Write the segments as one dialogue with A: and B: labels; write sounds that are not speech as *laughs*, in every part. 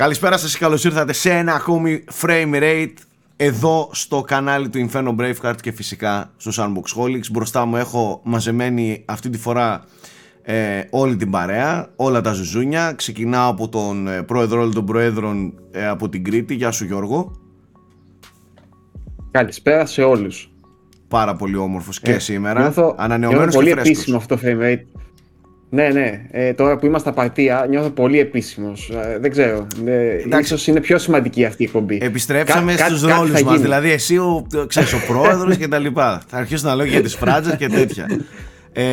A: Καλησπέρα σας, καλώς ήρθατε σε ένα ακόμη frame rate εδώ στο κανάλι του Inferno Braveheart και φυσικά στο Sandbox Holics. Μπροστά μου έχω μαζεμένη αυτή τη φορά ε, όλη την παρέα, όλα τα ζουζούνια. Ξεκινάω από τον ε, πρόεδρο όλων των προέδρων ε, από την Κρήτη. Γεια σου Γιώργο.
B: Καλησπέρα σε όλους.
A: Πάρα πολύ όμορφος και σήμερα.
B: Νιώθω,
A: Ανανεωμένος
B: πολύ
A: και φρέσκος.
B: επίσημο αυτό το frame rate. Ναι, ναι. Ε, τώρα που είμαστε στα παρτία, νιώθω πολύ επίσημος. δεν ξέρω. Ε,
A: Εντάξει.
B: ίσως είναι πιο σημαντική αυτή η εκπομπή.
A: Επιστρέψαμε
B: Κα-
A: στους
B: κάτι- κάτι
A: ρόλους
B: θα
A: μας,
B: γίνει.
A: δηλαδή εσύ ο, ξέρεις, ο πρόεδρος και τα λοιπά. Θα αρχίσουν να λέω για τις φράτζες και τέτοια. Ε,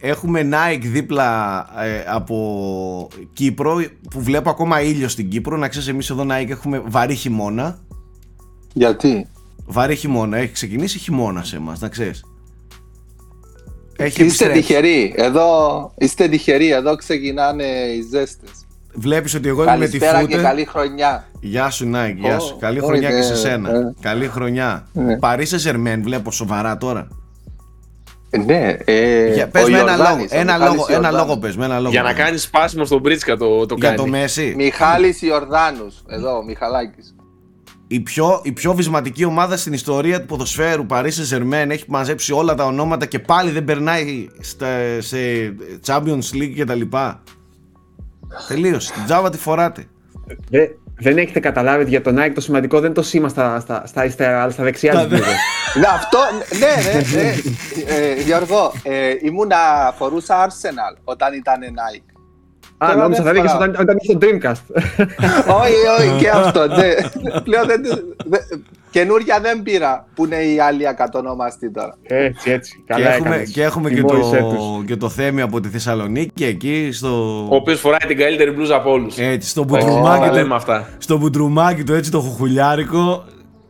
A: έχουμε Nike δίπλα ε, από Κύπρο που βλέπω ακόμα ήλιο στην Κύπρο. Να ξέρεις εμείς εδώ Nike έχουμε βαρύ χειμώνα.
C: Γιατί;
A: Βαρύ χειμώνα, έχει ξεκινήσει χειμώνα σε εμάς, να ξέρεις. Έχει
C: είστε
A: επιστρέψει.
C: τυχεροί. Εδώ, είστε τυχεροί. Εδώ ξεκινάνε οι ζέστες.
A: Βλέπεις ότι εγώ είμαι με τη
C: Καλησπέρα και
A: φούτε.
C: καλή χρονιά.
A: Γεια σου Nike, γεια σου.
C: Ω,
A: Καλή
C: ω,
A: χρονιά
C: ναι,
A: και σε σένα.
C: ε.
A: Καλή χρονιά.
C: Ναι.
A: Παρίσι Ζερμέν βλέπω σοβαρά τώρα.
C: Ε, Ναι, ε,
A: Για, πες
C: ο
A: με ένα
C: Ιορδάνης,
A: λόγο,
C: ο
A: ένα
C: Μιχάλης
A: λόγο, ένα
C: Ιορδάνης.
A: λόγο πες, με ένα λόγο.
D: Για να κάνεις σπάσιμο στον Μπρίτσκα το, το
A: Για
D: κάνει.
A: το Μέση.
C: Μιχάλης Ιορδάνους. Εδώ, ο Μιχαλάκης.
A: Η πιο, η πιο βυσματική ομάδα στην ιστορία του ποδοσφαίρου, Παρίσι Ζερμέν, έχει μαζέψει όλα τα ονόματα και πάλι δεν περνάει στα, σε Champions League και τα λοιπά. Τελείωσε. Την τζάβα τη φοράτε.
B: Δε- δεν έχετε καταλάβει ότι για τον Nike το σημαντικό δεν είναι το σήμα στα, στα, στα αριστερά, αλλά στα δεξιά
A: Τα
B: τους.
A: δε-
C: Ναι, αυτό, ναι, ναι, ναι. Ε, Γιώργο, ε, ήμουνα, φορούσα Arsenal όταν ήταν Nike.
B: Α,
C: Τώρα
B: νόμιζα θα
C: δεν
B: δείχνεις
C: φοράω.
B: όταν, όταν είσαι στο Dreamcast. *laughs*
C: όχι, όχι, και *laughs* αυτό, ναι. Πλέον δεν, δεν, καινούρια δεν πήρα, που είναι η άλλη ακατονόμαστη τώρα.
B: έτσι, έτσι.
A: Και
B: Καλά
A: έχουμε,
B: έκανες.
A: και, έχουμε και,
B: Τιμώρησέ
A: το,
B: τους.
A: και το Θέμη από τη Θεσσαλονίκη εκεί στο,
D: Ο οποίος φοράει την καλύτερη μπλούζα από όλους.
A: έτσι, στο,
D: τα
A: μπουτρουμάκι του,
D: λέμε αυτά.
A: στο μπουτρουμάκι του έτσι το χουχουλιάρικο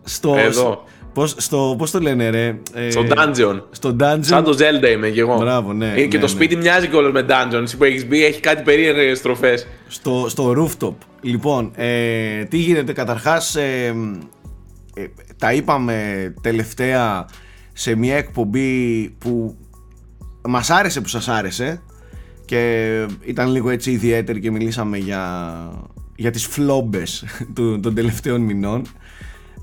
A: στο,
D: Εδώ.
A: Πώς, στο, πώς το λένε ρε ε,
D: Στο dungeon.
A: στο dungeon
D: Σαν το Zelda είμαι κι εγώ.
A: Μπράβο, ναι,
D: Ε,
A: ναι,
D: και το
A: ναι.
D: σπίτι μοιάζει κιόλας με dungeon. Εσύ που έχεις μπει, έχει κάτι περίεργες στροφές.
A: στο, στο rooftop. Λοιπόν, ε, τι γίνεται καταρχάς ε, ε, τα είπαμε τελευταία σε μια εκπομπή που μας άρεσε που σας άρεσε και ήταν λίγο έτσι ιδιαίτερη και μιλήσαμε για, για τις φλόμπες *laughs* του, των τελευταίων μηνών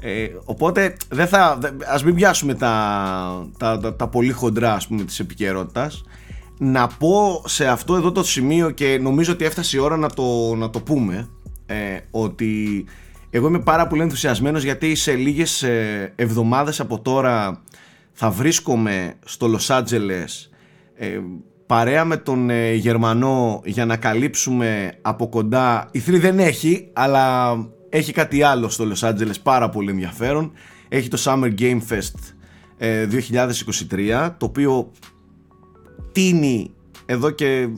A: ε, οπότε δεν θα, δε- ας μην πιάσουμε τα, τα, τα, τα πολύ χοντρά ας πούμε της επικαιρότητας. να πω σε αυτό εδώ το σημείο και νομίζω ότι έφτασε η ώρα να το, να το πούμε ε, ότι εγώ είμαι πάρα πολύ ενθουσιασμένος γιατί σε λίγες ε, εβδομάδες από τώρα θα βρίσκομαι στο Λος Άντζελες ε, παρέα με τον ε, Γερμανό για να καλύψουμε από κοντά η 3 δεν έχει αλλά έχει κάτι άλλο στο Λος Άντζελες πάρα πολύ ενδιαφέρον. Έχει το Summer Game Fest ε, 2023 το οποίο τίνει εδώ και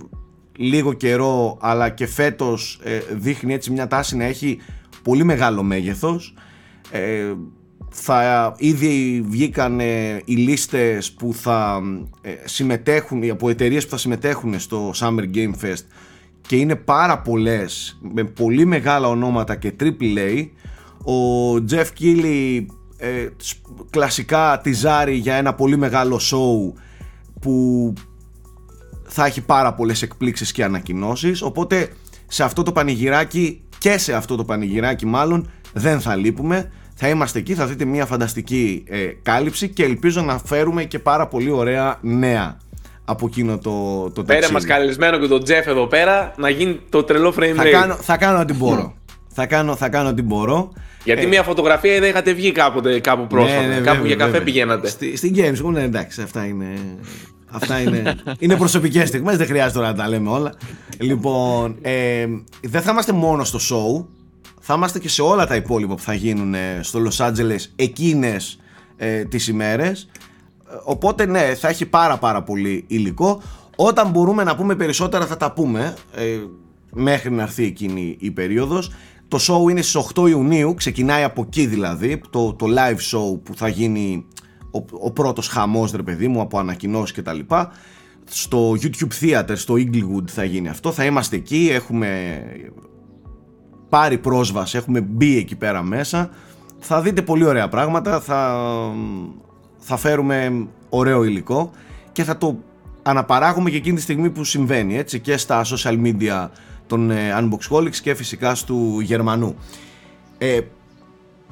A: λίγο καιρό αλλά και φέτος ε, δείχνει έτσι μια τάση να έχει πολύ μεγάλο μέγεθος. Ε, θα ήδη βγήκαν ε, οι λίστες που θα ε, συμμετέχουν από εταιρείες που θα συμμετέχουν στο Summer Game Fest και είναι πάρα πολλές με πολύ μεγάλα ονόματα και AAA ο Jeff Keighley ε, σ- κλασικά τυζάρει για ένα πολύ μεγάλο show που θα έχει πάρα πολλές εκπλήξεις και ανακοινώσεις οπότε σε αυτό το πανηγυράκι και σε αυτό το πανηγυράκι μάλλον δεν θα λείπουμε. Θα είμαστε εκεί, θα δείτε μια φανταστική ε, κάλυψη και ελπίζω να φέρουμε και πάρα πολύ ωραία νέα από εκείνο το, το
D: Πέρα
A: ταξίδι.
D: μας καλεσμένο και τον Τζεφ εδώ πέρα να γίνει το τρελό frame
A: θα,
D: rate.
A: κάνω, θα κάνω ό,τι μπορώ. θα, κάνω, θα κάνω ό,τι μπορώ.
D: Γιατί
A: Ε,
D: μια φωτογραφία δεν είχατε βγει κάποτε, κάπου πρόσφατα.
A: ναι, ναι,
D: κάπου
A: βέβαια,
D: για καφέ
A: βέβαια.
D: πηγαίνατε.
A: Στη, στην Games, ναι, εντάξει, αυτά είναι. Αυτά είναι, είναι προσωπικές στιγμές, δεν χρειάζεται τώρα να τα λέμε όλα. Λοιπόν, ε, δεν θα είμαστε μόνο στο show, θα είμαστε και σε όλα τα υπόλοιπα που θα γίνουν ε, στο Los Angeles εκείνες ε, τις ημέρες. Ε, Οπότε ναι, θα έχει πάρα πάρα πολύ υλικό. Όταν μπορούμε να πούμε περισσότερα θα τα πούμε ε, μέχρι να έρθει εκείνη η περίοδος. Το show είναι στις 8 Ιουνίου, ξεκινάει από εκεί δηλαδή, το, το live show που θα γίνει ο, ο πρώτος χαμός ρε παιδί μου από ανακοινώσεις και τα λοιπά. Στο YouTube Theater, στο Inglewood θα γίνει αυτό, θα είμαστε εκεί, έχουμε πάρει πρόσβαση, έχουμε μπει εκεί πέρα μέσα. Θα δείτε πολύ ωραία πράγματα, θα, θα φέρουμε ωραίο υλικό και θα το αναπαράγουμε και εκείνη τη στιγμή που συμβαίνει έτσι και στα social media των ε, Unboxholics και φυσικά του Γερμανού. Ε,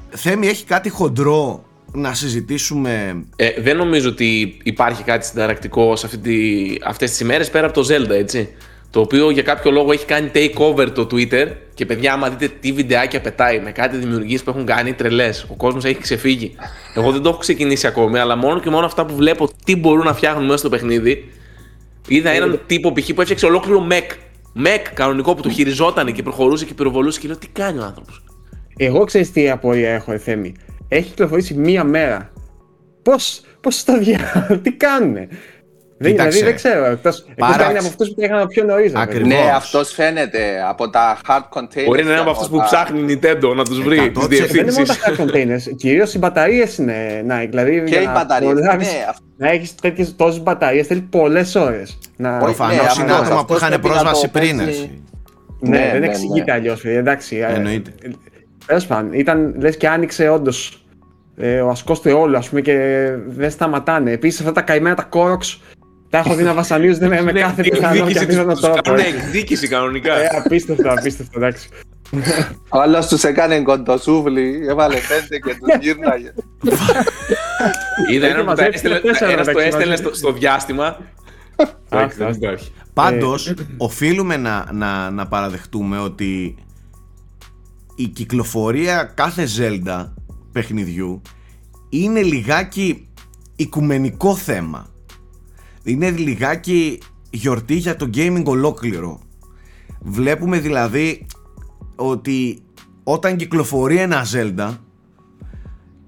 A: Θέμη έχει κάτι χοντρό να συζητήσουμε;
D: Ε, δεν νομίζω ότι υπάρχει κάτι συνταρακτικό σε αυτή τη, αυτές τις ημέρες πέρα από το Zelda, έτσι. Το οποίο για κάποιο λόγο έχει κάνει takeover το Twitter και παιδιά, άμα δείτε τι βιντεάκια πετάει με κάτι δημιουργίες που έχουν κάνει τρελές. Ο κόσμος έχει ξεφύγει. Εγώ δεν το έχω ξεκινήσει ακόμη, αλλά μόνο και μόνο αυτά που βλέπω τι μπορούν να φτιάχνουν μέσα στο παιχνίδι. Είδα έναν τύπο π.χ. που έφτιαξε ολόκληρο Mac. Mac κανονικό που το χειριζόταν και προχωρούσε και πυροβολούσε και λέω τι κάνει ο άνθρωπος;
B: Εγώ ξέρεις τι απορία έχω, Εθέμη. Έχει κυκλοφορήσει μία μέρα. Πώς, πώς το διάλογο, *laughs* τι κάνουνε; Δεν,
A: Κοίταξε.
B: δηλαδή δεν ξέρω. Εκτός, εκτός
A: Πάρα-
B: αν είναι από αυτούς που τρέχανε πιο νωρίς. ρε
A: Ακριβώς.
B: παιδί.
C: Ναι, αυτός φαίνεται από τα hard containers.
D: Μπορεί να είναι από
C: και
D: αυτούς που
C: τα-
D: ψάχνει η Nintendo να τους βρει
A: 100%
D: τι
B: Δεν είναι μόνο τα
D: διευθύνσει.
B: hard containers. Κυρίως οι μπαταρίες είναι. Να, δηλαδή,
C: Και
B: για
C: οι
B: να
C: μπαταρίες,
B: προλάβεις
C: ναι, αυτό.
B: Να έχεις τόσες μπαταρίες θέλει πολλές ώρες. Να...
C: Όχι,
A: Προφανώς
C: ναι,
A: είναι
C: αυτός-
A: άτομα που
C: αυτός
A: είχαν
C: πρέπει να
A: πρόσβαση
C: το
A: πριν.
C: παίζει.
A: εσύ.
B: Ναι,
C: Ναι,
B: δεν
C: ναι,
B: εξηγείται
C: ναι.
B: αλλιώς. Εντάξει. ε,
A: Εννοείται.
B: Τέλος πάντων, ήταν λες και άνοιξε όντως ε, ο ασκός του αιώλου, ας πούμε, και δεν σταματάνε. Επίσης, αυτά τα καημένα τα κόροξ τα έχω δει να βασανίζονται με, με κάθε πιθανό και
D: Εκδίκηση
B: απίθανο
D: τους
B: τρόπο.
D: κάνουν εκδίκηση κανονικά.
B: Ε, απίστευτο, απίστευτο, εντάξει.
C: Ο άλλος τους έκανε κοντοσούβλι, έβαλε πέντε και τους γύρναγε.
D: Είδα
B: Έχει
D: έναν που τα
B: μαζέψει
D: έστελνε,
B: τέσσερα,
D: ένας το
B: εντάξει,
D: έστελνε
B: μαζί.
D: στο, στο διάστημα. Εντάξει, δεν
B: άστα.
D: υπάρχει.
A: Πάντως, οφείλουμε να, να, να παραδεχτούμε ότι η κυκλοφορία κάθε Zelda παιχνιδιού είναι λιγάκι οικουμενικό θέμα. Είναι λιγάκι γιορτή για το gaming ολόκληρο. Βλέπουμε δηλαδή ότι όταν κυκλοφορεί ένα Zelda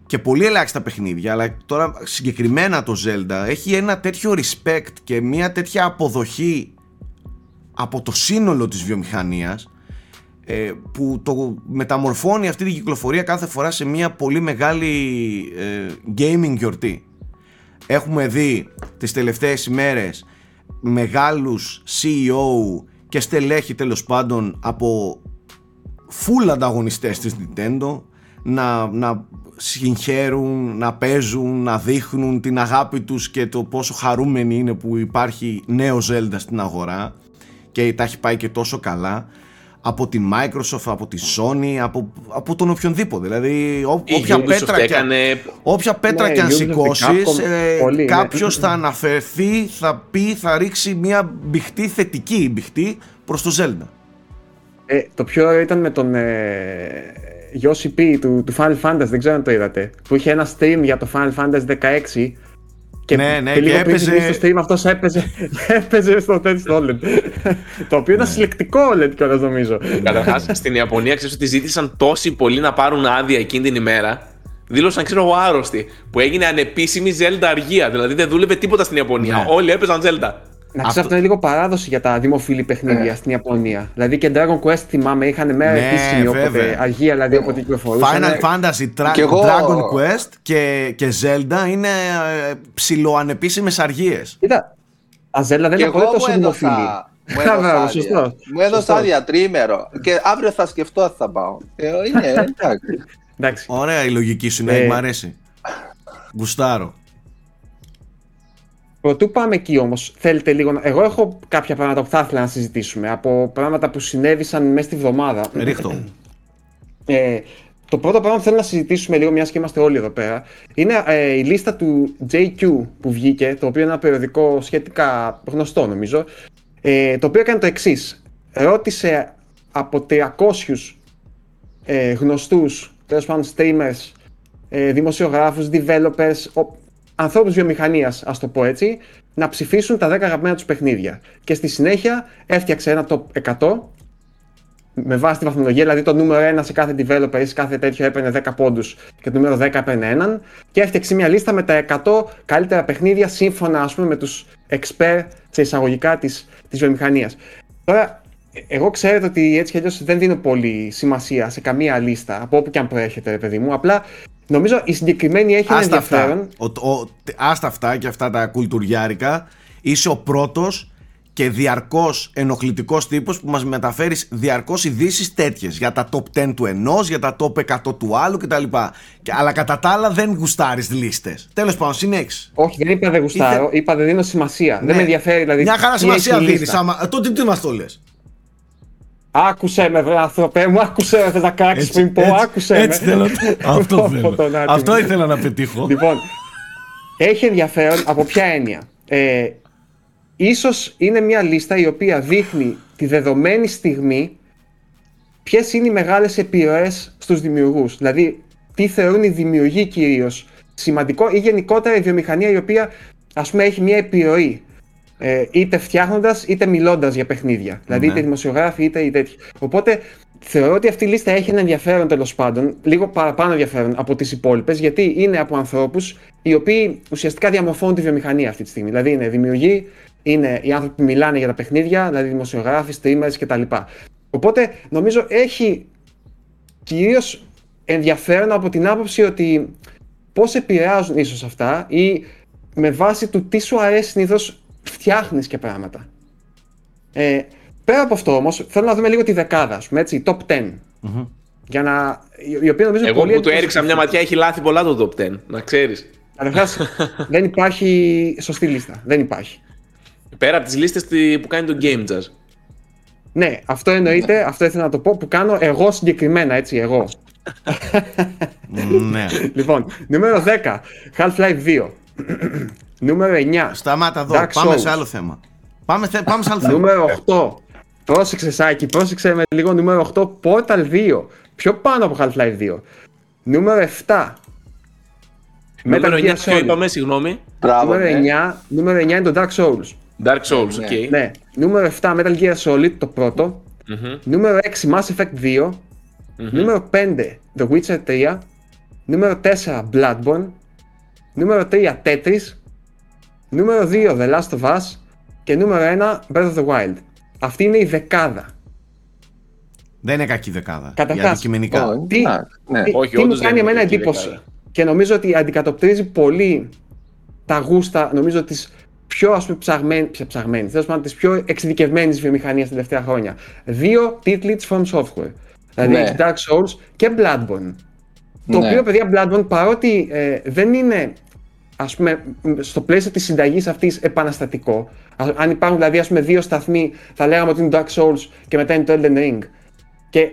A: και πολύ ελάχιστα παιχνίδια, αλλά τώρα συγκεκριμένα το Zelda έχει ένα τέτοιο respect και μια τέτοια αποδοχή από το σύνολο της βιομηχανίας ε, που το μεταμορφώνει αυτή την κυκλοφορία κάθε φορά σε μια πολύ μεγάλη ε, gaming γιορτή. Έχουμε δει τις τελευταίες ημέρες μεγάλους CEO και στελέχη τέλος πάντων από full ανταγωνιστές της Nintendo να, να συγχαίρουν, να παίζουν, να δείχνουν την αγάπη τους και το πόσο χαρούμενοι είναι που υπάρχει νέο Zelda στην αγορά και τα έχει πάει και τόσο καλά από την Microsoft, από τη Sony, από, από τον οποιονδήποτε. Δηλαδή, ό,
D: Η
A: όποια
D: Ubisoft
A: πέτρα, και,
D: έκανε
A: όποια πέτρα
B: Ναι,
A: και αν
B: η Ubisoft,
A: σηκώσεις,
B: Capcom, πολύ, ναι.
A: κάποιος θα αναφερθεί, θα πει, θα ρίξει μια μπιχτή θετική μπιχτή προς το Zelda.
B: Ε, το πιο ωραίο ήταν με τον ε, Yoshi P του, του Final Fantasy, δεν ξέρω αν το είδατε. Που είχε ένα stream για το Final Fantasy 16 και,
A: Ναι, ναι,
B: και λίγο
A: και
B: πριν
A: έπαιζε-
B: ξεκινήσει το stream αυτός έπαιζε, *laughs* έπαιζε στο τέτοιο στο OLED. το οποίο
A: Ναι.
B: ήταν συλλεκτικό OLED κιόλας νομίζω.
D: Καταρχάς, στην Ιαπωνία ξέρεις ότι ζήτησαν τόσοι πολλοί να πάρουν άδεια εκείνη την ημέρα. Δήλωσαν, ξέρω εγώ, άρρωστοι. Που έγινε ανεπίσημη Zelda αργία. Δηλαδή δεν δούλευε τίποτα στην Ιαπωνία.
A: Ναι.
D: Όλοι έπαιζαν Zelda.
B: Να ξέρω, αυτό είναι λίγο παράδοση για τα δημοφιλή παιχνίδια στην Ιαπωνία. Δηλαδή και Dragon Quest θυμάμαι είχαν μέρα
A: Ναι,
B: επίσημη όποτε,
A: βέβαια.
B: αργία δηλαδή όποτε κυκλοφορούσαν.
A: Final Fantasy, Tra-
C: Κι εγώ-
A: Dragon Quest και, και Zelda είναι ε, ψιλοανεπίσημες αργίες.
B: Κοίτα, τα Zelda δεν
C: Και
B: είναι
C: εγώ
B: ποτέ
C: μου
B: τόσο δημοφιλή.
C: έδωσα, μου
B: Α,
C: έδωσα
B: μπράβο,
C: άδεια.
B: σωστό.
C: Μου έδωσα
B: Σωστό.
C: άδεια τρίμερο και αύριο θα σκεφτώ αν θα πάω. Ε, είναι, *laughs* εντάξει.
B: Εντάξει.
A: Ωραία η λογική σου, ναι,
B: Ε,
A: μου αρέσει. Γουστάρω.
B: Πρωτού πάμε εκεί όμως, θέλετε λίγο να. Εγώ έχω κάποια πράγματα που θα ήθελα να συζητήσουμε από πράγματα που συνέβησαν μέσα στη βδομάδα.
A: Ρίχτω.
B: Ε, το πρώτο πράγμα που θέλω να συζητήσουμε λίγο, μιας και είμαστε όλοι εδώ πέρα, είναι ε, η λίστα του JQ που βγήκε, το οποίο είναι ένα περιοδικό σχετικά γνωστό νομίζω, ε, το οποίο έκανε το εξής. Ρώτησε από 300 ε, γνωστούς, τέλος πάντων streamers, ε, δημοσιογράφους, developers, ο, ανθρώπους βιομηχανίας, ας το πω έτσι, να ψηφίσουν τα 10 αγαπημένα τους παιχνίδια. Και στη συνέχεια έφτιαξε ένα top 100 με βάση τη βαθμολογία, δηλαδή το νούμερο 1 σε κάθε developer ή σε κάθε τέτοιο έπαιρνε 10 πόντους και το νούμερο 10 έπαιρνε έναν και έφτιαξε μια λίστα με τα 100 καλύτερα παιχνίδια σύμφωνα ας πούμε με τους expert σε εισαγωγικά της, της βιομηχανίας. Τώρα, εγώ ξέρετε ότι έτσι κι αλλιώς δεν δίνω πολύ σημασία σε καμία λίστα από όπου και αν προέρχεται, ρε παιδί μου. Απλά νομίζω η συγκεκριμένη έχει ένα
A: Άστα αυτά.
B: ενδιαφέρον.
A: Ο, ο, άστα αυτά και αυτά τα κουλτουριάρικα. Είσαι ο πρώτος και διαρκώς ενοχλητικός τύπος που μας μεταφέρεις διαρκώς ειδήσεις τέτοιες για τα top 10 του ενός, για τα top 100 του άλλου κτλ. Και, αλλά κατά τα άλλα δεν γουστάρεις λίστες. Τέλος πάντων, συνέχισε.
B: Όχι, δεν είπα δεν γουστάρω,
A: Ήθε-
B: είπα δεν δίνω σημασία.
A: Ναι.
B: Δεν με ενδιαφέρει δηλαδή.
A: Μια χαρά
B: τι
A: σημασία
B: έχει η
A: δίνεις.
B: λίστα.
A: Άμα... Τότε τι μας το λες;
B: Άκουσε με, βρε άνθρωπε μου, άκουσε με. Θες να κράξεις πριν πω, άκουσε με.
A: έτσι θέλω. *laughs* Αυτό
B: Από
A: θέλω.
B: τον άτιμο.
A: Αυτό ήθελα να πετύχω.
B: Λοιπόν, έχει ενδιαφέρον από ποια έννοια. Ε, ίσως είναι μια λίστα η οποία δείχνει τη δεδομένη στιγμή ποιες είναι οι μεγάλες επιρροές στους δημιουργούς. Δηλαδή, τι θεωρούν οι δημιουργοί κυρίως σημαντικό ή γενικότερα η βιομηχανία η οποία ας πούμε έχει μια επιρροή ε, είτε φτιάχνοντας είτε μιλώντας για παιχνίδια. Δηλαδή
A: Ναι.
B: είτε δημοσιογράφοι είτε οι τέτοιοι. Οπότε θεωρώ ότι αυτή η λίστα έχει ένα ενδιαφέρον τέλος πάντων, λίγο παραπάνω ενδιαφέρον από τις υπόλοιπες γιατί είναι από ανθρώπους οι οποίοι ουσιαστικά διαμορφώνουν τη βιομηχανία αυτή τη στιγμή. Δηλαδή είναι δημιουργοί, είναι οι άνθρωποι που μιλάνε για τα παιχνίδια, δηλαδή δημοσιογράφοι, streamers κτλ. Οπότε νομίζω έχει κυρίως ενδιαφέρον από την άποψη ότι πώς επηρεάζουν ίσως αυτά ή με βάση του τι σου αρέσει συνήθως φτιάχνεις και πράγματα. Ε, πέρα από αυτό όμως, θέλω να δούμε λίγο τη δεκάδα, ας πούμε, έτσι, top 10. Για να, η- η οποία νομίζω
D: Εγώ
B: πολύ
D: που του έριξα
B: εντυπωσιακή.
D: μια ματιά έχει λάθη πολλά το top 10, να ξέρεις.
B: Καταρχάς, *laughs* δεν υπάρχει σωστή λίστα. Δεν υπάρχει.
D: Πέρα από τις λίστες που κάνει το Game Jazz.
B: Ναι, αυτό εννοείται, αυτό ήθελα να το πω, που κάνω εγώ συγκεκριμένα, έτσι, εγώ.
A: ναι. *laughs*
B: Λοιπόν, νούμερο 10, Half-Life 2. *clears throat* νούμερο 9,
A: Σταμάτα εδώ.
B: Dark
A: Πάμε
B: Souls.
A: σε άλλο θέμα. Πάμε, θε- πάμε σε άλλο θέμα.
B: νούμερο 8. Πρόσεξε, Σάκη, πρόσεξε με λίγο νούμερο 8, Portal 2. Πιο πάνω από Half-Life 2. Νούμερο 7.
D: Νούμερο
B: Metal
D: 9
B: Gear
D: ποιο
B: Solid.
D: είπαμε, συγγνώμη.
C: Μπράβο.
B: Νούμερο
C: ναι.
B: 9, νούμερο 9 είναι το Dark Souls.
D: Dark Souls,
C: Ναι.
D: οκ.
B: Ναι. Νούμερο 7, Metal Gear Solid, το πρώτο.
D: Μμμ.
B: Νούμερο 6, Mass Effect 2. Νούμερο 5, The Witcher 3. Νούμερο 4, Bloodborne. Νούμερο 3, Tetris. Νούμερο 2, The Last of Us. Και νούμερο 1, Breath of the Wild. Αυτή είναι η δεκάδα.
A: Δεν είναι κακή δεκάδα.
B: Καταρχάς,
A: Για αντικειμενικά.
C: Ω,
B: Τι,
C: εντάξει, ναι.
B: τι,
D: Όχι,
B: τι μου
D: όντως δεν
B: κάνει
D: είναι
B: εμένα
D: κακή
B: εντύπωση;
D: δεκάδα.
B: Και νομίζω ότι αντικατοπτρίζει πολύ τα γούστα, νομίζω τις πιο ας πούμε ψαγμέν, ψα- ψαγμένες, τέλος πάντων τις πιο εξειδικευμένες βιομηχανίες τα τελευταία χρόνια. Δύο τίτλοι της From Software. Δηλαδή
C: Ναι.
B: έχει Dark Souls και Bloodborne. Το
C: Ναι.
B: οποίο, παιδιά, Bloodborne, παρότι ε, δεν είναι ας πούμε, μ, στο πλαίσιο της συνταγής αυτής επαναστατικό, α- αν υπάρχουν δηλαδή ας πούμε, δύο σταθμοί, θα λέγαμε ότι είναι Dark Souls και μετά είναι το Elden Ring. Και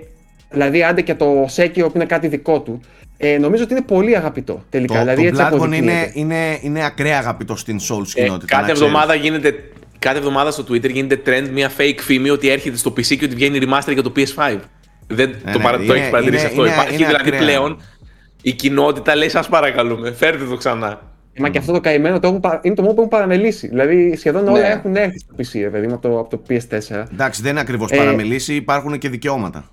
B: δηλαδή, άντε και το Sekiro που είναι κάτι δικό του, ε, νομίζω ότι είναι πολύ αγαπητό τελικά.
A: Το,
B: δηλαδή,
A: το
B: έτσι
A: Bloodborne
B: αποδεικνύεται.
A: είναι, είναι, είναι ακραία αγαπητό στην Souls
D: Ε,
A: κοινότητα.
D: κάθε
A: να ξέρεις.
D: εβδομάδα γίνεται. Κάθε εβδομάδα στο Twitter γίνεται trend μια fake φήμη ότι έρχεται στο PC και ότι βγαίνει remaster για το PS5. Δεν
A: Ναι,
D: το,
A: ναι,
D: παρα, το
A: είναι-
D: έχεις παρατηρήσει
A: είναι-
D: αυτό.
A: είναι-
D: Υπάρχει
A: είναι
D: δηλαδή
A: ακραία.
D: πλέον η κοινότητα λέει: Σας παρακαλούμε, φέρτε το ξανά.
B: Μα και αυτό το καημένο το έχουν, πα- είναι το μόνο που έχουν παραμελήσει. Δηλαδή, σχεδόν όλα
C: Ναι.
B: έχουν έρθει στο PC, ρε παιδί μου, από το, από το PS4.
A: Εντάξει, δεν είναι ακριβώς
B: Ε,
A: παραμελήσει, υπάρχουν και δικαιώματα.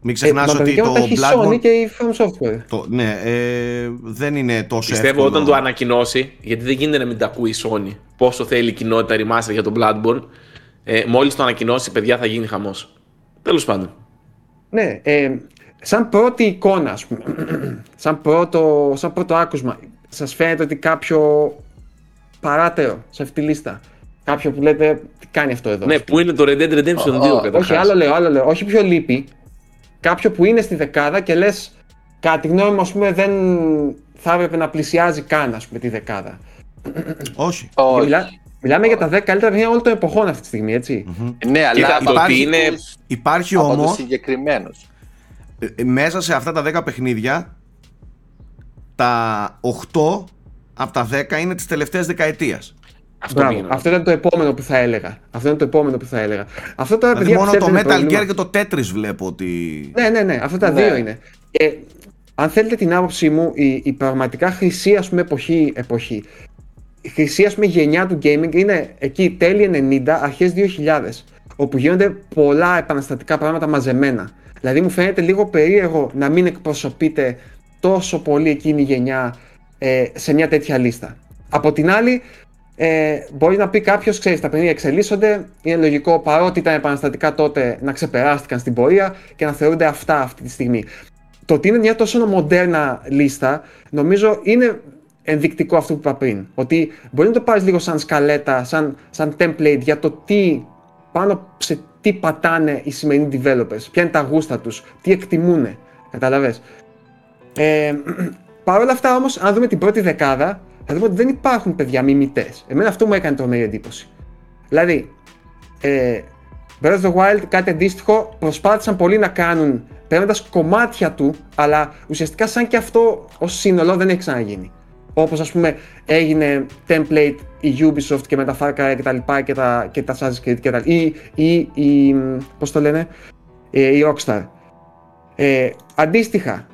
A: Μην
B: Ε,
A: ξεχνά
B: μα τα
A: ότι το
B: δικαιώματα έχει η
A: Bloodborne.
B: Sony και η From Software.
A: Το, ναι, ε, δεν είναι τόσο
D: Πιστεύω
A: εύκολο.
D: όταν το ανακοινώσει, γιατί δεν γίνεται να μην τα ακούει η Sony, πόσο θέλει η κοινότητα remaster για τον Bloodborne, ε, μόλις το ανακοινώσει, παιδιά, θα γίνει χαμός. Τέλος πάντων.
B: Ναι, ε, σαν πρώτη εικόνα, ας πούμε, *clears throat* σαν πρώτο, σαν πρώτο άκουσμα, σας φαίνεται ότι κάποιο παράτερο σε αυτή τη λίστα, κάποιο που λέτε, τι κάνει αυτό εδώ.
D: Ναι, που είναι το Red Dead Redemption 2
C: Ω,
D: καταρχάς.
B: όχι, άλλο λέω, άλλο λέω, όχι πιο λείπει, κάποιο που είναι στη δεκάδα και λες, κατά τη γνώμη μου, ας πούμε, δεν θα έπρεπε να πλησιάζει καν, ας πούμε, τη δεκάδα. *clears throat*
A: Όχι.
B: Και
C: Όχι.
B: μιλά- μιλάμε για τα 10 καλύτερα παιχνίδια όλων των εποχών αυτή τη στιγμή, έτσι.
C: Ναι, αλλά
D: Κοίτα, το
A: υπάρχει-
D: ότι είναι.
A: Υπάρχει
C: από
A: όμως
C: τους συγκεκριμένους.
A: Μέσα σε αυτά τα 10 παιχνίδια, τα 8 από τα 10 είναι της τελευταίας δεκαετίας.
D: Αυτό
B: Μπράβο.
D: πήγαινα.
B: Αυτό ήταν το επόμενο που θα έλεγα. Αυτό είναι το επόμενο που θα έλεγα. Αυτό τώρα,
A: Δηλαδή
B: παιδιά,
A: μόνο το
B: πιστεύετε,
A: Metal
B: είναι πρόβλημα.
A: Gear και το Tetris βλέπω ότι.
B: Ναι, ναι, ναι, αυτά τα
C: Ναι.
B: δύο είναι. Και αν θέλετε την άποψή μου, η, η πραγματικά χρυσή ας πούμε, εποχή, εποχή, η χρυσή ας πούμε, γενιά του gaming είναι εκεί τέλη 90, αρχές 2000, όπου γίνονται πολλά επαναστατικά πράγματα μαζεμένα. Δηλαδή μου φαίνεται λίγο περίεργο να μην εκπροσωπείται τόσο πολύ εκείνη η γενιά ε, σε μια τέτοια λίστα. Από την άλλη, ε, μπορεί να πει κάποιος, ξέρεις, τα παιχνίδια εξελίσσονται. Είναι λογικό παρότι ήταν επαναστατικά τότε να ξεπεράστηκαν στην πορεία και να θεωρούνται αυτά αυτή τη στιγμή. Το ότι είναι μια τόσο μοντέρνα λίστα, νομίζω είναι ενδεικτικό αυτό που είπα πριν. Ότι μπορεί να το πάρεις λίγο σαν σκαλέτα, σαν, σαν template για το τι πάνω σε τι πατάνε οι σημερινοί developers, ποια είναι τα γούστα τους, τι εκτιμούν. Καταλαβες. Ε, *clears throat* Παρ' όλα αυτά όμως, αν δούμε την πρώτη δεκάδα, θα δούμε ότι δεν υπάρχουν παιδιά μιμητές. Εμένα αυτό μου έκανε τρομερή εντύπωση. Δηλαδή, ε, Breath of the Wild κάτι αντίστοιχο προσπάθησαν πολύ να κάνουν παίρνοντας κομμάτια του, αλλά ουσιαστικά σαν και αυτό ως σύνολο δεν έχει ξαναγίνει. Όπως ας πούμε έγινε template η Ubisoft και με τα Far Cry και τα λοιπά και τα, και τα Assassin's Creed και τα ή, ή, ή πώς το λένε, ε, η Rockstar. Ε, αντίστοιχα,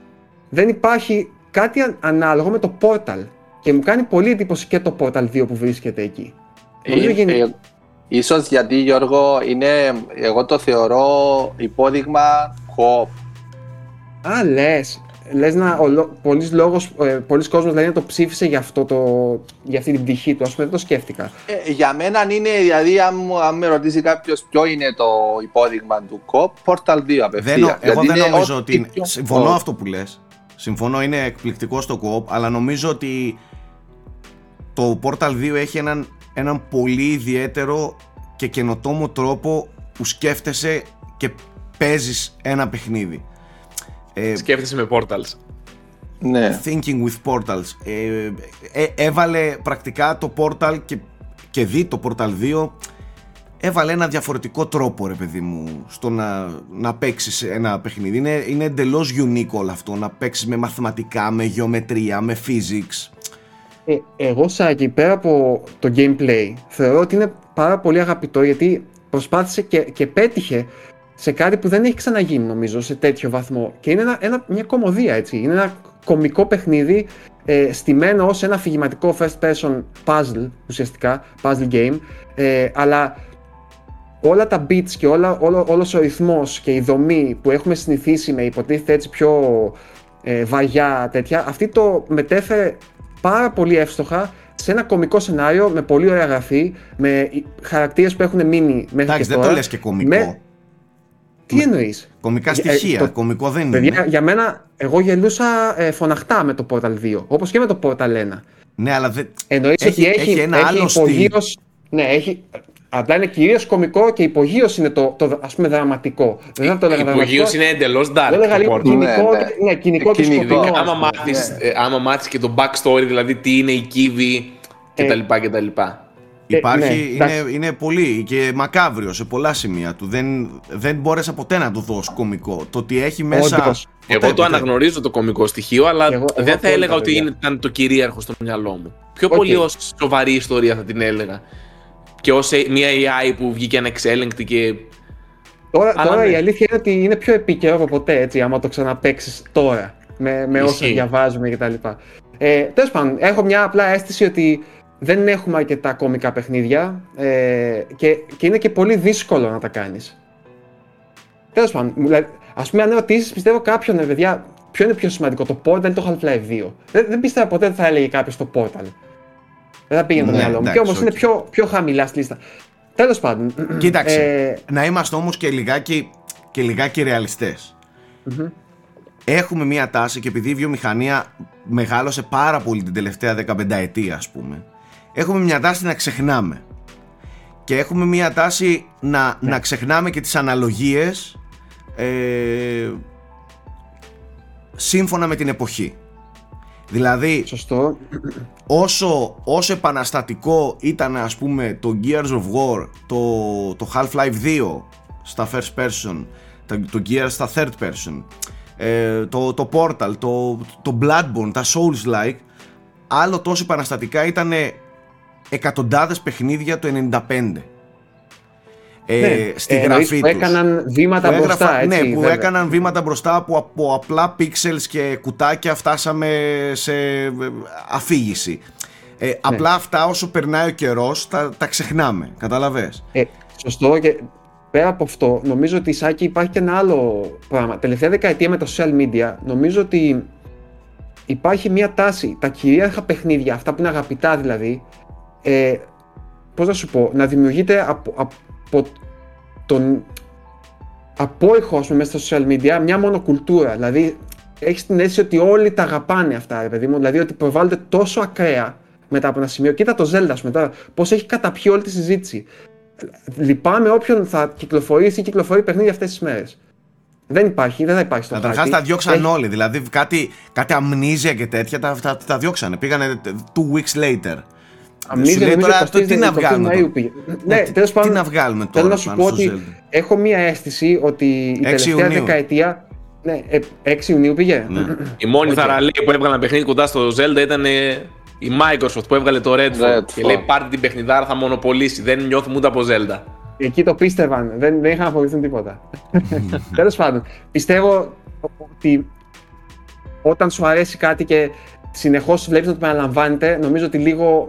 B: δεν υπάρχει κάτι ανάλογο με το Portal και μου κάνει πολύ εντύπωση και το Portal 2 που βρίσκεται εκεί.
C: Ε, ε, ίσως γιατί Γιώργο είναι, εγώ το θεωρώ υπόδειγμα co
B: Α, λες λες να, ο, πολλοί, λόγος, ε, πολλοί κόσμος δηλαδή να το ψήφισε για, αυτό το, για αυτή την πτυχή του, ας πούμε δεν το σκέφτηκα.
C: Ε, για μένα είναι, δηλαδή αν, αν με ρωτήσει κάποιος ποιο είναι το υπόδειγμα του COP, Portal 2 απευθεία.
A: εγώ δεν νομίζω ότι, συμφωνώ αυτό που λες, συμφωνώ είναι εκπληκτικό στο COP, αλλά νομίζω ότι το Portal 2 έχει έναν, έναν πολύ ιδιαίτερο και καινοτόμο τρόπο που σκέφτεσαι και παίζεις ένα παιχνίδι.
D: Ε, Σκέφτεσαι με portals.
C: Ναι.
A: Thinking with portals. Ε, ε, έβαλε πρακτικά το portal και, και δει το portal 2 έβαλε ένα διαφορετικό τρόπο ρε παιδί μου στο να, να παίξεις ένα παιχνίδι. Είναι, είναι εντελώς unique όλο αυτό να παίξεις με μαθηματικά, με γεωμετρία, με physics.
B: Ε, εγώ Σάκη πέρα από το gameplay θεωρώ ότι είναι πάρα πολύ αγαπητό γιατί προσπάθησε και, και πέτυχε σε κάτι που δεν έχει ξαναγίνει νομίζω σε τέτοιο βαθμό. Και είναι ένα, ένα, μια κομμωδία έτσι. Είναι ένα κομικό παιχνίδι ε, στημένο ως ένα αφηγηματικό first person puzzle ουσιαστικά, puzzle game. Ε, αλλά όλα τα beats και όλα, όλο, όλος ο ρυθμός και η δομή που έχουμε συνηθίσει με υποτίθεται έτσι πιο ε, βαγιά τέτοια, αυτή το μετέφερε πάρα πολύ εύστοχα σε ένα κομικό σενάριο με πολύ ωραία γραφή, με χαρακτήρες που έχουν μείνει μέχρι
A: Εντάξει,
B: και τώρα.
A: δεν το λες και κομικό.
B: Τι εννοείς;
A: Κομικά ε, στοιχεία. το... Κομικό δεν είναι.
B: Παιδιά, για μένα, εγώ γελούσα ε, φωναχτά με το Portal 2. Όπως και με το Portal 1.
A: Ναι, αλλά δεν.
B: Εννοείς
A: έχει,
B: ότι έχει,
A: έχει ένα
B: έχει
A: άλλο
B: υπογείως, στυλ. Ναι, έχει. Απλά είναι κυρίως κομικό και υπογείω είναι το, το ας πούμε δραματικό.
D: Δεν θα το έλεγα Υπογείω είναι εντελώς dark.
B: Δεν έλεγα λίγο κοινικό, ναι, ναι. ναι, κοινικό και σκοτεινό.
D: Άμα μάθεις, ναι. ε, άμα μάθεις και το backstory, δηλαδή τι είναι η Kiwi κτλ.
A: Ε, Υπάρχει, ναι, είναι, είναι πολύ και μακάβριο σε πολλά σημεία του. Δεν, δεν μπόρεσα ποτέ να του δώσω κομικό. Το ότι έχει μέσα.
D: Ποτέ, εγώ ποτέ. το αναγνωρίζω το κομικό στοιχείο, αλλά εγώ, δεν εγώ θα έλεγα ότι είναι, ήταν το κυρίαρχο στο μυαλό μου. Πιο okay. πολύ ως σοβαρή ιστορία θα την έλεγα. Και ως μια AI που βγήκε ανεξέλεγκτη και.
B: Τώρα, αλλά τώρα ναι. η αλήθεια είναι ότι είναι πιο επίκαιρο από ποτέ έτσι, άμα το ξαναπέξει τώρα. Με, με όσα διαβάζουμε κτλ. Ε, Τέλος πάντων, έχω μια απλά αίσθηση ότι δεν έχουμε αρκετά κόμικα παιχνίδια ε, και, και είναι και πολύ δύσκολο να τα κάνεις. Τέλος πάντων, δηλαδή, ας πούμε αν ρωτήσεις πιστεύω κάποιον, παιδιά, ποιο είναι πιο σημαντικό, το Portal ή το Half-Life 2. Δεν, δεν πίστευα ποτέ ότι θα έλεγε κάποιος το Portal. Δεν θα πήγαινε το ναι, μυαλό μου. Και όμως είναι πιο, πιο χαμηλά στη λίστα. Τέλος πάντων. *clears throat*
A: Κοίταξε, ε, να είμαστε όμως και λιγάκι, και λιγάκι ρεαλιστές. Mm-hmm. Έχουμε μία τάση και επειδή η βιομηχανία μεγάλωσε πάρα πολύ την τελευταία 15 ετία ας πούμε έχουμε μια τάση να ξεχνάμε. Και έχουμε μια τάση να, ναι. να ξεχνάμε και τις αναλογίες ε, σύμφωνα με την εποχή. Δηλαδή,
B: Σωστό.
A: Όσο, όσο επαναστατικό ήταν ας πούμε το Gears of War, το, το Half-Life 2 στα first person, το, το Gears στα third person, ε, το, το Portal, το, το Bloodborne, τα Souls-like, άλλο τόσο επαναστατικά ήταν εκατοντάδες παιχνίδια το 95
B: ε, ναι, στη ε, γραφή που έκαναν βήματα μπροστά,
A: έτσι,
B: Ναι,
A: που έκαναν βήματα μπροστά που από απλά pixels και κουτάκια φτάσαμε σε ε, αφήγηση. Ε, ναι. Απλά αυτά όσο περνάει ο καιρός τα, τα ξεχνάμε, καταλαβες;
B: Ε, σωστό και πέρα από αυτό νομίζω ότι Σάκη υπάρχει και ένα άλλο πράγμα. Τελευταία δεκαετία με τα social media νομίζω ότι υπάρχει μια τάση, τα κυρίαρχα παιχνίδια, αυτά που είναι αγαπητά δηλαδή, ε, πώς να σου πω, να δημιουργείται από, από τον απόϊχο, ας πούμε, μέσα στα social media μια μονοκουλτούρα. Δηλαδή, έχεις την αίσθηση ότι όλοι τα αγαπάνε αυτά, ρε παιδί μου. Δηλαδή ότι προβάλλονται τόσο ακραία μετά από ένα σημείο. Κοίτα το Zelda, ας πούμε τώρα, πώς έχει καταπιεί όλη τη συζήτηση. Λυπάμαι όποιον θα κυκλοφορήσει ή κυκλοφορεί παιχνίδι αυτές τις μέρες. Δεν υπάρχει, δεν θα υπάρχει στο
A: Καταρχάς
B: χάρτη.
A: τα διώξαν
B: Έχει-
A: όλοι. Δηλαδή κάτι, κάτι Amnesia και τέτοια τα, τα, τα διώξανε. Πήγανε two weeks later.
B: Amnesia,
A: Σου λέει
B: νομίζω,
A: τώρα
B: 23
A: το, τι να
B: 23
A: βγάλουμε.
B: Μαΐου
A: τώρα;
B: πήγε.
A: Ναι,
B: Ναι,
A: τι-
B: τέλος πάντων,
A: Τι να βγάλουμε τώρα.
B: Θέλω να σου
A: πάνω
B: πω
A: στο
B: ότι
A: Zelda.
B: έχω μία αίσθηση ότι η τελευταία
A: Ιουνίου.
B: δεκαετία. Ναι, ε, 6 Ιουνίου πήγε.
A: Ναι.
D: Η μόνη
B: Οκ.
D: θαρραλέοι που έβγαλαν παιχνίδι κοντά στο Zelda ήταν ε, η Microsoft που έβγαλε το Redfall.
C: Redfall.
D: Και λέει πάρτε την παιχνιδάρα, θα μονοπωλήσει. Δεν νιώθουμε ούτε από Zelda.
B: Εκεί το πίστευαν. Δεν, δεν είχαν να φοβηθούν τίποτα. Τέλος πάντων, πιστεύω ότι όταν σου αρέσει κάτι και συνεχώς βλέπεις να το επαναλαμβάνεται, νομίζω ότι λίγο.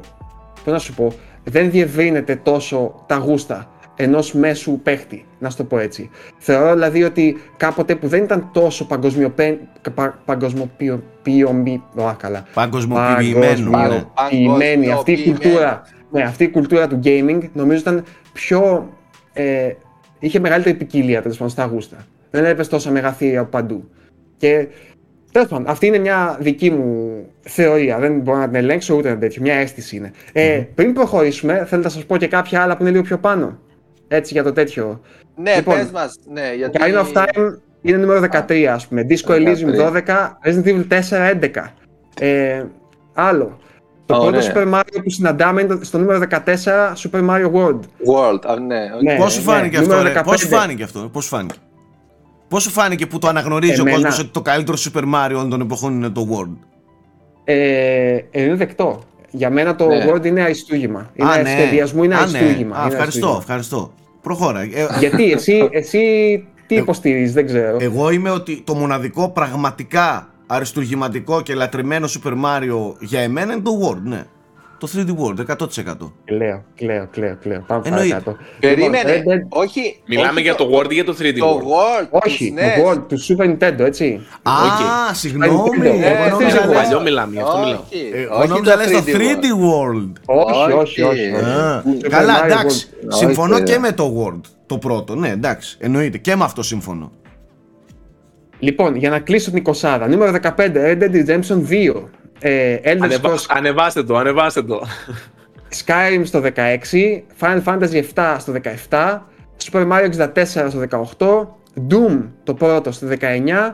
B: Πώς να σου πω, δεν διευρύνεται τόσο τα γούστα ενός μέσου παίχτη, να σου το πω έτσι. Θεωρώ δηλαδή ότι κάποτε που δεν ήταν τόσο παγκοσμιοποιημένη. Παγκοσμιοποιημένη. Ω, καλά.
A: Παγκοσμιοποιημένο. ναι.
B: Παγκοσμιοποιημένη. Αυτή η
C: Παγκοσμιοποιημένη.
B: κουλτούρα, ναι, αυτή η κουλτούρα του gaming νομίζω ήταν πιο. Ε, είχε μεγαλύτερη ποικιλία τέλος πάντων στα γούστα. Δεν έβλεπε τόσα μεγαθύρια από παντού. Και τέλος πάντων, αυτή είναι μια δική μου θεωρία. Δεν μπορώ να την ελέγξω ούτε ένα τέτοιο. Μια αίσθηση είναι. Ε, πριν προχωρήσουμε, θέλετε να σας πω και κάποια άλλα που είναι λίγο πιο πάνω. Έτσι για το τέτοιο.
C: Ναι,
B: Λοιπόν,
C: πες μας. Ναι, γιατί...
B: Ocarina of Time είναι νούμερο 13, ας πούμε. Disco
C: 13.
B: Elysium 12, Resident Evil 4, 11. Ε, άλλο. Το
C: Ωραία.
B: πρώτο Super Mario που συναντάμε είναι στο νούμερο 14, Super Mario World.
C: World, α, ναι. οκ.
B: Ναι.
A: Πώς σου φάνηκε αυτό,
B: νούμερο
A: ρε, πώς σου
B: 15.
A: φάνηκε αυτό, πώς σου φάνηκε; Πώς σου φάνηκε που το αναγνωρίζει ο
B: Εμένα.
A: κόσμος ότι το καλύτερο Super Mario όλων των εποχών είναι το World;
B: Ε, ε, είναι δεκτό. Για μένα το
C: Ναι.
B: World είναι αριστούγημα. Είναι
A: Α, ναι.
B: σχεδιασμού, είναι
A: Α, ναι.
B: αριστούγημα.
A: Α,
B: είναι
A: ευχαριστώ,
B: αριστούγημα.
A: ευχαριστώ. Προχώρα. Ε,
B: Γιατί εσύ, εσύ τι υποστηρίζεις, δεν ξέρω.
A: Εγώ είμαι ότι το μοναδικό πραγματικά αριστουργηματικό και λατρεμένο Super Mario για εμένα είναι το World, ναι. Το 3D World, 100%.
B: Κλαίω, κλαίω, κλαίω, κλαίω. Πάμε
A: Εννοείται.
B: παρακάτω.
C: Περίμενε.
B: Λοιπόν, Red Dead-
C: όχι.
D: Μιλάμε
C: όχι
D: για το World ή για το 3D
C: Το
D: World;
C: World.
B: Όχι,
C: του SNES.
B: το World του Super Nintendo, έτσι.
A: Α,
D: Οκ.
A: συγγνώμη.
B: Nintendo.
A: Εγώ
B: Ε,
A: νόμιζα
B: θες
A: λες-
B: εγώ.
D: Παλιό μιλάμε, γι' αυτό μιλάω.
C: Όχι,
A: εγώ
C: όχι
A: νόμιζα
C: το
A: λες το
C: 3D
A: 3D World.
B: Όχι, όχι,
C: Όχι.
B: όχι. όχι.
A: Α,
B: Super
A: Καλά,
B: Mario
A: εντάξει.
B: World.
A: Συμφωνώ
C: Όχι,
A: και
C: ρε.
A: με το World. Το πρώτο, ναι, εντάξει. Εννοείται. Και με αυτό σύμφωνοι.
B: Λοιπόν, για να κλείσω την 20, νούμερο 15, Red Dead Redemption 2. Ε, Elder
D: Ανεβα...
B: Scrolls
D: Ανεβάστε το, ανεβάστε το.
B: Skyrim στο 16, Final Fantasy 7 στο 17, Super Mario 64 στο 18, Doom το πρώτο στο 19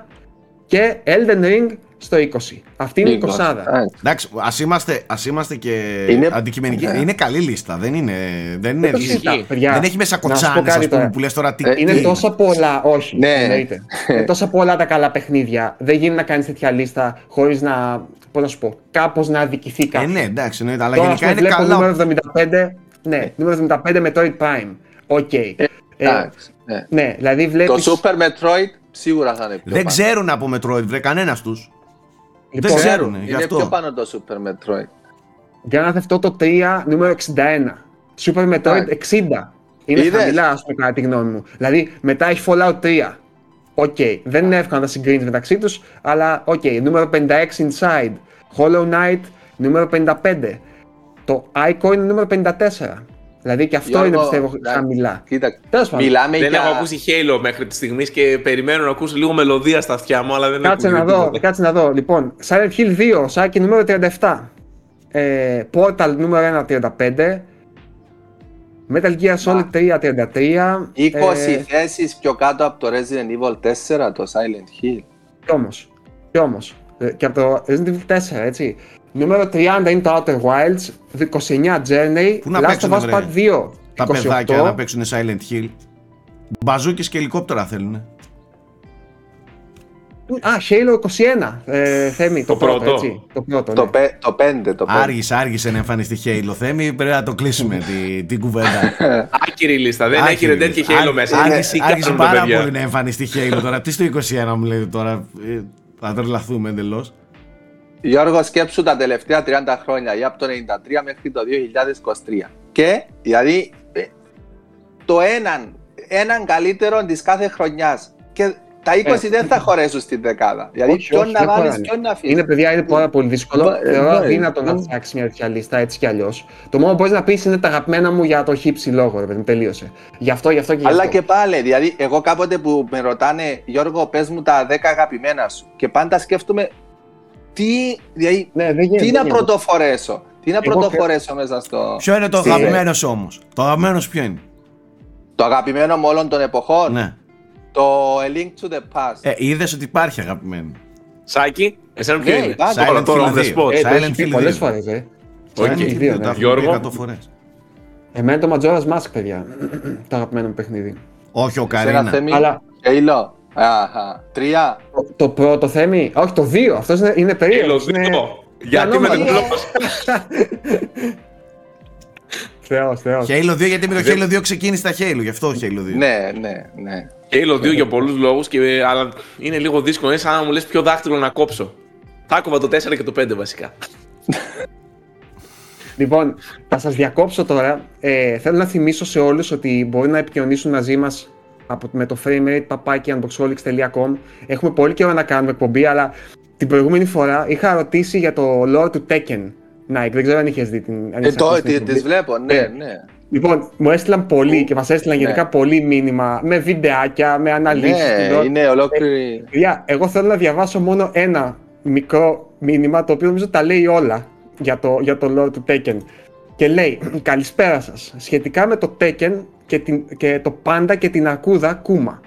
B: και Elden Ring στο 20. Αυτή είναι η 20.
C: Εντάξει.
A: Εντάξει, ας είμαστε, ας είμαστε και
C: Είναι-
A: αντικειμενικοί.
C: Ναι.
A: Είναι καλή λίστα. Δεν είναι. Δεν, είναι
B: Δεν το
A: λίστα.
B: συζητάω, παιδιά.
A: δεν έχει μέσα
B: Να σου πω
A: κοτσάνες,
B: κάτι
A: ας πούμε,
B: τώρα.
A: που λες τώρα τι.
C: Ε,
B: Είναι
A: τι-
B: τόσα πολλά, όχι,
C: Ναι.
B: εννοείται. Είναι *laughs* τόσα πολλά τα καλά παιχνίδια. Δεν γίνει να κάνεις τέτοια λίστα χωρίς να, πώς να σου πω, κάπως να αδικηθεί
A: Ε,
B: κάποιος.
A: ναι, εντάξει, εννοείται. Αλλά
B: Τώρα,
A: γενικά
B: ας πούμε,
A: είναι
B: βλέπω
A: καλά.
B: νούμερο 75, ναι, νούμερο 75 Metroid Prime. OK. Ε,
C: Εντάξει, ναι.
B: ναι, δηλαδή
C: Το
B: βλέπεις...
C: Super Metroid σίγουρα θα είναι πιο
A: Δεν
C: πάνω.
A: ξέρουν από Metroid, βρε κανένας τους.
B: Λοιπόν,
A: δεν ξέρουν, γι'
C: Είναι
A: αυτό.
C: πιο πάνω το Super Metroid.
B: Grand Theft Auto 3 νούμερο 61. Super Metroid
C: Εντάξει.
B: 60. Είναι
C: Είδες;
B: χαμηλά, ας πούμε, κατά τη γνώμη μου. Δηλαδή, μετά έχει Fallout 3. Οκ, δεν είναι εύκολο να τα συγκρίνεις μεταξύ τους, αλλά οκ. Νούμερο 56 Inside. Hollow Knight νούμερο 55. Το Ico είναι νούμερο 54. Δηλαδή και αυτό
C: Γιώργο,
B: είναι πιστεύω
C: εντάξει,
B: χαμηλά.
C: Κοίτα,
B: Τέλος πάντων.
C: μιλάμε
D: δεν
C: για...
D: έχω ακούσει Halo μέχρι τη στιγμή και περιμένω να ακούσω λίγο μελωδία στα αυτιά μου, αλλά δεν
B: Κάτσε
D: έχω
B: να
D: ακούσει
B: δω,
D: τίποτα.
B: κάτσε να δω. Λοιπόν, Silent Hill 2, σάκι νούμερο 37. Ε, Portal νούμερο 1, 35. Metal Gear Solid 3, 33.
C: 20
B: Ε,
C: θέσεις πιο κάτω από το Resident Evil 4, το Silent Hill.
B: Κι όμως, κι όμως. Ε, Και από το Resident Evil 4, έτσι. Νούμερο 30 είναι το Outer Wilds, 29 Journey,
A: Πού να
B: Last of
A: παίξουνε,
B: Us
A: βρε.
B: Part 2,
A: Τα
B: 28.
A: παιδάκια να παίξουν Silent Hill. Μπαζούκες και ελικόπτερα θέλουν.
B: Α, Halo 21, ε, Θέμη, το,
D: Το
B: πρώτο,
D: πρώτο.
B: έτσι. Το πρώτο,
C: Το,
B: ναι.
C: πε- το 5, το 5.
A: Άργησε, άργησε να εμφανιστεί Halo. Θέμη, πρέπει να το κλείσουμε τη, την κουβέντα. *laughs*
D: Άκυρη λίστα, δεν έχει Red Dead και Halo μέσα. Είναι
A: Άργησε,
D: εσύ
A: άργησε
D: κάνουν τα
A: πάρα
D: παιδιά.
A: πολύ να εμφανιστεί Halo τώρα. Τι στο 21 μου λέτε τώρα. ε, Θα τρελαθούμε εντελώς.
C: Γιώργο, σκέψου τα τελευταία 30 χρόνια, ή από το 93 μέχρι το 2023. Και, δηλαδή, ε, το έναν, έναν καλύτερο της κάθε χρονιάς. Και τα 20 δεν θα χωρέσουν στην δεκάδα. Δηλαδή,
B: Όχι,
C: ποιον
B: όχι,
C: να
B: δεν
C: βάλεις,
B: χωράνε.
C: ποιον να αφήσει.
B: Είναι παιδιά, είναι πάρα πολύ δύσκολο.
C: Μπα- ε,
B: Θεωρώ
C: ναι,
B: αδύνατο να
C: ναι.
B: φτιάξεις μια τέτοια λίστα έτσι κι αλλιώς. Το μόνο που μπορείς να πεις είναι τα αγαπημένα μου για το χύψη λόγο, ρε παιδί μου, τελείωσε. Γι' αυτό, γι' αυτό και γι'
C: Αλλά
B: αυτό.
C: και πάλι, δηλαδή, εγώ κάποτε που με ρωτάνε, Γιώργο, πες μου τα 10 αγαπημένα σου. Και πάντα σκέφτομαι, τι, δηλαδή,
B: Ναι, δεν γίνεται.
C: τι
B: δεν
C: να
B: γίνεται.
C: πρωτοχωρέσω; Τι να
B: Εγώ
C: πρωτοχωρέσω μέσα στο.
A: Ποιο είναι το
C: στη-
A: αγαπημένος όμως; Το αγαπημένος ποιο είναι;
C: Το αγαπημένο μου όλων των εποχών;
A: Ναι.
C: Το A Link to the Past.
A: Ε, είδες ότι υπάρχει αγαπημένο.
D: Σάκη, εσένα ποιο
C: Ναι,
D: είναι;
C: υπάρχει.
D: Τώρα,
A: Silent
D: τώρα,
A: Hill
D: on the
A: 2.
D: spot.
B: Ε, το
A: Silent
B: έχει πει
A: Hill
B: πολλές
A: 2.
B: φορές, ε.
D: OK.
B: Silent Hill 2, ναι.
A: Τα έχω
D: Γιώργο.
A: πει 100 φορές.
B: Εμένα το Majora's Mask, παιδιά. το αγαπημένο μου παιχνίδι.
A: Όχι, ο
C: Σε ένα
A: Καρίνα.
C: θέμη.
B: Αλλά-
C: Halo. Αχα. Τρία.
B: Το, το πρώτο θέμη, όχι το 2, αυτός είναι, είναι
D: Halo
B: περίεργο.
D: 2. Γιατί με
B: ανώμαλο.
D: την
B: Θεός, θεός.
A: Halo 2, γιατί με το
D: Δεν-
A: Halo 2 ξεκίνησε τα Halo, γι' αυτό Halo 2.
C: Ναι, ναι, ναι.
D: Halo 2 για πολλούς λόγους, αλλά είναι λίγο δύσκολο. Είναι σαν να μου λες ποιο δάχτυλο να κόψω. Θα άκουβα το 4 και το 5 βασικά. *laughs*
B: Λοιπόν, θα σας διακόψω τώρα. Ε, θέλω να θυμίσω σε όλους ότι μπορεί να επικοινωνήσουν μαζί μας από, με το framerate.unboxholics.com Έχουμε πολύ καιρό να κάνουμε εκπομπή, αλλά την προηγούμενη φορά είχα ρωτήσει για το lore του Tekken. Nike, δεν ξέρω αν είχες δει την αν
C: Ε,
B: είχες
C: το,
B: ακούσει την
C: τι,
B: εκπομπή.
C: τις βλέπω, ναι,
B: Ε,
C: ναι.
B: Λοιπόν, μου έστειλαν πολύ και μας έστειλαν
C: Ναι.
B: γενικά πολύ μήνυμα με βιντεάκια, με αναλύσεις. του
C: Ναι,
B: lore.
C: είναι ολόκληρη.
B: Παιδιά, εγώ θέλω να διαβάσω μόνο ένα μικρό μήνυμα το οποίο νομίζω τα λέει όλα για το, για το lore του Tekken. Και λέει, καλησπέρα σας, σχετικά με το Tekken και, την, και το πάντα και την αρκούδα Κούμα.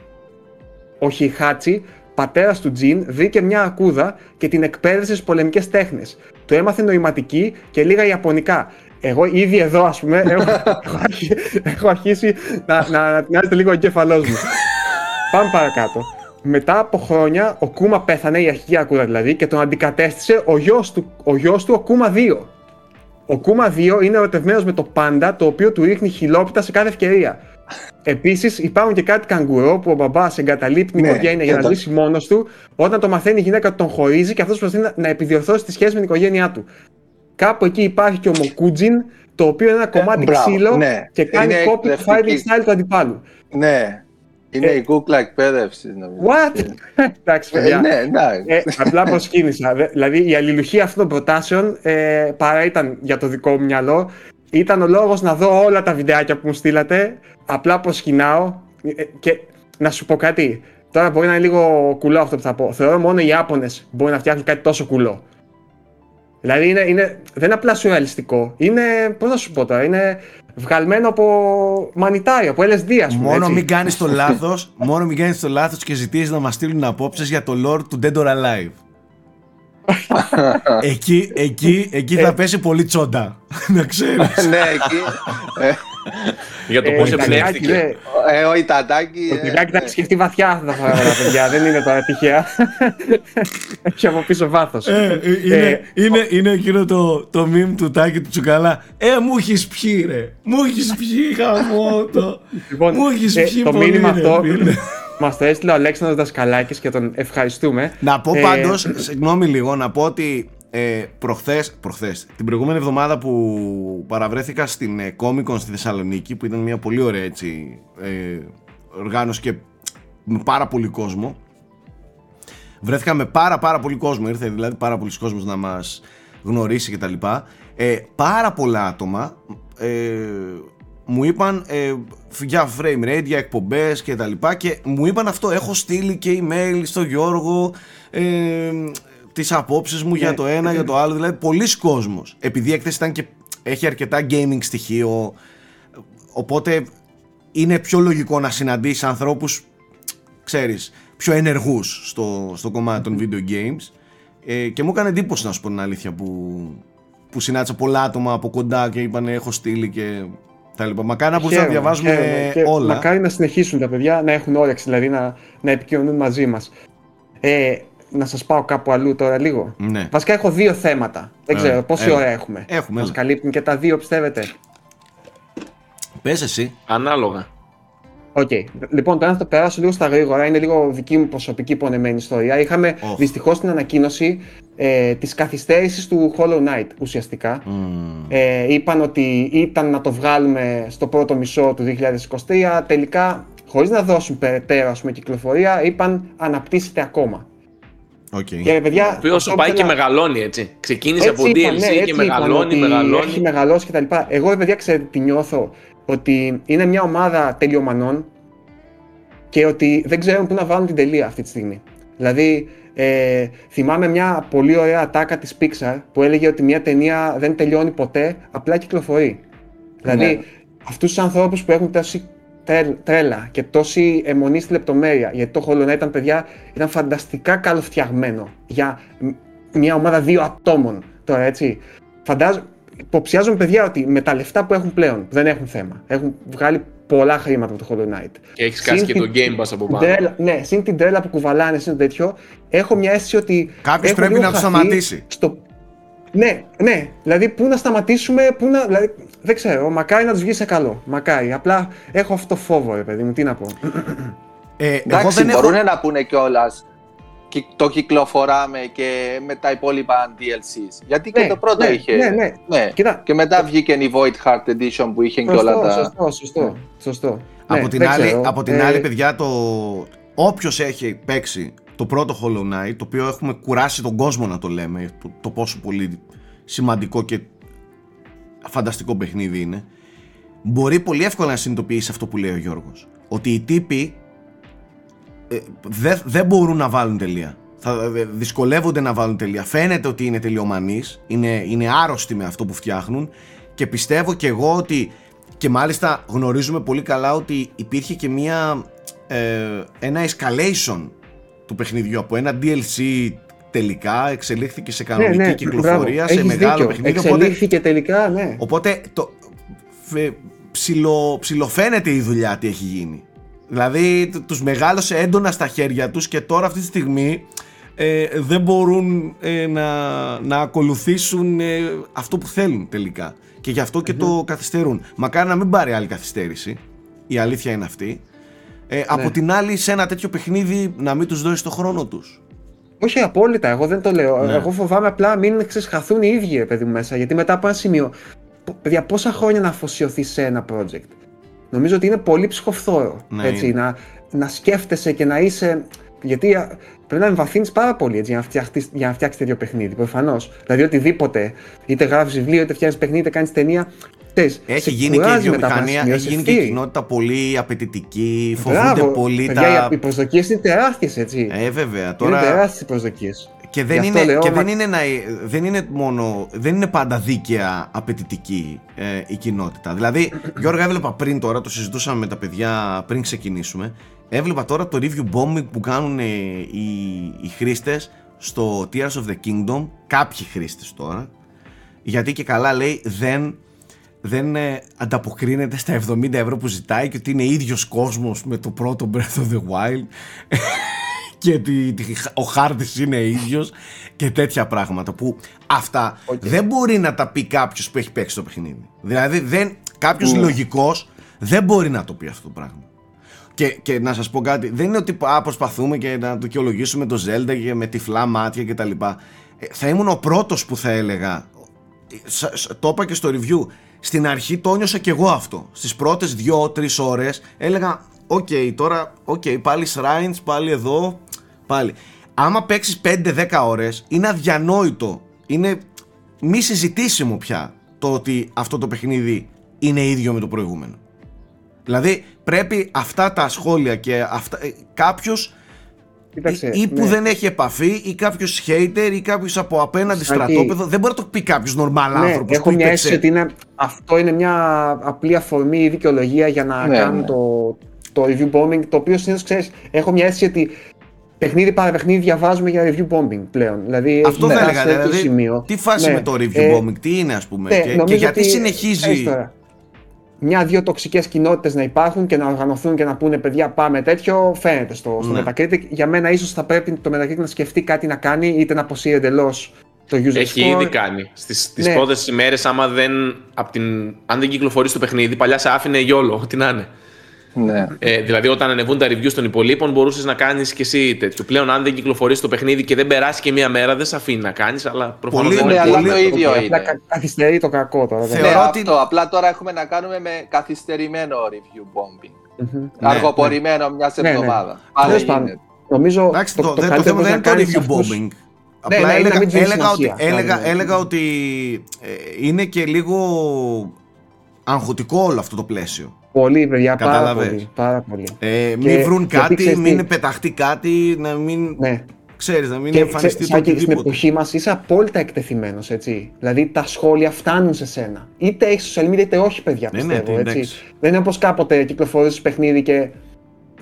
B: Ο Χιχάτσι, πατέρας του Τζιν, βρήκε μια αρκούδα και την εκπαίδευσε στις πολεμικές τέχνες. Το έμαθε νοηματική και λίγα ιαπωνικά. Εγώ ήδη εδώ, ας πούμε, έχω, *laughs* έχω, αρχι- έχω αρχίσει να, να, να τεινάζεται λίγο ο εγκέφαλός μου. *laughs* Πάμε παρακάτω. Μετά από χρόνια, ο Κούμα πέθανε, η αρχική αρκούδα δηλαδή, και τον αντικατέστησε ο γιος του, ο, γιος του, ο Κούμα 2. Ο Κούμα 2 είναι ερωτευμένος με το πάντα, το οποίο του ρίχνει χιλόπιτα σε κάθε ευκαιρία. Επίσης, υπάρχουν και κάτι καγκουρό που ο μπαμπάς εγκαταλείπει την
C: Ναι,
B: οικογένεια για
C: και
B: να
C: το-
B: ζήσει μόνος του. Όταν το μαθαίνει η γυναίκα του, τον χωρίζει και αυτός προσπαθεί να, να επιδιορθώσει τη σχέση με την οικογένειά του. Κάπου εκεί υπάρχει και ο Μοκούτζιν, το οποίο είναι ένα κομμάτι
C: μπράβο,
B: ξύλο
C: ναι.
B: και κάνει
C: Είναι
B: copy του fighting
C: εκπαιδευτική.
B: style του αντιπάλου.
C: Ναι. Είναι
B: Ε,
C: η κούκλα εκπαίδευσης, νομίζω.
B: What? Εντάξει,
C: Ε,
B: παιδιά.
C: ναι, εντάξει.
B: Ε, απλά προσκύνησα. Δε- Δηλαδή η αλληλουχία αυτών των προτάσεων ε, παρά ήταν για το δικό μου μυαλό. Ήταν ο λόγος να δω όλα τα βιντεάκια που μου στείλατε. Απλά προσκυνάω. Ε, και να σου πω κάτι. Τώρα μπορεί να είναι λίγο κουλό αυτό που θα πω. Θεωρώ μόνο οι Ιάπωνες μπορεί να φτιάχνουν κάτι τόσο κουλό. Δηλαδή είναι, είναι, δεν είναι απλά σουρεαλιστικό. Είναι, πώς να σου πω τώρα, είναι βγαλμένο από μανιτάριο, από LSD ας πούμε.
A: Μόνο
B: έτσι.
A: μην κάνεις το *laughs* λάθος, μόνο μην κάνεις το λάθος και ζητήσεις να μας στείλουν απόψεις για το lore του Dead or Alive. *laughs* εκεί, εκεί, εκεί θα πέσει πολύ τσόντα. *laughs* να ξέρεις.
C: ναι, εκεί. Ε,
D: Για το
B: Ε,
D: πώ
B: ο Ιταλιάκης,
D: εμπνεύστηκε.
B: ναι.
C: ε, ο Ιταντάκη.
B: Ο
C: ε,
B: Τιγάκη τα
C: ναι.
B: έχει σκεφτεί βαθιά αυτά τα πράγματα, παιδιά. Δεν είναι τώρα τυχαία. *laughs* Έχει από πίσω βάθος.
A: Ε, ε, είναι, είναι, είναι εκείνο το, το meme του Τάκη του Τσουκαλά. Ε, μου έχεις πιει, ρε. Μου έχεις πιει, χαμότο.
B: Λοιπόν,
A: μου έχεις
B: ε,
A: πιει
B: το
A: πολύ,
B: μήνυμα
A: ρε,
B: αυτό
A: φίλε.
B: μας το έστειλε ο Αλέξανδρος Δασκαλάκης και τον ευχαριστούμε.
A: Να πω
B: Ε,
A: πάντως, συγγνώμη λίγο, να πω ότι ε, προχθές, προχθές, την προηγούμενη εβδομάδα που παραβρέθηκα στην ε, Comic Con στη Θεσσαλονίκη, που ήταν μια πολύ ωραία έτσι, ε, οργάνωση και με πάρα πολύ κόσμο, βρέθηκα με πάρα πάρα πολύ κόσμο, ήρθε δηλαδή πάρα πολλοί κόσμος να μας γνωρίσει και τα λοιπά. Ε, πάρα πολλά άτομα ε, μου είπαν ε, για frame rate, για εκπομπές και τα λοιπά και μου είπαν αυτό, έχω στείλει και email στο Γιώργο ε, τις απόψεις μου για
B: Ναι.
A: το ένα, για το άλλο, δηλαδή πολλοί κόσμος. Επειδή η έκθεση ήταν και έχει αρκετά gaming στοιχείο, οπότε είναι πιο λογικό να συναντήσεις ανθρώπους ξέρεις, πιο ενεργούς στο, στο κομμάτι των video games ε, και μου έκανε εντύπωση να σου πω την αλήθεια που, που συνάντησα πολλά άτομα από κοντά και είπαν έχω στείλει και τα λοιπά. Μακάρι να μπορούσαμε να
B: χαίρομαι,
A: διαβάζουμε
B: χαίρομαι. Και
A: όλα.
B: Μακάρι να συνεχίσουν τα παιδιά να έχουν όρεξη, δηλαδή να, να επικοινωνούν μαζί μας. Ε, να σας πάω κάπου αλλού τώρα λίγο.
A: Ναι.
B: Βασικά έχω δύο θέματα. Δεν
A: Ε,
B: ξέρω πόση
A: έλα.
B: ώρα έχουμε.
A: Έχουμε,
B: Μας
A: έλα.
B: καλύπτουν και τα δύο, πιστεύετε;
A: Πες εσύ.
D: Ανάλογα.
B: Οκ. Λοιπόν, τώρα να το περάσω λίγο στα γρήγορα. Είναι λίγο δική μου προσωπική πονεμένη ιστορία. Είχαμε
A: Οχ.
B: δυστυχώς την ανακοίνωση ε, της καθυστέρησης του Hollow Knight ουσιαστικά.
A: Μμμ.
B: Ε, είπαν ότι ήταν να το βγάλουμε στο πρώτο μισό του 2023. Τελικά χωρίς να δώσουν περαιτέρω ας πούμε, κυκλοφορία, είπαν αναπτύσσεται ακόμα.
A: Okay.
B: Και παιδιά.
D: Ο οποίο
B: αυτό
D: πάει
B: που
D: και
B: θέλω-
D: μεγαλώνει έτσι. Ξεκίνησε
B: έτσι
D: από
B: είπαν,
D: DLC
B: ναι,
D: και
B: έτσι
D: μεγαλώνει,
B: είπαν, ότι
D: μεγαλώνει.
B: Έχει μεγαλώσει κτλ. Εγώ, ρε παιδιά, ξέρετε τι νιώθω. Ότι είναι μια ομάδα τελειομανών και ότι δεν ξέρουν πού να βάλουν την τελεία αυτή τη στιγμή. Δηλαδή, ε, θυμάμαι μια πολύ ωραία ατάκα της Pixar που έλεγε ότι μια ταινία δεν τελειώνει ποτέ, απλά κυκλοφορεί. Δηλαδή,
C: Ναι.
B: αυτούς τους ανθρώπους που έχουν τόση τρέλ- τρέλα και τόση αιμονή στη λεπτομέρεια, γιατί το Hollow Knight ήταν, παιδιά, ήταν φανταστικά καλοφτιαγμένο για μ- μια ομάδα δύο ατόμων τώρα, έτσι. Φαντάζομαι, υποψιάζομαι, παιδιά, ότι με τα λεφτά που έχουν πλέον, που δεν έχουν θέμα, έχουν βγάλει πολλά χρήματα από το Hollow Knight.
D: Και έχεις κάσει και
B: Συν
D: το
B: την-
D: Game Pass από
B: την
D: πάνω.
B: τρέλα- ναι, συν την τρέλα που κουβαλάνε, συν το τέτοιο, έχω μια αίσθηση ότι.
A: Κάποιος
B: έχουν
A: πρέπει
B: λίγο
A: να το
B: χαθεί
A: σταματήσει.
B: Στο... Ναι, ναι. Δηλαδή, πού να σταματήσουμε, πού να. Δηλαδή, δεν ξέρω. Μακάρι να τους βγει σε καλό. Μακάρι. Απλά έχω αυτό το φόβο, ρε παιδί μου. Τι να πω.
A: Ε, εγώ
C: Εντάξει,
A: δεν έχω...
C: μπορούν να πούνε κιόλας. Το κυκλοφοράμε και με τα υπόλοιπα DLCs. Γιατί και
B: Ναι,
C: το πρώτο
B: ναι,
C: είχε.
B: ναι, ναι.
C: Ναι.
B: Κοίτα.
C: Και μετά βγήκε η Void Heart Edition που είχε και όλα
B: Σωστό,
C: τα.
B: σωστό, σωστό, σωστό.
A: Από,
B: Ναι,
A: την
B: δεν
A: άλλη,
B: ξέρω.
A: από την
B: Ε,
A: άλλη, παιδιά, το... όποιος έχει παίξει το πρώτο Hollow Knight, το οποίο έχουμε κουράσει τον κόσμο να το λέμε, το, το πόσο πολύ σημαντικό και φανταστικό παιχνίδι είναι, μπορεί πολύ εύκολα να συνειδητοποιήσει αυτό που λέει ο Γιώργος. Ότι οι τύποι ε, δεν δεν μπορούν να βάλουν τελεία. Θα, ε, δυσκολεύονται να βάλουν τελεία. Φαίνεται ότι είναι τελειομανείς, είναι, είναι άρρωστοι με αυτό που φτιάχνουν και πιστεύω και εγώ ότι και μάλιστα γνωρίζουμε πολύ καλά ότι υπήρχε και μια, ε, ένα escalation του παιχνιδιού από ένα DLC τελικά εξελίχθηκε σε κανονική
B: ναι, ναι,
A: κυκλοφορία,
B: μπράβο,
A: σε
B: έχεις
A: μεγάλο
B: δίκιο.
A: παιχνίδι. Οπότε,
B: Εξελίχθηκε τελικά, ναι.
A: οπότε το, φε, ψιλο, ψιλοφαίνεται η δουλειά τι έχει γίνει. Δηλαδή τ- τους μεγάλωσε έντονα στα χέρια τους και τώρα αυτή τη στιγμή ε, δεν μπορούν ε, να, να ακολουθήσουν ε, αυτό που θέλουν τελικά. Και γι' αυτό και το καθυστερούν. Μακάρι να μην πάρει άλλη καθυστέρηση. Η αλήθεια είναι αυτή. Ε, Από την άλλη, σε ένα τέτοιο παιχνίδι να μην τους δώσεις το χρόνο τους.
B: Όχι απόλυτα, εγώ δεν το λέω.
A: Ναι.
B: Εγώ φοβάμαι απλά μην ξεσχαθούν οι ίδιοι, ρε παιδί μου, μέσα. Γιατί μετά από ένα σημείο. π- Παιδιά, πόσα χρόνια να αφοσιωθεί σε ένα project. Νομίζω ότι είναι πολύ ψυχοφθόρο.
A: Ναι,
B: έτσι,
A: είναι.
B: να, να σκέφτεσαι και να είσαι. Γιατί α, πρέπει να εμβαθύνεις πάρα πολύ έτσι, για να φτιάξει για να φτιάξεις τέτοιο παιχνίδι. Προφανώς. Δηλαδή, οτιδήποτε, είτε γράφεις βιβλίο, είτε φτιάχνεις παιχνίδι, είτε κάνεις ταινία. Ξέρεις,
A: Έχει
B: σε
A: γίνει και η
B: κουράζει μετά από ένα
A: βιομηχανία,
B: σημείο,
A: έχει
B: σε
A: γίνει και η
B: φύγει.
A: κοινότητα πολύ απαιτητική, φοβούνται
B: Μπράβο,
A: πολύ
B: παιδιά,
A: τα...
B: Οι προσδοκίες είναι τεράστιες, έτσι.
A: Ε, βέβαια.
B: Είναι
A: Τώρα...
B: τεράστιες οι προσδοκίες.
A: Και δεν,
B: Γι' αυτό
A: είναι,
B: λέω,
A: και
B: μα-
A: δεν, είναι να, δεν είναι μόνο, δεν είναι πάντα δίκαια απαιτητική ε, η κοινότητα. Δηλαδή, Γιώργα, έβλεπα πριν τώρα, το συζητούσαμε με τα παιδιά πριν ξεκινήσουμε, έβλεπα τώρα το review bombing που κάνουν ε, οι, οι χρήστες στο Tears of the Kingdom, κάποιοι χρήστες τώρα, γιατί και καλά λέει δεν, δεν ε, ανταποκρίνεται στα 70 ευρώ που ζητάει και ότι είναι ίδιος κόσμος με το πρώτο Breath of the Wild *laughs* και ότι ο χάρτης είναι ίδιος και τέτοια πράγματα που αυτά δεν μπορεί να τα πει κάποιος που έχει παίξει το παιχνίδι. Δηλαδή δεν, κάποιος λογικός δεν μπορεί να το πει αυτό το πράγμα. Και, και να σας πω κάτι, δεν είναι ότι α, προσπαθούμε και να το δικαιολογήσουμε το Zelda και με τυφλά μάτια και τα λοιπά. Ε, θα ήμουν ο πρώτος που θα έλεγα, σα- σα- το είπα και στο review, στην αρχή το νιώσα και εγώ αυτό. Στις πρώτες 2-3 ώρες έλεγα, οκ, τώρα, οκ, πάλι shrines, πάλι εδώ, πάλι. Άμα παίξεις 5-10 ώρες, είναι αδιανόητο, είναι μη συζητήσιμο πια το ότι αυτό το παιχνίδι είναι ίδιο με το προηγούμενο. Δηλαδή πρέπει αυτά τα σχόλια και αυτά, ε, κάποιος
B: Κοίταξε,
A: ή, ή που
B: ναι.
A: δεν έχει επαφή ή κάποιος hater ή κάποιος από απέναντι
B: Σαν
A: στρατόπεδο δεν μπορεί να το πει κάποιος normal
B: Ναι,
A: άνθρωπος
B: έχω
A: που
B: μια
A: είπε
B: αίσθηση ότι είναι, αυτό είναι μια απλή αφορμή ή δικαιολογία για να
C: Ναι,
B: κάνουν
C: ναι.
B: Το, το review bombing, το οποίο συνήθως ξέρεις, έχω μια αίσθηση ότι παιχνίδι παρά παιχνίδι διαβάζουμε για review bombing πλέον. Δηλαδή,
A: Αυτό
B: έχει
A: θα
B: φτάσει
A: έλεγα,
B: σε τέτοιο
A: δηλαδή,
B: σημείο.
A: τι φάση
B: Ναι,
A: με το review
B: ε,
A: bombing, τι είναι ας πούμε
B: ναι,
A: και, και
B: νομίζω
A: γιατί
B: ότι,
A: συνεχίζει
B: ξέρεις τώρα, Μια-δύο τοξικές κοινότητες να υπάρχουν και να οργανωθούν και να πούνε παιδιά πάμε τέτοιο, φαίνεται στο, στο
A: Ναι.
B: Metacritic. Για μένα ίσως θα πρέπει το Metacritic να σκεφτεί κάτι να κάνει, είτε να αποσύρει εντελώς το user
D: Έχει
B: score.
D: ήδη κάνει. Στις, τις
B: Ναι.
D: πρώτες ημέρες, άμα δεν, απ την, αν δεν κυκλοφορήσει το παιχνίδι, παλιά σε άφηνε γιόλο, ό,τι να είναι.
C: Ναι.
D: Ε, δηλαδή, όταν ανεβούν τα reviews των υπολείπων, μπορούσες να κάνεις και εσύ τέτοιο. Πλέον, αν δεν κυκλοφορήσει το παιχνίδι και δεν περάσει και μία μέρα, δεν σε αφήνει να κάνεις, αλλά προφανώς
A: Πολύ-
D: δεν
C: Ναι,
D: είναι
C: αλλά
A: πολύ-
C: το ίδιο
B: Απλά
C: είναι.
B: κα- καθυστερεί το κακό τώρα. δεν
A: Θεωρώ
C: ναι,
A: ότι-
C: αυτό. Απλά τώρα έχουμε να κάνουμε με καθυστερημένο review bombing. Αργοπορημένο μιας
B: Ναι, ναι.
C: εβδομάδας. Πάλι
B: Τέλος πάντων,
C: γίνεται.
B: Νομίζω
A: Εντάξει, το,
B: το, το,
A: δεν- το
B: καλύτερο
A: θέμα
B: που
A: δεν είναι το
B: κάνεις
A: review
B: αυτούς-
A: bombing.
B: Ναι,
A: Απλά
B: ναι, είναι να
A: έλεγα,
B: μην δίνεις
A: έλεγα, ότι,
B: σημασία.
A: έλεγα,
B: Ναι, ναι.
A: έλεγα ότι ε, είναι και λίγο αγχωτικό όλο αυτό το πλαίσιο.
B: Πολύ, παιδιά, πάρα
A: Κατάλαβες.
B: πολύ. Πάρα πολύ.
A: Ε, μην
B: Και-
A: βρουν
B: γιατί
A: κάτι,
B: ξέρεις
A: μην
B: τι-
A: πεταχτεί κάτι, να μην,
B: Ναι.
A: ξέρεις, να μην
B: Και
A: εμφανιστεί
B: ξε-
A: το
B: Σάκη, στην
A: οτιδήποτε.
B: εποχή μας είσαι απόλυτα εκτεθειμένος, έτσι. Δηλαδή τα σχόλια φτάνουν σε σένα. Είτε έχεις social media είτε όχι, παιδιά,
A: Ναι, ναι,
B: πιστεύω.
A: τι,
B: έτσι.
A: εντάξει.
B: Δεν είναι όπως κάποτε κυκλοφορούσε παιχνίδι και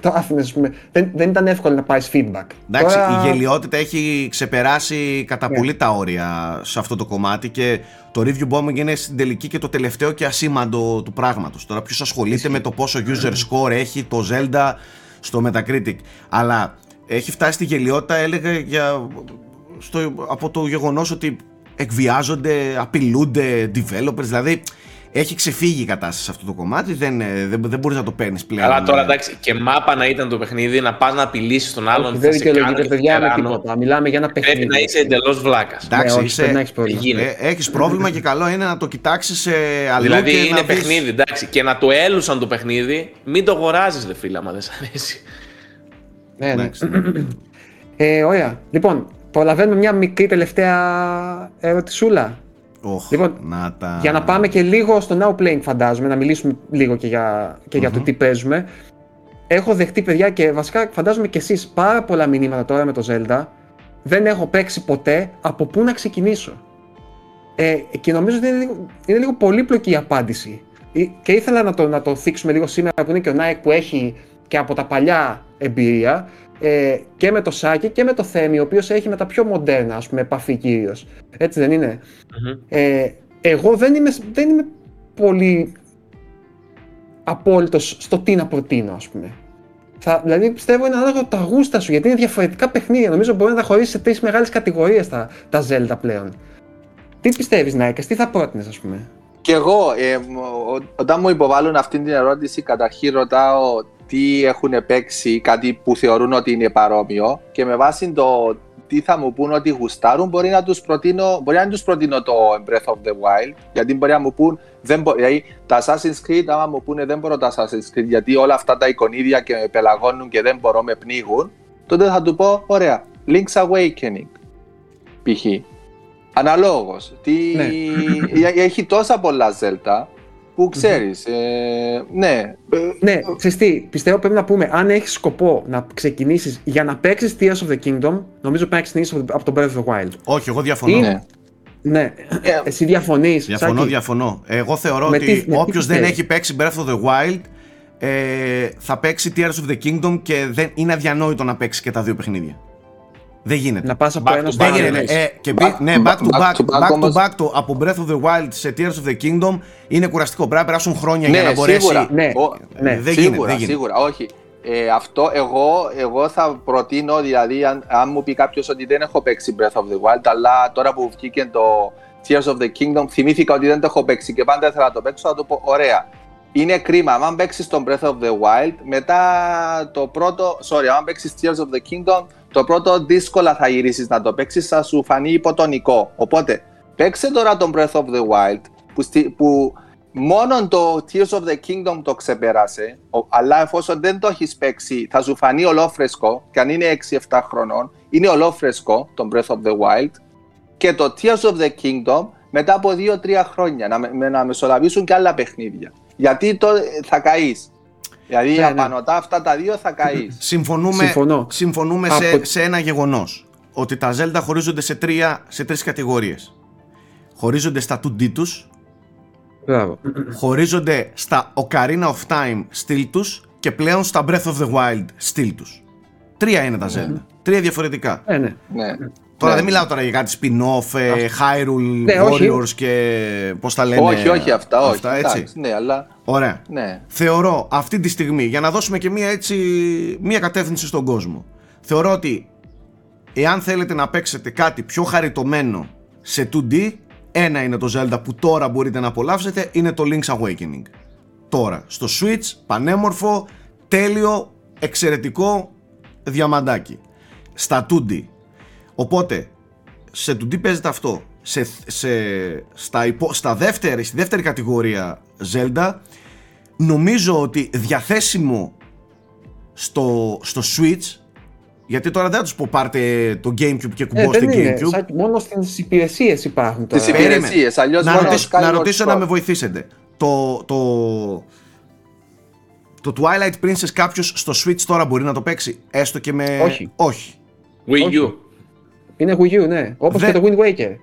B: το άφηνες, πούμε. Δεν, δεν ήταν εύκολο να πάρεις feedback.
A: Εντάξει,
B: Τώρα-
A: η γελιότητα έχει ξεπεράσει κατά
B: Ναι.
A: πολύ τα όρια σε αυτό το κομμάτι και το review bombing είναι στην τελική και το τελευταίο και ασήμαντο του πράγματος. Τώρα ποιος ασχολείται με το πόσο user score έχει το Zelda στο Metacritic. Αλλά έχει φτάσει στη γελιότητα έλεγα για, στο, από το γεγονός ότι εκβιάζονται, απειλούνται developers, δηλαδή έχει ξεφύγει η κατάσταση σε αυτό το κομμάτι, δεν, ε, δεν, δεν μπορείς να το παίρνεις πλέον.
D: Αλλά τώρα
A: ε,
D: εντάξει, και μάπα να ήταν το παιχνίδι, να πας να απειλήσεις τον άλλον.
B: Όχι,
D: θα
B: δεν
D: σε κάνω
B: δικαιολογείται,
D: και
B: παιδιά,
D: θα
B: με
D: κάνω.
B: τίποτα. Μιλάμε για ένα παιχνίδι.
D: Πρέπει να είσαι εντελώς βλάκας.
A: Εντάξει,
B: Ναι, όχι,
A: είσαι,
B: πρέπει να έχεις πρόβλημα.
D: γίνεται.
A: Ε, έχεις πρόβλημα και καλό είναι να το κοιτάξεις ε, αλλού
D: Δηλαδή
A: και
D: είναι
A: να δεις-
D: παιχνίδι, εντάξει. Και να το έλουσαν το παιχνίδι, μην το αγοράζεις, δε φίλε, άμα δεν σ' αρέσει.
B: Ναι, ναι.
A: Εντάξει.
B: Ε, ωραία. Λοιπόν, προλαβαίνουμε μια μικρή τελευταία ερωτησούλα.
A: Οχ,
B: Λοιπόν,
A: να τα...
B: Για να πάμε και λίγο στο Now Playing, φαντάζομαι, να μιλήσουμε λίγο και για, και για το
A: Μμμ.
B: τι παίζουμε. Έχω δεχτεί, παιδιά, και βασικά φαντάζομαι και εσείς πάρα πολλά μηνύματα τώρα με το Zelda. Δεν έχω παίξει ποτέ από πού να ξεκινήσω; Ε, και νομίζω ότι είναι λίγο, είναι λίγο πολύπλοκη η απάντηση. Ε, Και ήθελα να το, να το θίξουμε λίγο σήμερα που είναι και ο Nike που έχει και από τα παλιά εμπειρία ε, και με το Σάκη και με το Θέμη, ο οποίος έχει με τα πιο μοντέρνα, ας πούμε, επαφή κυρίως. Έτσι δεν είναι; Ε, εγώ δεν είμαι, δεν είμαι πολύ απόλυτος στο τι να προτείνω, ας πούμε. Θα, δηλαδή πιστεύω είναι ανάλογα τα γούστα σου, γιατί είναι διαφορετικά παιχνίδια. Νομίζω μπορεί να τα χωρίσεις σε τρεις μεγάλες κατηγορίες τα, τα Zelda πλέον. Τι πιστεύεις, Νάικας, τι θα πρότεινες, ας πούμε;
C: Και εγώ, ε, μ, ο- όταν μου υποβάλλουν αυτή την ερώτηση, καταρχήν ρωτάω τι έχουν παίξει, κάτι που θεωρούν ότι είναι παρόμοιο και με βάση το τι θα μου πούν ότι γουστάρουν, μπορεί να τους προτείνω, μπορεί να τους προτείνω το Breath of the Wild, γιατί μπορεί να μου πούν, δεν μπο, δηλαδή, τα Assassin's Creed, άμα μου πούνε δεν μπορώ τα Assassin's Creed, γιατί όλα αυτά τα εικονίδια και με πελαγώνουν και δεν μπορώ, με πνίγουν, τότε θα του πω, ωραία, Link's Awakening, π.χ. Αναλόγως. Τι...
B: Ναι. *laughs*
C: Ε- Έχει τόσα πολλά Zelda που ξέρεις. ε, ναι. Ε,
B: Ναι, ξέρεις τι, πιστεύω πρέπει να πούμε, αν έχεις σκοπό να ξεκινήσεις για να παίξεις Tears of the Kingdom, νομίζω πρέπει να ξεκινήσεις από το Breath of the Wild.
A: Όχι, εγώ διαφωνώ.
B: Είναι-
C: ναι.
B: Ναι,
C: Ε,
B: εσύ διαφωνείς.
A: Διαφωνώ, διαφωνώ. Εγώ θεωρώ
B: Με
A: ότι
B: τι- με τι
A: όποιος δεν
B: πιστεύεις;
A: έχει παίξει Breath of the Wild ε, θα παίξει Tears of the Kingdom και δεν, είναι αδιανόητο να παίξει και τα δύο παιχνίδια. Δεν γίνεται.
B: Να πας από
D: Back
B: ένα
D: to
B: στο
A: Δεν
D: back,
B: άλλο.
A: γίνεται.
D: ναι.
A: Ε, και
C: Back-
A: μπει- ναι, back to
C: back
A: back,
C: to back
A: back to
C: όμως.
A: back το από Breath of the Wild σε Tears of the Kingdom είναι κουραστικό. Πρέπει να περάσουν χρόνια για
C: Ναι,
A: να μπορέσει.
C: σίγουρα.
B: Ναι,
C: Ο-
B: ναι.
A: Δεν γίνεται,
C: σίγουρα,
A: δεν γίνεται.
C: σίγουρα, όχι. Ε, αυτό εγώ, εγώ θα προτείνω, δηλαδή, αν, αν μου πει κάποιος ότι δεν έχω παίξει Breath of the Wild, αλλά τώρα που βγήκε το Tears of the Kingdom, θυμήθηκα ότι δεν το έχω παίξει και πάντα ήθελα να το παίξω, θα του πω: Ωραία. Είναι κρίμα. Αν παίξεις τον Breath of the Wild, μετά το πρώτο. Sorry, αν παίξεις Tears of the Kingdom, το πρώτο δύσκολα θα γυρίσεις να το παίξεις, θα σου φανεί υποτονικό. Οπότε, παίξε τώρα τον Breath of the Wild, που, στη- που μόνο το Tears of the Kingdom το ξεπέρασε, ο- αλλά εφόσον δεν το έχεις παίξει, θα σου φανεί ολόφρεσκο, και αν είναι 6-7 χρονών, είναι ολόφρεσκο το Breath of the Wild, και το Tears of the Kingdom μετά από 2-3 χρόνια να, με, με- να μεσολαβήσουν και άλλα παιχνίδια. Γιατί το, θα καείς. Δηλαδή
B: Ναι, ναι.
C: απανωτά αυτά τα δύο θα καείς. *clears throat*
A: Συμφωνούμε,
B: Συμφωνώ.
A: συμφωνούμε σε,
B: Από-
A: σε ένα γεγονός. Ότι τα Zelda χωρίζονται σε, τρία, σε τρεις κατηγορίες. Χωρίζονται στα 2D τους,
B: Μπράβο.
A: χωρίζονται στα Ocarina of Time στυλ τους και πλέον στα Breath of the Wild στυλ τους. Τρία είναι τα Zelda. Τρία διαφορετικά.
B: Ε, ναι.
C: ναι.
A: Τώρα
C: Ναι.
A: δεν μιλάω τώρα για κάτι spin-off, ε, Hyrule
B: Ναι, όχι.
A: Warriors και πώς τα λένε.
C: όχι, όχι αυτά, όχι.
A: Αυτά, έτσι.
C: Εντάξει, ναι, αλλά
A: Ωραία.
C: ναι.
A: Θεωρώ αυτή τη στιγμή, για να δώσουμε και μία, έτσι, μία κατεύθυνση στον κόσμο, θεωρώ ότι εάν θέλετε να παίξετε κάτι πιο χαριτωμένο σε 2D, ένα είναι το Zelda που τώρα μπορείτε να απολαύσετε, είναι το Link's Awakening. Τώρα, στο Switch, πανέμορφο, τέλειο, εξαιρετικό διαμαντάκι. Στα 2D. Οπότε, σε 2D παίζεται αυτό. Σε, σε, στα, υπο, στα δεύτερη, στη δεύτερη κατηγορία Zelda νομίζω ότι διαθέσιμο στο, στο Switch γιατί τώρα δεν θα τους πω πάρτε το Gamecube και
B: Ε,
A: κουμπώστε
B: δεν είναι.
A: Gamecube
B: Σαν- μόνο στις υπηρεσίες υπάρχουν τώρα.
C: Τις
A: Περίμενε.
C: υπηρεσίες, αλλιώς
A: να,
C: μόνο
A: ρωτήσω,
C: Skyward
A: να ρωτήσω
C: Sword.
A: να με βοηθήσετε το, το, το Twilight Princess κάποιος στο Switch τώρα μπορεί να το παίξει έστω και με
B: Όχι.
A: όχι.
D: Wii
B: Όχι.
D: U.
B: Είναι Wii U, ναι. Όπως
A: Δεν-
B: και το Wind Waker.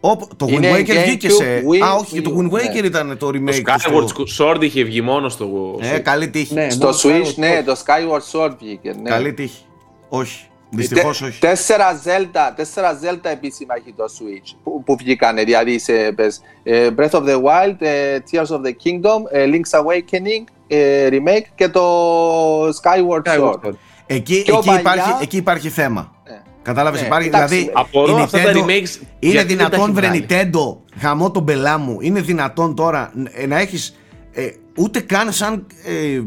A: Όπο- το Wind
C: Είναι
A: Waker βγήκε
C: GameCube,
A: σε...
C: Wii,
A: Α, όχι, το
C: Wii
A: Wind
C: U,
A: Waker
C: ναι.
A: ήταν το
D: Το
A: remake του
D: Skyward
A: στο...
D: Sword είχε βγει μόνο στο
A: Ε,
D: Switch.
A: καλή τύχη.
B: Ναι,
C: Στο
B: μόνο
C: Switch,
B: Skyward
C: ναι,
B: Sword.
C: το Skyward Sword βγήκε. Ναι.
A: Καλή τύχη. Όχι. Δυστυχώς όχι.
C: Τέσσερα Zelda, τέσσερα Zelda επίσημα έχει το Switch που, που βγήκανε, δηλαδή σε πες, ε, Breath of the Wild, ε, Tears of the Kingdom, ε, Link's Awakening, ε, Remake και το Skyward
B: Skyward
C: Sword.
B: Sword.
A: Εκεί,
C: Πιο
A: εκεί,
C: παλιά-
A: υπάρχει, εκεί υπάρχει θέμα.
C: Ναι.
A: Κατάλαβες,
C: Ναι,
A: υπάρχει,
C: εντάξει,
A: δηλαδή
D: Απορώ
A: η
D: αυτά τα
A: Nintendo-
D: remakes
A: Είναι
D: γιατί δεν τα
A: δυνατόν,
D: έχει
A: βρε
D: βγάλει.
A: Nintendo, χαμό τον πελά μου, είναι δυνατόν τώρα ε, να έχεις ε, ούτε καν σαν, ε,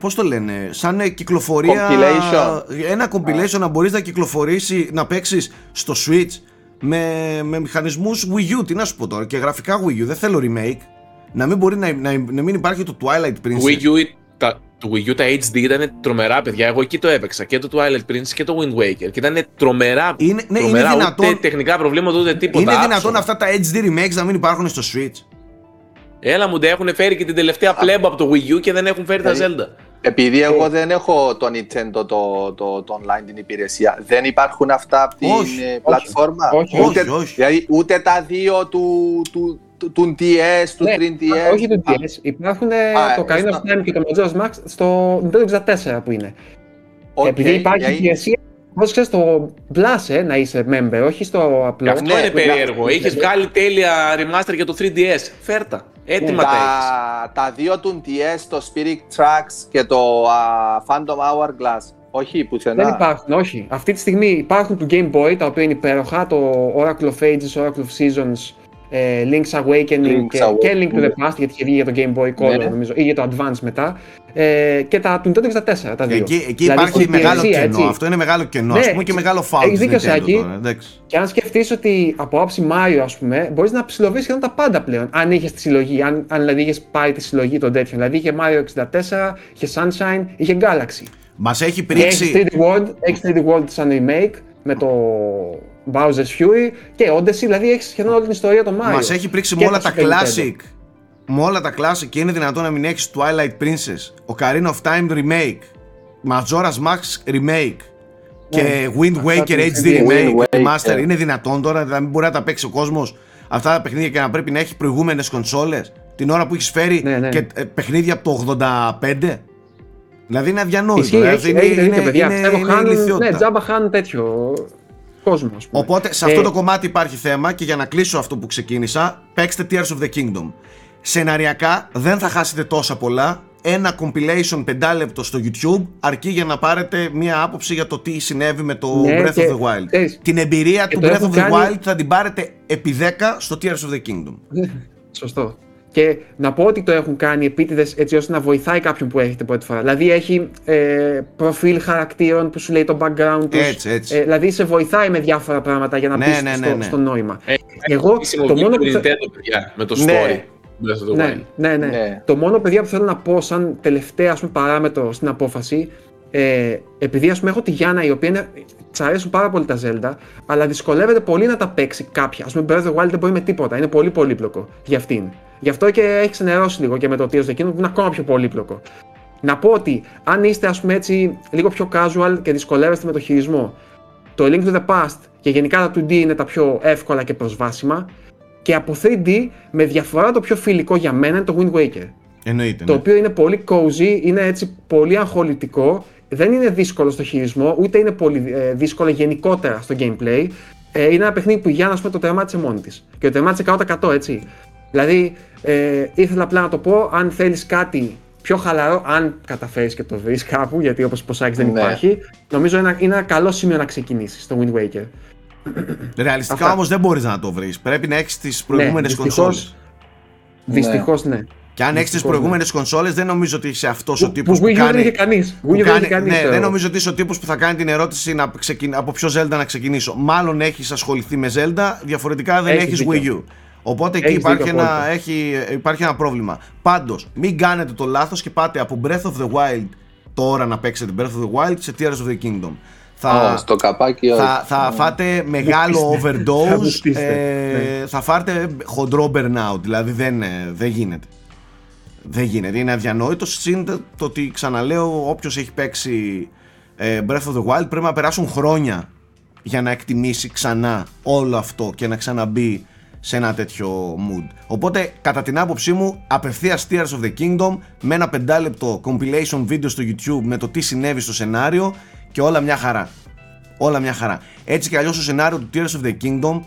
A: πώς το λένε, σαν ε, κυκλοφορία,
C: Compilation.
A: ένα compilation να μπορείς να κυκλοφορήσει, να παίξεις στο Switch με, με μηχανισμούς Wii U, τι να σου πω τώρα, και γραφικά Wii U, δεν θέλω remake, να μην μπορεί να, να, να μην υπάρχει το Twilight Princess.
D: Wii U, τα, το Wii U τα HD ήταν τρομερά, παιδιά. Εγώ εκεί το έπαιξα. Και το Twilight Princess και το Wind Waker. Και ήταν τρομερά.
A: Είναι- ναι, είναι
D: τρομερά
A: δυνατόν-
D: Ούτε τεχνικά προβλήματα, ούτε τίποτα.
A: είναι δυνατόν
D: άψογα.
A: αυτά τα HD remakes να μην υπάρχουν στο Switch;
D: Έλα μου, ντε, έχουν φέρει και την τελευταία πλέμπα από το Wii U και δεν έχουν φέρει τα
C: Ε,
D: Zelda.
C: Επειδή εγώ δεν έχω το Nintendo το, το, το online την υπηρεσία, δεν υπάρχουν αυτά από την
A: Όχι,
C: ε,
B: όχι.
C: πλατφόρμα;
B: Όχι,
C: ούτε,
A: όχι, όχι.
C: Δηλαδή, ούτε τα δύο του, του, του, του DS, του
B: Ναι,
C: 3DS.
B: όχι του DS. Υπάρχουν ε,
C: Α,
B: το
C: ε,
B: Ocarina of
C: στα-
B: Time και το Majora's Mask στο Nintendo 64 που είναι.
C: Οκ,
B: Επειδή υπάρχει
C: δηλαδή,
B: υπηρεσία, πώς ξέρεις, στο Plus ε, να είσαι member, όχι στο απλό.
D: Και αυτό
C: ναι,
D: είναι
C: ναι,
D: περίεργο.
B: ναι,
D: Είχε
B: ναι.
D: βγάλει τέλεια remaster για το 3DS. Φέρτα. Έτοιμα τα έχεις.
C: τα, τα δύο του DS, το Spirit Tracks και το α, Phantom Hourglass. Όχι, πουθενά.
B: Δεν υπάρχουν, όχι. Αυτή τη στιγμή υπάρχουν του Game Boy, τα οποία είναι υπέροχα, το Oracle of Ages, Oracle of Seasons, ε, Link's Awakening
C: Link's
B: και, και Link to
C: Awakening.
B: the Past, γιατί είχε βγει για το Game Boy Color,
C: Ναι.
B: νομίζω, ή για το Advance μετά, ε, και τα του Nintendo 64, τα δύο.
A: Εκεί, εκεί
B: Δηλαδή,
A: υπάρχει
B: στην
A: μεγάλο
B: υπηρεσία,
A: κενό.
B: έτσι.
A: Αυτό είναι μεγάλο κενό.
B: Ναι,
A: ας πούμε και μεγάλο φάουλ.
B: έχεις
A: της
B: δίκιο,
A: Nintendo
B: Σάκη.
A: τώρα, εντάξει.
B: Και αν σκεφτείς ότι από άψη Mario, ας πούμε, μπορείς να ψηλοβείς σχεδόν τα πάντα πλέον. Αν είχες τη συλλογή, αν, αν δηλαδή είχες πάρει τη συλλογή των τέτοιων. Δηλαδή είχε Mario 64, είχε Sunshine, είχε Galaxy.
A: Μας έχει
B: Και έχεις
A: πρίξει.
B: 3D World, έχεις 3D World σαν remake με το Bowser's Fury και Odyssey, δηλαδή έχεις σχεδόν όλη την ιστορία των Mario.
A: Μας έχει πρίξει
B: Και
A: με όλα
B: το
A: τα
B: Super Nintendo.
A: classic. Με όλα τα classic και είναι δυνατόν να μην έχεις Twilight Princess, Ocarina of Time remake, Majora's Max remake και Wind
B: Ναι. Αυτά
A: Waker
B: του
A: HD
B: 3D.
A: remake,
C: Wind
A: Master.
C: Waker.
A: Είναι δυνατόν τώρα να μην μπορεί να τα παίξει ο κόσμος αυτά τα παιχνίδια και να πρέπει να έχει προηγούμενες κονσόλες την ώρα που έχεις φέρει
B: Ναι, ναι.
A: και ε, παιχνίδια από το 85. Δηλαδή είναι αδιανόητο.
B: Ισχύει,
A: δηλαδή
B: έχει,
A: είναι,
B: έχετε δίκιο,
A: είναι,
B: παιδιά.
A: είναι,
B: Πιστεύω
A: είναι
B: χάνουν,
A: ηλικιότητα.
B: ναι, τζάμπα χάνουν τέτοιο κόσμο, ας πούμε.
A: Οπότε σε αυτό
B: Ε,
A: το κομμάτι υπάρχει θέμα και για να κλείσω αυτό που ξεκίνησα, παίξτε Tears of the Kingdom. Σεναριακά δεν θα χάσετε τόσα πολλά. Ένα compilation 5 λεπτό στο YouTube αρκεί για να πάρετε μία άποψη για το τι συνέβη με το
B: Ναι,
A: Breath
B: και
A: of the Wild.
B: ξέρεις,
A: Την εμπειρία
B: και
A: του
B: το
A: Breath
B: έχω
A: of the
B: κάνει-
A: Wild θα την πάρετε επί 10 στο Tears of the Kingdom. *laughs*
B: Σωστό. Και να πω ότι το έχουν κάνει επίτηδες έτσι ώστε να βοηθάει κάποιον που έρχεται πρώτη φορά. Δηλαδή έχει ε, προφίλ χαρακτήρων που σου λέει το background τους.
A: Έτσι, έτσι.
B: Ε, δηλαδή σε βοηθάει με διάφορα πράγματα για να
A: Ναι,
B: μπει
A: ναι,
B: στο,
A: ναι, ναι.
B: στο νόημα.
D: Ε,
B: Εγώ
D: Χρήσιμο
B: το
D: το
B: μόνο
D: του
B: που. θε-
D: Nintendo, παιδιά, με το story.
C: Ναι.
D: Breath of the
B: Ναι,
D: Wild.
B: ναι, ναι,
C: Ναι.
B: Το μόνο παιδιά που θέλω να πω σαν τελευταία ας πούμε, παράμετρο στην απόφαση, ε, επειδή ας πούμε έχω τη Γιάννα η οποία είναι, της αρέσουν πάρα πολύ τα Zelda, αλλά δυσκολεύεται πολύ να τα παίξει κάποια. Ας πούμε, Breath of the Wild δεν μπορεί με τίποτα, είναι πολύ πολύπλοκο για αυτήν. Γι' αυτό και έχει ξενερώσει λίγο και με το Tears of the Kingdom που είναι ακόμα πιο πολύπλοκο. Να πω ότι αν είστε ας πούμε έτσι λίγο πιο casual και δυσκολεύεστε με το χειρισμό, το Link to the Past και γενικά τα 2D είναι τα πιο εύκολα και προσβάσιμα και από 3D με διαφορά το πιο φιλικό για μένα είναι το Wind Waker.
A: Εννοείται.
B: Το
A: ναι.
B: οποίο είναι πολύ cozy, είναι έτσι πολύ αγχολητικό, δεν είναι δύσκολο στο χειρισμό, ούτε είναι πολύ ε, δύσκολο γενικότερα στο gameplay. Ε, είναι ένα παιχνίδι που η Γιάννα ας πούμε, το τερμάτισε μόνη της. Και το τερμάτισε 100% έτσι. Δηλαδή, ε, ήθελα απλά να το πω, αν θέλεις κάτι πιο χαλαρό, αν καταφέρεις και το βρεις κάπου, γιατί όπως πω δεν
C: Ναι.
B: υπάρχει, νομίζω είναι, είναι ένα καλό σημείο να ξεκινήσεις το Wind Waker.
A: Ρεαλιστικά
B: Αυτά.
A: όμως δεν μπορείς να το βρεις. Πρέπει να έχεις τις προηγούμενες
B: δυστυχώς.
A: κονσόλες.
B: Δυστυχώς ναι.
A: Και αν έχεις τις
B: Δυστυχώς, ναι.
A: προηγούμενες κονσόλες, δεν νομίζω ότι είσαι αυτός ο
B: Που,
A: τύπος
B: που
A: που,
B: Wii U δεν
A: κάνει.
B: είχε κανείς.
A: που
B: Wii U δεν
A: κάνει-
B: είχε κανείς.
A: ναι, δεν νομίζω ότι είσαι ο τύπος που θα κάνει την ερώτηση να ξεκιν... από ποιο Zelda να ξεκινήσω. Μάλλον έχεις ασχοληθεί με Zelda, διαφορετικά δεν
B: Έχεις
A: έχεις
B: δίκιο.
A: Wii U. Οπότε εκεί
B: Έχεις
A: υπάρχει
B: δίκιο
A: ένα,
B: απόλυτα.
A: έχει, υπάρχει ένα πρόβλημα. Πάντως, μην κάνετε το λάθος και πάτε από Breath of the Wild τώρα να παίξετε Breath of the Wild σε Tears of the Kingdom. Θα,
C: Ω, στο καπάκι όχι.
A: θα, θα φάτε μεγάλο
B: Θα
A: overdose,
B: μου πείστε,
A: ε, θα φάρτε χοντρό burnout, δηλαδή δεν, ε, δεν γίνεται. Δεν γίνεται, είναι αδιανόητο. Συν το ότι ξαναλέω, όποιος έχει παίξει ε, Breath of the Wild πρέπει να περάσουν χρόνια για να εκτιμήσει ξανά όλο αυτό και να ξαναμπεί σε ένα τέτοιο mood. Οπότε, κατά την άποψή μου, απευθείας Tears of the Kingdom με ένα πεντάλεπτο compilation βίντεο στο YouTube με το τι συνέβη στο σενάριο και όλα μια χαρά. Όλα μια χαρά. Έτσι και αλλιώς το σενάριο του Tears of the Kingdom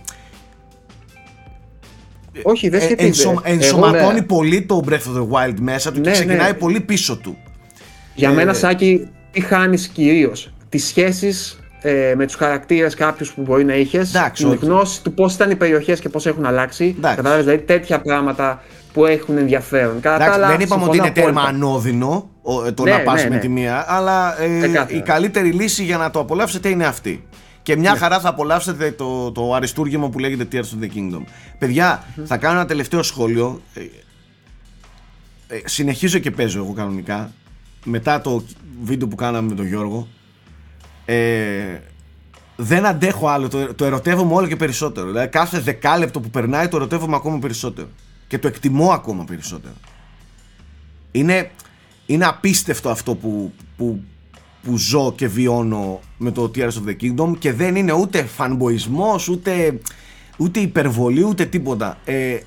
B: Όχι, δεν
A: ε,
B: σχετίζεται.
A: ενσωμα-
B: Εγώ,
A: ενσωματώνει
C: ναι.
A: πολύ το Breath of the Wild μέσα του και
B: Ναι,
A: ξεκινάει
B: ναι.
A: πολύ πίσω του.
B: Για
A: Ε,
B: μένα, Σάκη, τι χάνεις κυρίως; Τις σχέσεις ε, με τους χαρακτήρες κάποιους που μπορεί να είχες.
A: Εντάξει,
B: Την
A: όχι.
B: γνώση του πώς ήταν οι περιοχές και πώς έχουν αλλάξει.
A: Εντάξει.
B: Κατάλαβες, δηλαδή τέτοια πράγματα που έχουν ενδιαφέρον. Κατά τα
A: Εντάξει,
B: άλλα,
A: δεν είπαμε ότι
B: συμφωνώ
A: είναι τέρμα
B: απόλυτα.
A: ανώδυνο ο, ε, το
B: Ναι,
A: να πας
B: ναι,
A: με
B: ναι.
A: τη μία, αλλά ε,
B: Ξεκάθαρα.
A: η καλύτερη λύση για να το απολαύσετε είναι αυτή. Και
B: Ναι.
A: μια χαρά θα απολαύσετε το, το αριστούργημα που λέγεται Tears of the Kingdom. παιδια θα κάνω ένα τελευταίο σχόλιο. Ε, ε, συνεχίζω και παίζω εγώ κανονικά. Μετά το βίντεο που κάναμε με τον Γιώργο. Ε, δεν αντέχω άλλο. Το, το ερωτεύομαι όλο και περισσότερο. Δηλαδή κάθε δεκάλεπτο που περνάει το ερωτεύομαι ακόμα περισσότερο. Και το εκτιμώ ακόμα περισσότερο. Είναι, είναι απίστευτο αυτό που, που, που ζω και βιώνω με το Tears of the Kingdom και δεν είναι ούτε φανμποϊσμός ούτε, ούτε υπερβολή ούτε τίποτα. Ε,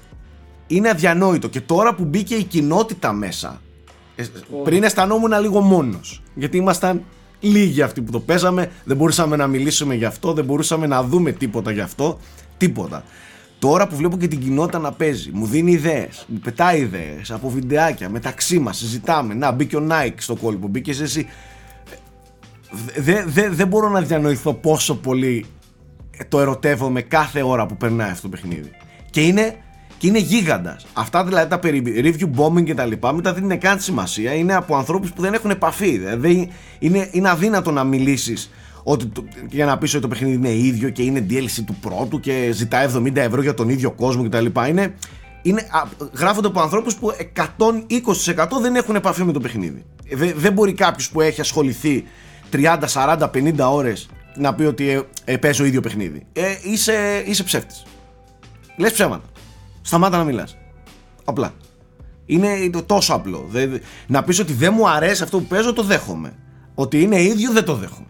A: είναι αδιανόητο και τώρα που μπήκε η κοινότητα μέσα ε, πριν αισθανόμουν λίγο μόνος γιατί ήμασταν λίγοι αυτοί που το παίζαμε δεν μπορούσαμε να μιλήσουμε γι' αυτό δεν μπορούσαμε να δούμε τίποτα γι' αυτό τίποτα Τώρα που βλέπω και την κοινότητα να παίζει, μου δίνει ιδέες, μου πετάει ιδέες από βιντεάκια μεταξύ μας, συζητάμε. Να, μπήκε ο Nike στο κόλπο, μπήκες εσύ. Δεν δε, δεν μπορώ να διανοηθώ πόσο πολύ το ερωτεύομαι κάθε ώρα που περνάει αυτό το παιχνίδι. Και είναι, και είναι γίγαντας. Αυτά δηλαδή τα περί review bombing και τα λοιπά, μετά δεν είναι καν σημασία. Είναι από ανθρώπους που δεν έχουν επαφή. Δηλαδή είναι, είναι αδύνατο να μιλήσεις ότι το, για να πεις ότι το παιχνίδι είναι ίδιο και είναι DLC του πρώτου και ζητάει 70 ευρώ για τον ίδιο κόσμο κτλ. Είναι, είναι, α, γράφονται από ανθρώπους που 120% δεν έχουν επαφή με το παιχνίδι. Ε, δε- δεν μπορεί κάποιος που έχει ασχοληθεί 30, 40, 50 ώρες να πει ότι ε, ε, παίζω ίδιο παιχνίδι. Ε, είσαι, είσαι ψεύτης. Λες ψέματα. Σταμάτα να μιλάς. Απλά. Είναι το- τόσο απλό. Δεν- να πεις ότι δεν μου αρέσει αυτό που παίζω, το δέχομαι. Ότι είναι ίδιο, δεν το δέχομαι.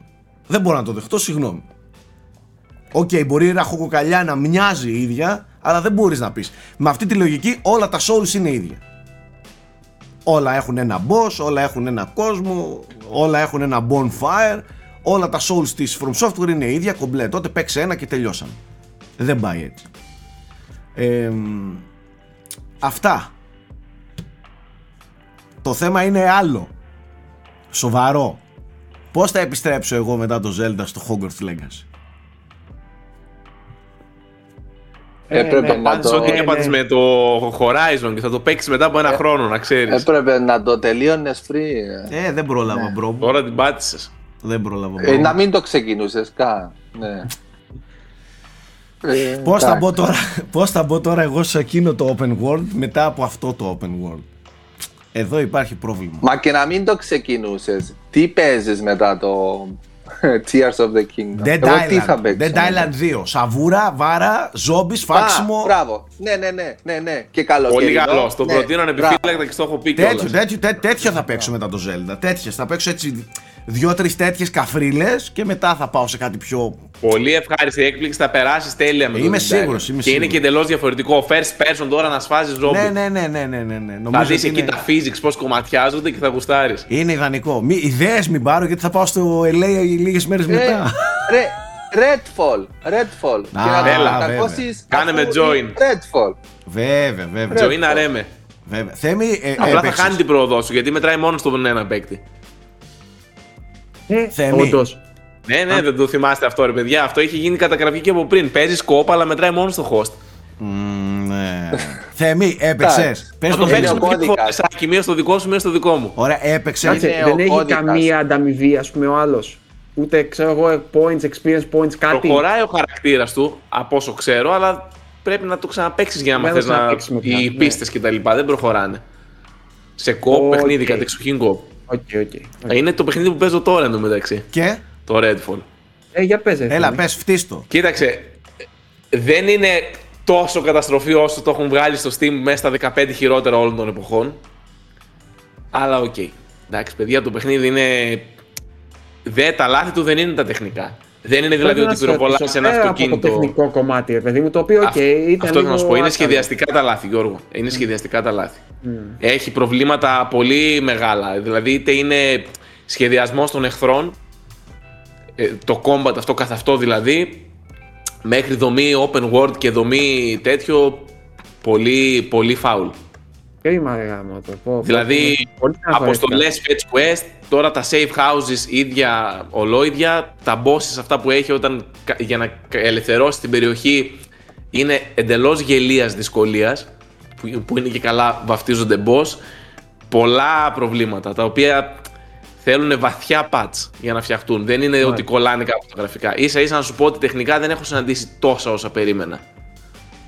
A: Δεν μπορώ να το δεχτώ, συγγνώμη. Οκ, μπορεί η ραχοκοκαλιά να μοιάζει ίδια, αλλά δεν μπορείς να πεις. Με αυτή τη λογική όλα τα Souls είναι ίδια. Όλα έχουν ένα boss, όλα έχουν ένα κόσμο, όλα έχουν ένα bonfire, όλα τα souls της From Software είναι ίδια, κομπλέ. Τότε παίξε ένα και τελειώσαμε. Δεν πάει έτσι. Ε, αυτά. Το θέμα είναι άλλο. Σοβαρό. Πώς θα επιστρέψω εγώ μετά το Zelda στο Hogwarts Legacy;
C: Έπρεπε
B: ναι,
C: να
D: Πάντως
C: το...
D: ό,τι
B: ναι,
D: έπαθες
B: ναι.
D: με το Horizon και θα το παίξεις μετά από ένα χρόνο, να ξέρεις.
C: Έπρεπε να το τελείωνες free.
A: Ε, δεν πρόλαβα bro.
D: Τώρα την πάτησες.
A: Δεν πρόλαβα
C: Ε,
A: bro.
C: να μην το ξεκινούσες καν. Ναι. Ε,
A: Πώς θα,
C: εντάξει.
A: μπω τώρα, πώς θα μπω τώρα εγώ σε εκείνο το open world μετά από αυτό το open world; Εδώ υπάρχει πρόβλημα.
C: Μα και να μην το ξεκινούσες, τι παίζεις μετά το *laughs* Tears of the Kingdom.
A: Dead
C: Εγώ τι θα
A: Island,
C: παίξω;
A: Dead Island 2. Σαβούρα, βάρα, ζόμπις,
C: Α,
A: φάξιμο.
C: μπράβο. Ναι, ναι, ναι, ναι, ναι. Και καλοκαιρινό.
D: Πολύ καλό. Το
C: Ναι,
D: προτείνω
C: μπράβο.
D: ανεπιφύλακτα και στο έχω πει
A: Τέτοιο,
D: κιόλας.
A: τέτοιο, τέ, τέτοιο θα παίξω μετά το Zelda. Τέτοιε. Θα παίξω έτσι δύο-τρεις τέτοιες καφρίλες και μετά θα πάω σε κάτι πιο.
D: Πολύ ευχάριστη έκπληξη, θα περάσεις τέλεια με το
A: Είμαι
D: Dead
A: σίγουρος,
D: Island.
A: είμαι
D: Και είναι
A: σίγουρος.
D: και εντελώς διαφορετικό. First person τώρα να σφάζεις ζόμπι.
A: Ναι, ναι, ναι, ναι, ναι, ναι, ναι.
D: Θα
A: Νομίζω
D: δεις
A: ότι
D: εκεί
A: είναι,
D: τα physics πώς κομματιάζονται και θα γουστάρεις.
A: είναι ιδανικό. Μη, ιδέες μην πάρω γιατί θα πάω στο LA λίγες μέρες
C: Ε,
A: μετά.
C: ρε, Redfall. Redfall.
A: Α,
C: Και να το
A: έλα,
C: κατακώσεις
D: Κάνε με
C: αφού
D: join.
C: είναι Redfall.
A: Βέβαια, βέβαια.
D: Τζοίνα ρέμε.
A: βέβαια. Θέμη, ε,
D: Απλά θα
A: έπαιξες.
D: χάνει την πρόοδό σου γιατί μετράει μόνο στον ένα παίκτη.
B: Ε,
A: Θέμη.
B: όντως.
D: Ναι, ναι, δεν το θυμάστε αυτό, ρε παιδιά. Αυτό έχει γίνει καταγραφή και από πριν. Παίζεις κόπα, αλλά μετράει μόνο στο host.
A: Μμμ, ναι. *laughs* Θέμη, έπαιξες. Πες
D: Θα
A: μου,
D: το
C: είναι
D: παίξει
C: ο
D: δύο
C: κώδικας.
D: φορέ. Σάκη, μία στο δικό σου, μία στο δικό μου.
A: Ωραία, έπαιξες.
B: Κάτσε,
C: Είναι
B: δεν
C: ο
B: έχει
C: κώδικας.
B: καμία ανταμοιβή, ας πούμε, ο άλλος. Ούτε ξέρω εγώ, points, experience points, κάτι.
D: Προχωράει ο χαρακτήρας του, από όσο ξέρω, αλλά πρέπει να το ξαναπαίξει για να
B: Δεν
D: μάθεις
B: το
D: να.
B: ξαναπαίξουμε πια,
D: Οι
B: ναι.
D: πίστες κτλ. δεν προχωράνε. Σε co-op
B: Οκ.
D: παιχνίδι, κατεξοχήν co-op.
B: Οκ, οκ.
D: Είναι το παιχνίδι που παίζω τώρα εντωμεταξύ.
A: Και,
D: Το Redfall.
B: Ε, για πες, ρε,
A: έλα,
B: φίλε.
A: πες, φτύσ' το.
D: Κοίταξε, δεν είναι τόσο καταστροφή όσο το έχουν βγάλει στο Steam μέσα στα 15 χειρότερα όλων των εποχών. Αλλά οκ. Εντάξει, παιδιά, το παιχνίδι είναι. Δε, τα λάθη του δεν είναι τα τεχνικά. Δεν είναι δηλαδή
B: Πρέπει
D: ότι
B: να σε
D: πυροβολάς
B: ρωτήσω,
D: ένα
B: πέρα από
D: αυτοκίνητο.
B: το τεχνικό κομμάτι, ρε παιδί μου, το οποίο, οκ,
D: Αυ-
B: ήταν
D: Αυτό θέλω να σου πω. Είναι
B: λίγο
D: σχεδιαστικά τα λάθη, Γιώργο. Είναι σχεδιαστικά τα λάθη. Έχει προβλήματα πολύ μεγάλα. Δηλαδή, είτε είναι σχεδιασμός των εχθρών, ε, το combat αυτό καθ' αυτό δηλαδή, μέχρι δομή open world και δομή τέτοιο, πολύ, πολύ foul.
B: Κρίμα, ρε γάμο το. Πω, πω,
D: Δηλαδή,
B: πολύ διαφορετικά.
D: αποστολές fetch quest, τώρα τα safe houses ίδια ολόιδια, τα bosses αυτά που έχει όταν, κα- για να κα- ελευθερώσει την περιοχή είναι εντελώς γελίας δυσκολίας, που, που είναι και καλά βαφτίζονται boss, πολλά προβλήματα τα οποία θέλουν βαθιά patch για να φτιαχτούν. Δεν είναι ότι κολλάνε κάπου τα γραφικά. Ίσα ίσα να σου πω ότι τεχνικά δεν έχω συναντήσει τόσα όσα περίμενα.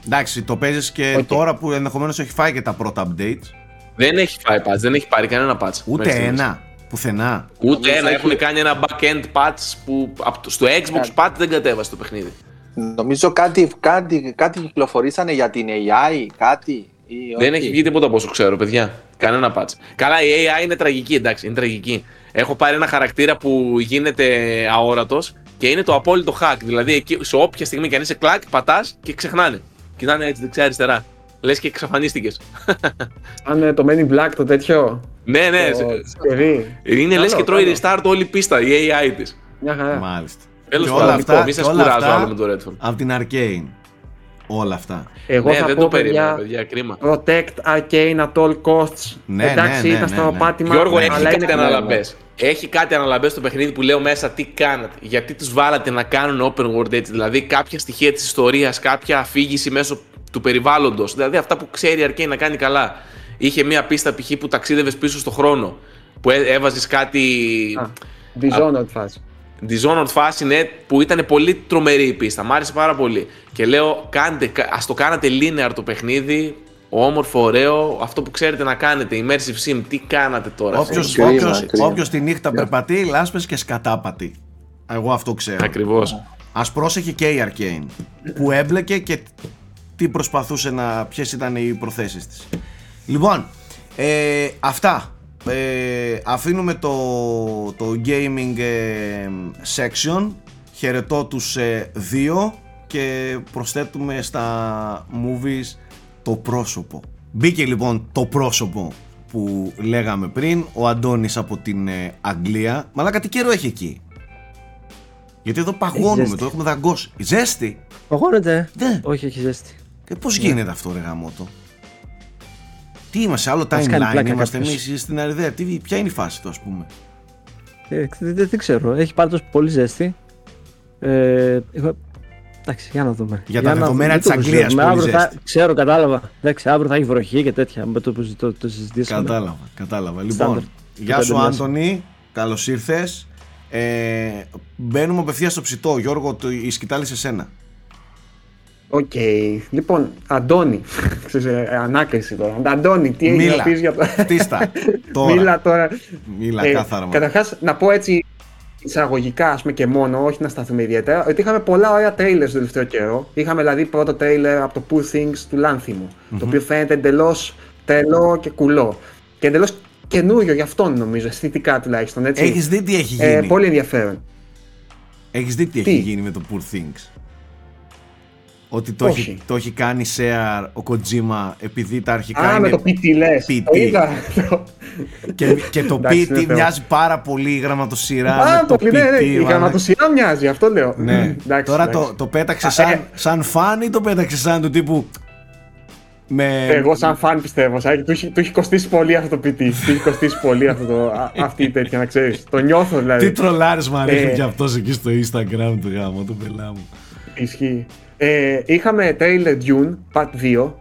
A: Εντάξει, το παίζεις και
B: Οκ.
A: τώρα που ενδεχομένως έχει φάει και τα πρώτα updates.
D: Δεν έχει φάει patch, δεν έχει πάρει κανένα patch.
A: Ούτε
D: μέχρι στιγμής.
A: ένα. Πουθενά.
D: Ούτε
C: Νομίζω
D: ένα.
C: έχει-
D: Έχουν κάνει ένα back-end patch που απ' το- στο Xbox patch δεν κατέβασε το παιχνίδι.
C: Νομίζω κάτι, κάτι, κάτι κυκλοφορήσανε για την AI, κάτι. Ή
D: Δεν
C: όχι.
D: έχει βγει τίποτα από όσο ξέρω, παιδιά. Κανένα patch. Καλά, η AI είναι τραγική, εντάξει, είναι τραγική. Έχω πάρει ένα χαρακτήρα που γίνεται αόρατος και είναι το απόλυτο hack. Δηλαδή, εκεί, σε όποια στιγμή και αν είσαι κλακ, πατάς και ξεχνάνε. Κοιτάνε έτσι δεξιά-αριστερά. Λες και εξαφανίστηκες.
B: Αν ε, το Men in Black το τέτοιο.
D: ναι, ναι.
B: το
D: σε-
B: σκευή.
D: Είναι λες
B: Καλό,
D: και τρώει
B: καλό.
D: restart όλη η πίστα, η AI της.
B: Μια χαρά.
A: Μάλιστα.
D: Τέλος
A: Και
D: πάντων,
A: όλα
D: λοιπόν,
A: αυτά,
D: μη σας
A: και όλα
D: κουράζω
A: αυτά
D: άλλο με το Redfall.
A: από την Arcane. Όλα αυτά.
B: Εγώ
D: ναι,
B: θα
D: δεν
B: πω,
D: το περίμενα,
B: παιδιά,
D: παιδιά, κρίμα.
B: Protect Arcane at all costs.
A: Ναι,
B: Εντάξει,
A: ναι, ναι,
B: ήταν
A: ναι,
B: στο
A: ναι.
B: πάτημα.
D: Γιώργο,
A: Ναι,
D: έχεις
B: αλλά
D: κάτι
B: είναι
D: αναλαμπές. Έχει κάτι αναλαμπές στο παιχνίδι που λέω μέσα τι κάνατε. Γιατί τους βάλατε να κάνουν open world έτσι. Δηλαδή κάποια στοιχεία της ιστορίας, κάποια αφήγηση μέσω του περιβάλλοντος. Δηλαδή αυτά που ξέρει η Arcane να κάνει καλά. Είχε μία πίστα π.χ. που ταξίδευες πίσω στο χρόνο. Που έβαζες κάτι.
B: Α, Dishonored φάση.
D: Dishonored φάση ναι, που ήταν πολύ τρομερή η πίστα. Μ' άρεσε πάρα πολύ. Και λέω, κάντε, ας το κάνατε linear το παιχνίδι. Όμορφο, ωραίο. Αυτό που ξέρετε να κάνετε. Immersive sim, τι κάνατε τώρα.
A: Όποιος,
C: Κρίμα,
A: όποιος,
C: κρίμα.
A: όποιος τη νύχτα περπατεί, λάσπες και σκατάπατη. Εγώ αυτό ξέρω.
D: Ακριβώς.
A: Ας πρόσεχε και η Arcane που έμπλεκε και τι προσπαθούσε να, ποιες ήταν οι προθέσεις της. Λοιπόν, ε, αυτά. Ε, αφήνουμε το, το gaming ε, section. Χαιρετώ τους ε, δύο και προσθέτουμε στα movies το πρόσωπο. Μπήκε λοιπόν το πρόσωπο που λέγαμε πριν, ο Αντώνης από την ε, Αγγλία. Μαλάκα τι καιρό έχει εκεί; Γιατί εδώ παγώνουμε,
E: ζέστη.
A: το έχουμε δαγκώσει. Ζέστη.
E: Παγώνεται.
A: Ναι.
E: Όχι, έχει ζέστη.
A: Και πώς γίνεται αυτό, ρε γαμότο. Τι είμαστε, άλλο
E: Μας κάνει
A: timeline,
E: πλάκα
A: είμαστε
E: κάποιος.
A: εμείς στην Αριδέα. Τι, ποια είναι η φάση του, ας πούμε;
E: Ε, δεν, δεν, δεν ξέρω. Έχει πάντως πολύ ζέστη. Ε, εγώ... Εντάξει, για να δούμε.
A: Για τα
E: να-
A: δεδομένα
E: μην
A: της
E: το
A: Αγγλίας,
E: συζητάμε.
A: πολύ
E: Αύριο θα-
A: ζέστη.
E: Ξέρω, κατάλαβα. Εντάξει, αύριο θα έχει βροχή και τέτοια. Με το που το, το συζητήσουμε.
A: Κατάλαβα, κατάλαβα. Λοιπόν,
E: Στάνταρ.
A: γεια
E: Το
A: σου,
E: πέντε μέσα.
A: Άντωνη. Καλώς ήρθες. Ε, μπαίνουμε απευθείας στο ψητό. Γιώργο, το, η σκητάλη σε σένα.
B: Οκ. Λοιπόν, Αντώνη. *laughs* Ξέρεις, ε, ανάκριση τώρα. Αντώνη, τι έχει
A: Μίλα.
B: να πεις για το.
A: Φτίστα. *laughs* Τώρα.
B: Μίλα τώρα.
A: Μίλα,
B: Ε,
A: κάθαρα. μα.
B: Καταρχάς, να πω έτσι εισαγωγικά ας πούμε, και μόνο, όχι να σταθούμε ιδιαίτερα, ότι είχαμε πολλά ωραία trailers το τελευταίο καιρό. Είχαμε δηλαδή πρώτο trailer από το Poor Things του λανθιμου το οποίο φαίνεται εντελώς τρελό και κουλό. Και εντελώς καινούριο για αυτόν νομίζω, αισθητικά τουλάχιστον. Έτσι.
A: Έχεις δει τι έχει
B: Ε,
A: γίνει;
B: πολύ ενδιαφέρον.
A: Έχεις δει τι,
B: Τι;
A: έχει γίνει με το Poor Things; Ότι το
B: Όχι.
A: έχει, το έχει κάνει share ο Kojima επειδή τα αρχικά
B: Α,
A: είναι
B: με το PT λες.
A: PT.
B: Το είδα.
A: Και, και το
B: Εντάξει, είναι
A: PT
B: θεό.
A: μοιάζει πάρα πολύ η γραμματοσυρά
B: Α,
A: με το
B: το ναι, ναι,
A: PT.
B: η
A: μαλάκα.
B: γραμματοσυρά μοιάζει, αυτό λέω.
A: Ναι.
B: Εντάξει,
A: Τώρα
B: εντάξει.
A: το, το πέταξε
B: Α,
A: σαν,
B: ε.
A: σαν φαν ή το πέταξε σαν του τύπου. Με...
B: Εγώ σαν φαν πιστεύω, Σάκη, του, έχει- του έχει κοστίσει πολύ αυτό το PT. του έχει κοστίσει πολύ αυτό το, α- αυτή η τέτοια, να ξέρεις. Το νιώθω δηλαδή.
A: Τι τρολάρισμα ρίχνει
B: Ε.
A: κι αυτός εκεί στο Instagram του γάμου του πελά μου.
B: Ισχύει. Ε, είχαμε trailer Dune Part 2.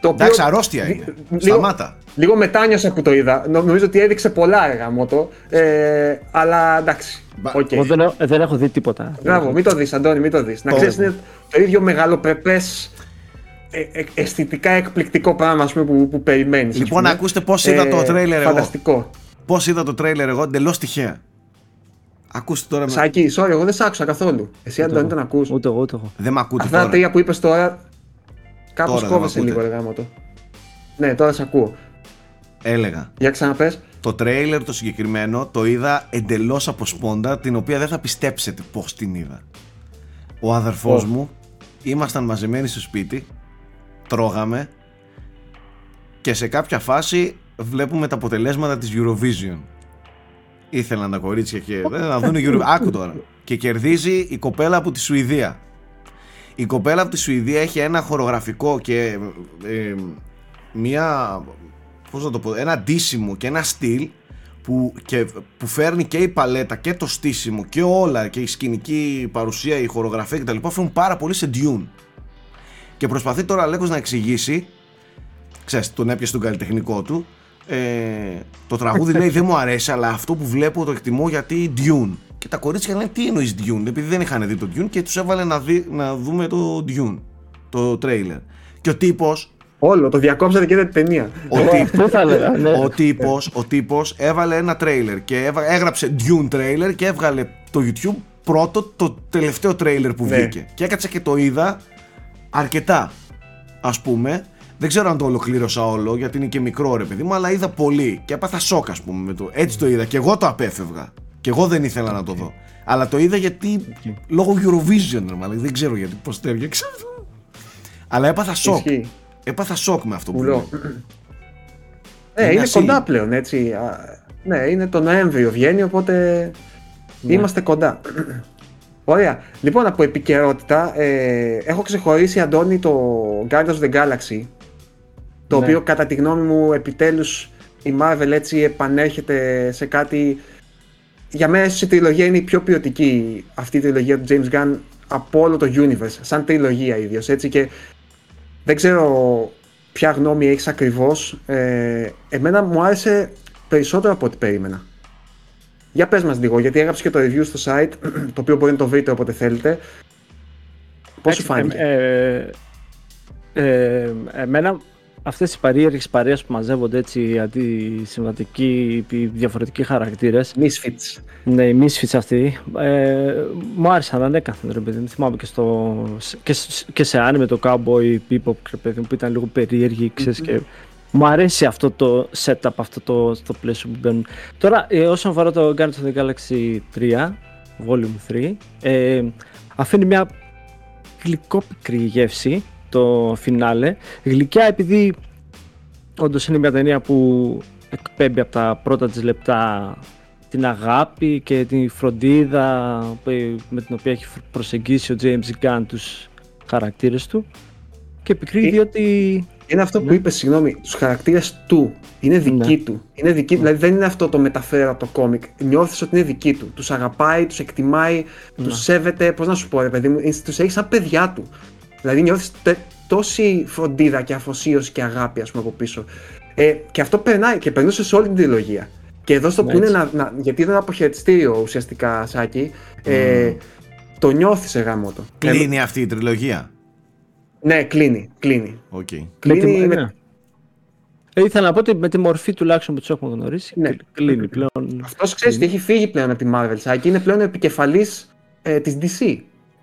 B: Το οποίο
A: Εντάξει, αρρώστια
B: δι-
A: είναι.
B: λίγο-
A: Σταμάτα.
B: Λίγο μετάνιωσα που το είδα. Νο- Νομίζω ότι έδειξε πολλά γαμώτο. Ε, αλλά εντάξει.
A: Μπα-
B: οκ.
E: Εγώ δεν, έχω- δεν έχω δει τίποτα.
B: Μπράβο, μην το δεις Αντώνη, μην το δεις. Να
A: Το
B: ξέρεις
A: έχω.
B: είναι το ίδιο μεγαλοπρεπές ε, ε, αισθητικά εκπληκτικό πράγμα ας πούμε, που, που περιμένεις. ας
A: Λοιπόν,
B: πούμε.
A: ακούστε πώς είδα το τρέιλερ εγώ.
B: Φανταστικό.
A: Πώς είδα το τρέιλερ εγώ εντελώς τυχαία. Ακούστε τώρα. Με...
B: Σάκη, sorry, εγώ δεν σ' άκουσα καθόλου. Εσύ Αντώνη τον ακούς.
E: Ούτε εγώ, ούτε εγώ.
A: Δεν με ακούτε
B: Αυτά τα
A: τώρα.
B: τρία που είπες τώρα, κάπως
A: Τώρα δεν
B: κόβεσαι
A: μ'
B: λίγο
A: ακούτε.
B: ρε γάμο το. Ναι, τώρα σε ακούω.
A: Έλεγα.
B: Για ξαναπες.
A: Το τρέιλερ το συγκεκριμένο το είδα εντελώς από σπόντα, την οποία δεν θα πιστέψετε πώς την είδα. Ο αδερφός
B: Ω.
A: μου, ήμασταν μαζεμένοι στο σπίτι, τρώγαμε και σε κάποια φάση βλέπουμε τα αποτελέσματα της Eurovision. Ήθελαν τα κορίτσια και ε, να δουν Eurovision. Άκου τώρα. Και κερδίζει η κοπέλα από τη Σουηδία. Η κοπέλα από τη Σουηδία έχει ένα χορογραφικό και ε, μία πώς να το πω, ένα ντύσιμο και ένα στυλ που, και, που φέρνει και η παλέτα και το στήσιμο και όλα και η σκηνική παρουσία, η χορογραφία κτλ. φέρνουν πάρα πολύ σε Dune. Και προσπαθεί τώρα ο Αλέκος να εξηγήσει, ξέρεις, τον έπιασε τον καλλιτεχνικό του, ε, το τραγούδι λέει δεν μου αρέσει αλλά αυτό που βλέπω το εκτιμώ γιατί Dune. Και τα κορίτσια λένε τι εννοείς Dune, επειδή δεν είχαν δει το Dune και τους έβαλε να, δει, να δούμε το Dune, το τρέιλερ. Και ο τύπος
B: Όλο, το διακόψατε και είδατε την ταινία.
A: ο,
E: Εγώ
A: τύπ-
E: αυτό θα έλεγα, ναι.
A: ο τύπος, ο τύπος έβαλε ένα τρέιλερ και έβα- έγραψε Dune τρέιλερ και έβγαλε το YouTube πρώτο το τελευταίο τρέιλερ που
B: Ναι.
A: βγήκε. Και έκατσα και το είδα αρκετά ας πούμε. Δεν ξέρω αν το ολοκλήρωσα όλο γιατί είναι και μικρό ρε παιδί μου, αλλά είδα πολύ και έπαθα σοκ ας πούμε με το. Έτσι το είδα και εγώ το απέφευγα. Και εγώ δεν ήθελα να το δω. Αλλά το είδα γιατί λόγω Eurovision ρε μάλλον, δεν ξέρω γιατί πώς το έβγεξα αυτό. Αλλά έπαθα σοκ.
B: Ισχύει.
A: Έπαθα σοκ με αυτό που
B: Ουλό.
A: βλέπω.
B: Ναι,
A: Μια
B: είναι
A: σύνη.
B: κοντά πλέον, έτσι. Α, Ναι, είναι το Νοέμβριο βγαίνει, οπότε
A: Ναι.
B: είμαστε κοντά. Ωραία. Λοιπόν, από επικαιρότητα, ε, έχω ξεχωρίσει, Αντώνη, το Guardians of the Galaxy, το
E: Ναι.
B: οποίο κατά τη γνώμη μου επιτέλους η Marvel έτσι επανέρχεται σε κάτι... Για μένα ίσως η τριλογία είναι η πιο ποιοτική αυτή η τριλογία του James Gunn από όλο το universe, σαν τριλογία ίδιος, έτσι και δεν ξέρω ποια γνώμη έχεις ακριβώς. Ε, εμένα μου άρεσε περισσότερο από ό,τι περίμενα. Για πες μας λίγο, γιατί έγραψες και το review στο site, το οποίο μπορεί να το βρείτε όποτε θέλετε. Πώς σου φάνηκε;
E: Ε, ε, ε, εμένα αυτές οι παρήεργες παρέες που μαζεύονται έτσι αντισυμβατικοί, οι διαφορετικοί χαρακτήρες
B: Misfits.
E: Ναι, οι misfits αυτοί. Ε, μου άρεσαν ανέκαθεν, ρε παιδί μου. Θυμάμαι και, στο, και, σ- και σε άνime το Cowboy Bebop, ρε παιδί μου, που ήταν λίγο περίεργοι, ξέρεις, και μου αρέσει αυτό το setup, αυτό το, το πλαίσιο που μπαίνουν. Τώρα, ε, όσον αφορά το Guardians of the Galaxy 3, Volume 3, ε, αφήνει μια γλυκόπικρη γεύση το φινάλε. Γλυκιά επειδή όντως είναι μια ταινία που εκπέμπει από τα πρώτα της λεπτά την αγάπη και την φροντίδα που- με την οποία έχει προσεγγίσει ο James Gunn τους χαρακτήρες του και πικρή
B: Ε,
E: διότι
B: Είναι αυτό που
E: Ναι.
B: είπες, συγγνώμη, τους χαρακτήρες του. Είναι δικοί
E: Ναι.
B: του. Είναι δικοί, Δηλαδή δεν είναι αυτό το μεταφέρω από το κόμικ. Νιώθεις ότι είναι δικοί του. Τους αγαπάει, τους εκτιμάει,
E: Ναι.
B: τους σέβεται. Πώς να σου πω, ρε παιδί μου, είναι- τους έχει σαν παιδιά του. Δηλαδή νιώθεις τε- τόση φροντίδα και αφοσίωση και αγάπη, ας πούμε, από πίσω. Ε, και αυτό περνάει και περνούσε σε όλη την τριλογία. Και εδώ στο
E: Ναι,
B: που είναι
E: έτσι.
B: να, να, γιατί ήταν αποχαιρετιστήριο ουσιαστικά, Σάκη, ε, το νιώθεις γαμώτο.
A: Κλείνει αυτή η τριλογία;
B: ναι, κλείνει, κλείνει.
A: Οκ.
E: με
B: Κλείνει
E: τη,
B: με-
E: ναι. Ε, ήθελα να πω ότι με τη μορφή τουλάχιστον που τους έχουμε γνωρίσει
B: Ναι.
E: κλ- κλείνει πλέον.
B: Αυτός ξέρεις τι έχει φύγει πλέον από τη Marvel, Σάκη. Είναι πλέον επικεφαλής ε, της DC.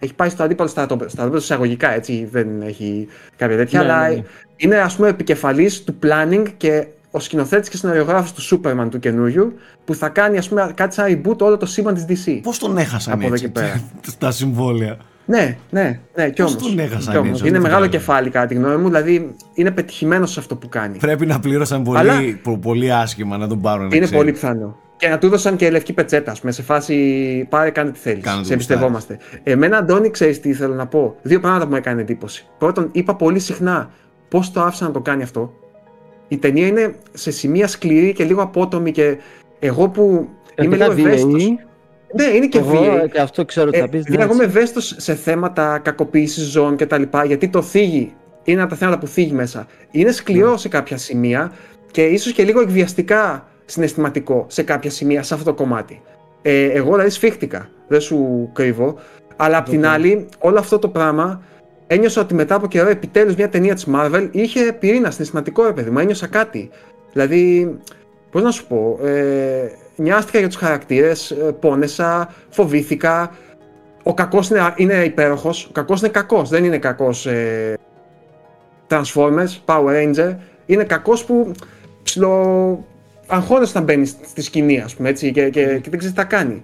B: Έχει πάει στο αντίπαλο στρατόπεδο. Στρατόπεδο εισαγωγικά, έτσι. Δεν έχει κάποια τέτοια.
E: Ναι,
B: αλλά
E: ναι, ναι.
B: είναι ας πούμε επικεφαλής του planning και ο σκηνοθέτης και σεναριογράφος του Superman του καινούριου που θα κάνει ας πούμε κάτι σαν reboot όλο το σύμπαν της DC.
A: Πώς τον έχασαν
B: Από εδώ
A: έτσι
B: και πέρα. *laughs*
A: τα συμβόλαια;
B: Ναι, ναι, ναι, κι
A: Πώς
B: όμως.
A: τον έχασαν
B: Κι όμως.
A: έτσι,
B: Είναι
A: αυτό το
B: μεγάλο
A: πράγμα;
B: κεφάλι κατά τη γνώμη μου, δηλαδή είναι πετυχημένος σε αυτό που κάνει.
A: Πρέπει να πλήρωσαν πολύ,
B: Αλλά-
A: πο- πολύ άσχημα να τον πάρουν.
B: Είναι
A: ξέρεις.
B: πολύ πιθανό. Και να του δώσαν και λευκή πετσέτα, ας πούμε, σε φάση πάρε κάνε τι θέλεις.
A: Κάνε το
B: Σε εμπιστευόμαστε. Εμένα, Αντώνη, ξέρεις τι ήθελα να πω; Δύο πράγματα που μου έκανε εντύπωση. Πρώτον, είπα πολύ συχνά πώς το άφησα να το κάνει αυτό. Η ταινία είναι σε σημεία σκληρή και λίγο απότομη και εγώ που είμαι λίγο
E: Αρκετά
B: ευαίσθητος.
E: βίαιη.
B: Ναι, είναι και
E: Εγώ
B: βίαιη.
E: και αυτό ξέρω τι
B: Ε,
E: θα πεις.
B: δηλαδή,
E: ναι,
B: εγώ είμαι
E: έτσι.
B: ευαίσθητος σε θέματα κακοποίησης ζώων κτλ. Γιατί το θίγει είναι ένα από τα θέματα που θίγει μέσα. Είναι σκληρό σε κάποια σημεία και ίσως και λίγο εκβιαστικά συναισθηματικό σε κάποια σημεία σε αυτό το κομμάτι. Ε, εγώ δηλαδή σφίχτηκα, δεν σου κρύβω. Αλλά απ' την άλλη, όλο αυτό το πράγμα ένιωσα ότι μετά από καιρό επιτέλους μια ταινία της Marvel είχε πυρήνα συναισθηματικό, ρε παιδί μου. Ένιωσα κάτι. Δηλαδή, πώς να σου πω, ε, νοιάστηκα για τους χαρακτήρες, ε, πόνεσα, φοβήθηκα. Ο κακός είναι, είναι υπέροχος. Ο κακός είναι κακός. Δεν είναι κακός ε, Transformers, Power Ranger. Είναι κακός που ψιλο αγχώνεσαι όταν μπαίνεις στη σκηνή, ας πούμε έτσι, και, και, και δεν ξέρεις τι θα κάνει.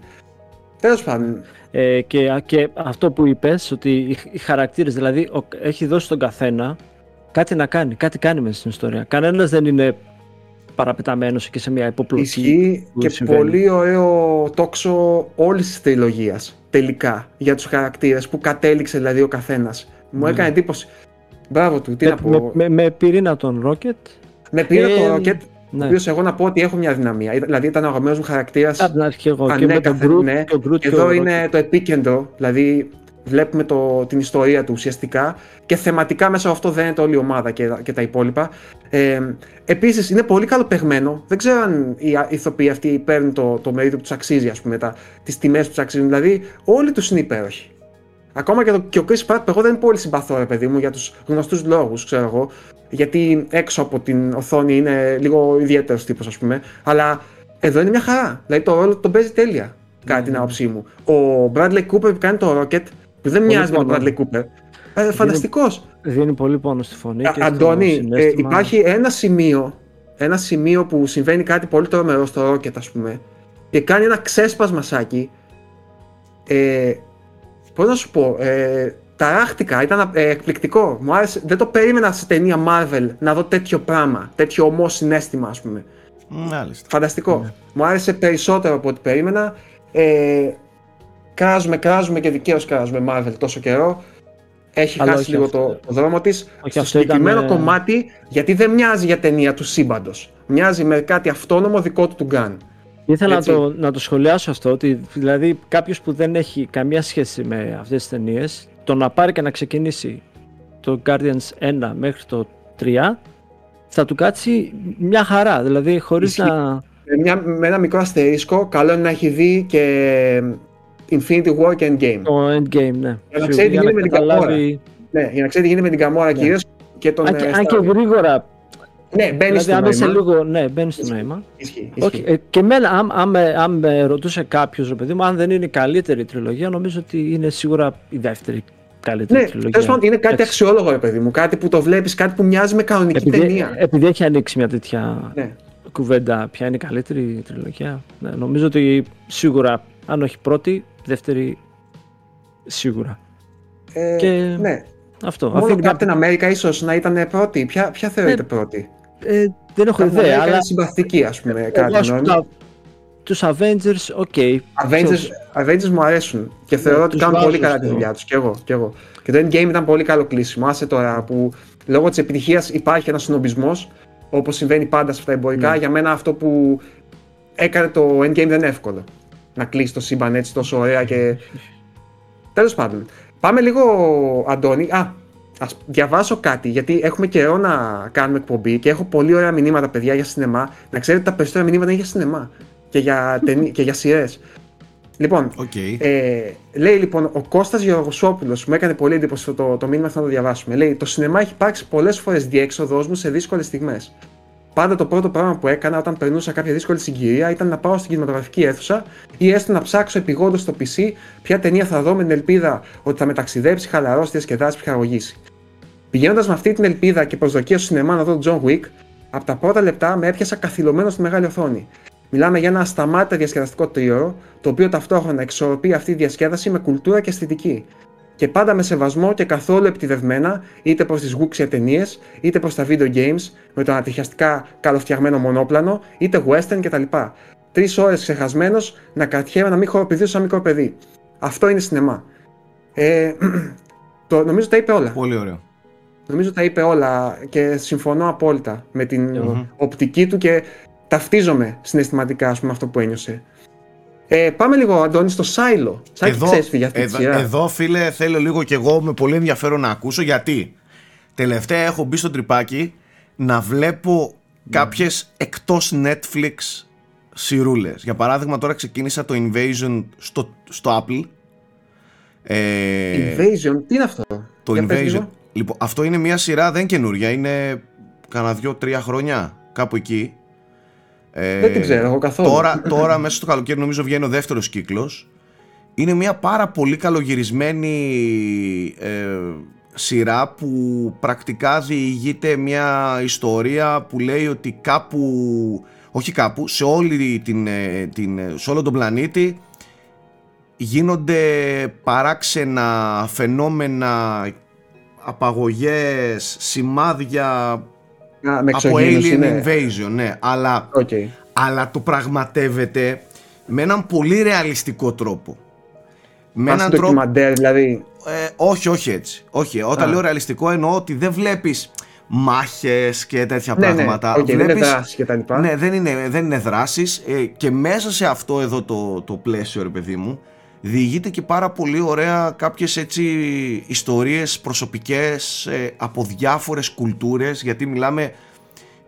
B: Τέλος πάντων.
E: Ε, και, και αυτό που είπες, ότι οι, οι χαρακτήρες, δηλαδή, ο, έχει δώσει στον καθένα κάτι να κάνει, κάτι κάνει μέσα στην ιστορία. Κανένας δεν είναι παραπεταμένος και σε μια υποπλοκή.
B: Ισχύει και
E: συμβαίνει.
B: πολύ ωραίο τόξο όλης της τριλογίας τελικά για τους χαρακτήρες που κατέληξε δηλαδή ο καθένας. Μου
E: Ναι.
B: έκανε εντύπωση. Μπράβο του, τι
E: με,
B: να πω.
E: με, με, με πυρήνα τον Rocket.
B: Με πήρε
E: Ε,
B: το Rocket, ο
E: Ναι.
B: οποίος εγώ να πω ότι έχω μια δυναμία. Ήταν- Δηλαδή ήταν ο αγαπημένο μου χαρακτήρας.
E: Από την αρχή εγώ και με τον
B: Ανέκαθεν,
E: Groot
B: ναι.
E: και ο Groot
B: Και
E: και
B: εδώ
E: ο
B: είναι
E: Rocket.
B: το επίκεντρο, δηλαδή βλέπουμε το, την ιστορία του ουσιαστικά και θεματικά μέσα από αυτό δένεται όλη η ομάδα και, και τα υπόλοιπα. Ε, Επίσης είναι πολύ καλοπεγμένο. Δεν ξέρω αν οι α- ηθοποιοί αυτοί παίρνουν το, το μερίδιο που τους αξίζει, ας πούμε, τις τιμές που τους αξίζουν. Δηλαδή, όλοι τους είναι υπέροχοι. Ακόμα και, το, και ο Chris Pratt, εγώ δεν πολύ συμπαθώ, ρε παιδί μου, για τους γνωστούς λόγους, ξέρω εγώ. Γιατί έξω από την οθόνη είναι λίγο ιδιαίτερος τύπος, ας πούμε. Αλλά εδώ είναι μια χαρά. Δηλαδή το ρόλο τον παίζει τέλεια, κατά την άποψή μου. Ο Bradley Cooper που κάνει το Rocket, που δεν μοιάζει με τον
E: πόνο.
B: Bradley Cooper. Ε, Φανταστικός.
E: Δίνει πολύ πόνο στη φωνή. και στο
B: Αντώνη, ε,
E: συναίσθημα.
B: υπάρχει ένα σημείο, ένα σημείο που συμβαίνει κάτι πολύ τρομερό στο Rocket, ας πούμε, και κάνει ένα ξέσπασμα σάκι. Ε, πώς να σου πω, ε, ταράχτηκα, ήταν ε, εκπληκτικό. Μου άρεσε, δεν το περίμενα σε ταινία Marvel να δω τέτοιο πράγμα, τέτοιο ομό συνέστημα, ας πούμε.
A: Μάλιστα.
B: Φανταστικό.
E: Ναι.
B: Μου άρεσε περισσότερο από ό,τι περίμενα. Ε, κράζουμε, κράζουμε και δικαίως κράζουμε Marvel τόσο καιρό. Έχει
E: Αλλά
B: χάσει
E: όχι
B: λίγο
E: αυτό.
B: το, το δρόμο της. Στο
E: αυτό
B: συγκεκριμένο
E: ήταν, ε,
B: κομμάτι, γιατί δεν μοιάζει για ταινία του σύμπαντος. Μοιάζει με κάτι αυτόνομο δικό του του Gun.
E: Ήθελα να
B: Έτσι.
E: το, να το σχολιάσω αυτό, ότι δηλαδή κάποιος που δεν έχει καμία σχέση με αυτές τις ταινίες, το να πάρει και να ξεκινήσει το Guardians 1 μέχρι το 3, θα του κάτσει μια χαρά, δηλαδή χωρίς
B: Ισχύει.
E: να...
B: Με, μια, με ένα μικρό αστερίσκο, καλό είναι να έχει δει και Infinity War και Endgame.
E: Το endgame, ναι.
B: Για να ξέρει τι γίνεται με την
E: καταλάβει...
B: Ναι, για να ξέρει τι γίνεται με την Gamora
E: Ναι.
B: κυρίως και τον.
E: Αν και,
B: ε,
E: αν και
B: Stark.
E: γρήγορα,
B: Ναι, μπαίνεις
E: δηλαδή
B: στο
E: αν είσαι
B: νόημα.
E: λίγο, ναι, μπαίνεις στο
B: Ισχύει.
E: νόημα.
B: Ισχύει,
E: Όχι,
B: ισχύει.
E: ε, και εμένα, αν, αν, με- αν με ρωτούσε κάποιος, ρε παιδί μου, αν δεν είναι η καλύτερη τριλογία, νομίζω ότι είναι σίγουρα η δεύτερη καλύτερη
B: Ναι,
E: τριλογία.
B: τέλος πάντων είναι κάτι
E: Εντάξει.
B: αξιόλογο, ρε παιδί μου. Κάτι που το βλέπεις, κάτι που μοιάζει με κανονική
E: επειδή,
B: ταινία.
E: επειδή έχει ανοίξει μια τέτοια
B: Ναι.
E: κουβέντα, ποια είναι η καλύτερη τριλογία. Ναι, νομίζω ότι σίγουρα, αν όχι πρώτη, δεύτερη σίγουρα.
B: Ε,
E: Και-
B: ναι.
E: Αυτό.
B: Μόνο
E: Αφήνει μια-
B: Captain America ίσως να ήταν πρώτη. Ποια, ποια θεωρείται πρώτη;
E: Ε, δεν έχω
B: Captain
E: ιδέα,
B: America
E: αλλά
B: είναι συμπαθητική, ας πούμε,
E: εγώ,
B: κάτι
E: ας πούμε,
B: νόημα.
E: τους Avengers, οκ.
B: Avengers,
E: Τους-
B: Avengers μου αρέσουν και θεωρώ ότι
E: τους
B: κάνουν
E: βάζω
B: πολύ καλά τη
E: στο-
B: δουλειά τους. Και εγώ, και εγώ. Και το Endgame ήταν πολύ καλό κλείσιμο. Άσε τώρα που λόγω της επιτυχίας υπάρχει ένας συνομπισμό, όπως συμβαίνει πάντα σε αυτά τα εμπορικά.
E: Ναι.
B: Για μένα αυτό που έκανε το Endgame δεν είναι εύκολο. Να κλείσει το σύμπαν έτσι τόσο ωραία και. Τέλος πάντων. Πάμε λίγο, Αντώνη. Α, ας διαβάσω κάτι, γιατί έχουμε καιρό να κάνουμε εκπομπή και έχω πολύ ωραία μηνύματα, παιδιά, για σινεμά. Να ξέρετε, τα περισσότερα μηνύματα είναι για σινεμά και για, ταινί- και για σειρές. Λοιπόν,
A: Οκ.
B: ε, λέει λοιπόν ο Κώστας Γεωργοσόπουλος, μου έκανε πολύ εντύπωση αυτό το, το μήνυμα, αυτό να το διαβάσουμε. Λέει: Το σινεμά έχει υπάρξει πολλές φορές διέξοδο μου σε δύσκολες στιγμές. Πάντα το πρώτο πράγμα που έκανα όταν περνούσα κάποια δύσκολη συγκυρία ήταν να πάω στην κινηματογραφική αίθουσα ή έστω να ψάξω επειγόντως στο PC ποια ταινία θα δω με την ελπίδα ότι θα με ταξιδέψει, χαλαρώσει, διασκεδάσει, ψυχαγωγήσει. Πηγαίνοντας με αυτή την ελπίδα και προσδοκία στο σινεμά να δω τον John Wick, από τα πρώτα λεπτά με έπιασα καθυλωμένος στη μεγάλη οθόνη. Μιλάμε για ένα ασταμάτητα διασκεδαστικό τρίωρο, το οποίο ταυτόχρονα εξορροπεί αυτή τη διασκέδαση με κουλτούρα και αισθητική. Και πάντα με σεβασμό και καθόλου επιτιδευμένα είτε προς τις γούξια ταινίες, είτε προς τα video games, με το ανατριχιαστικά καλοφτιαγμένο μονόπλανο, είτε western κτλ. Τρεις ώρες ξεχασμένος να κρατιέμαι να μην χοροπηδήσω σαν μικρό παιδί. Αυτό είναι σινεμά. Ε, *clears throat* το, νομίζω τα είπε όλα.
A: Πολύ ωραίο.
B: Νομίζω τα είπε όλα και συμφωνώ απόλυτα με την
A: Μμμ.
B: οπτική του και ταυτίζομαι συναισθηματικά ας πούμε, με αυτό που ένιωσε. Ε, πάμε λίγο, Αντώνη, στο Σάιλο. Σαν
A: Εδώ,
B: ξέρεις για αυτή τη
A: εδώ,
B: σειρά.
A: εδώ, φίλε, θέλω λίγο κι εγώ με πολύ ενδιαφέρον να ακούσω γιατί τελευταία έχω μπει στο τρυπάκι να βλέπω κάποιες εκτός Netflix σειρούλες. Για παράδειγμα τώρα ξεκίνησα το Invasion στο, στο Apple.
B: Ε, Invasion, τι είναι αυτό;
A: Το Invasion. Λοιπόν, αυτό είναι μια σειρά, δεν καινούρια, είναι κανένα δυο-τρία χρόνια, κάπου εκεί.
B: Ε, δεν την ξέρω εγώ καθόλου.
A: Τώρα, τώρα μέσα στο καλοκαίρι νομίζω βγαίνει ο δεύτερος κύκλος. Είναι μια πάρα πολύ καλογυρισμένη ε, σειρά που πρακτικά διηγείται μια ιστορία που λέει ότι κάπου, όχι κάπου, σε, όλη την, ε, την, σε όλο τον πλανήτη γίνονται παράξενα φαινόμενα, απαγωγές, σημάδια από alien ναι. invasion, ναι, αλλά,
B: okay.
A: αλλά το πραγματεύεται με έναν πολύ ρεαλιστικό τρόπο.
B: Με έναν τρόπο. δηλαδή.
A: Ε, όχι, όχι έτσι. Όχι. Όταν λέω ρεαλιστικό εννοώ ότι δεν βλέπεις μάχες και τέτοια
B: ναι,
A: ναι. πράγματα.
B: Okay, βλέπεις... δεν είναι δράση και τα λοιπά.
A: Ναι, δεν είναι, δεν είναι δράσεις ε, και μέσα σε αυτό εδώ το, το πλαίσιο ρε παιδί μου διηγείται και πάρα πολύ ωραία κάποιες έτσι ιστορίες προσωπικές ε, από διάφορες κουλτούρες γιατί μιλάμε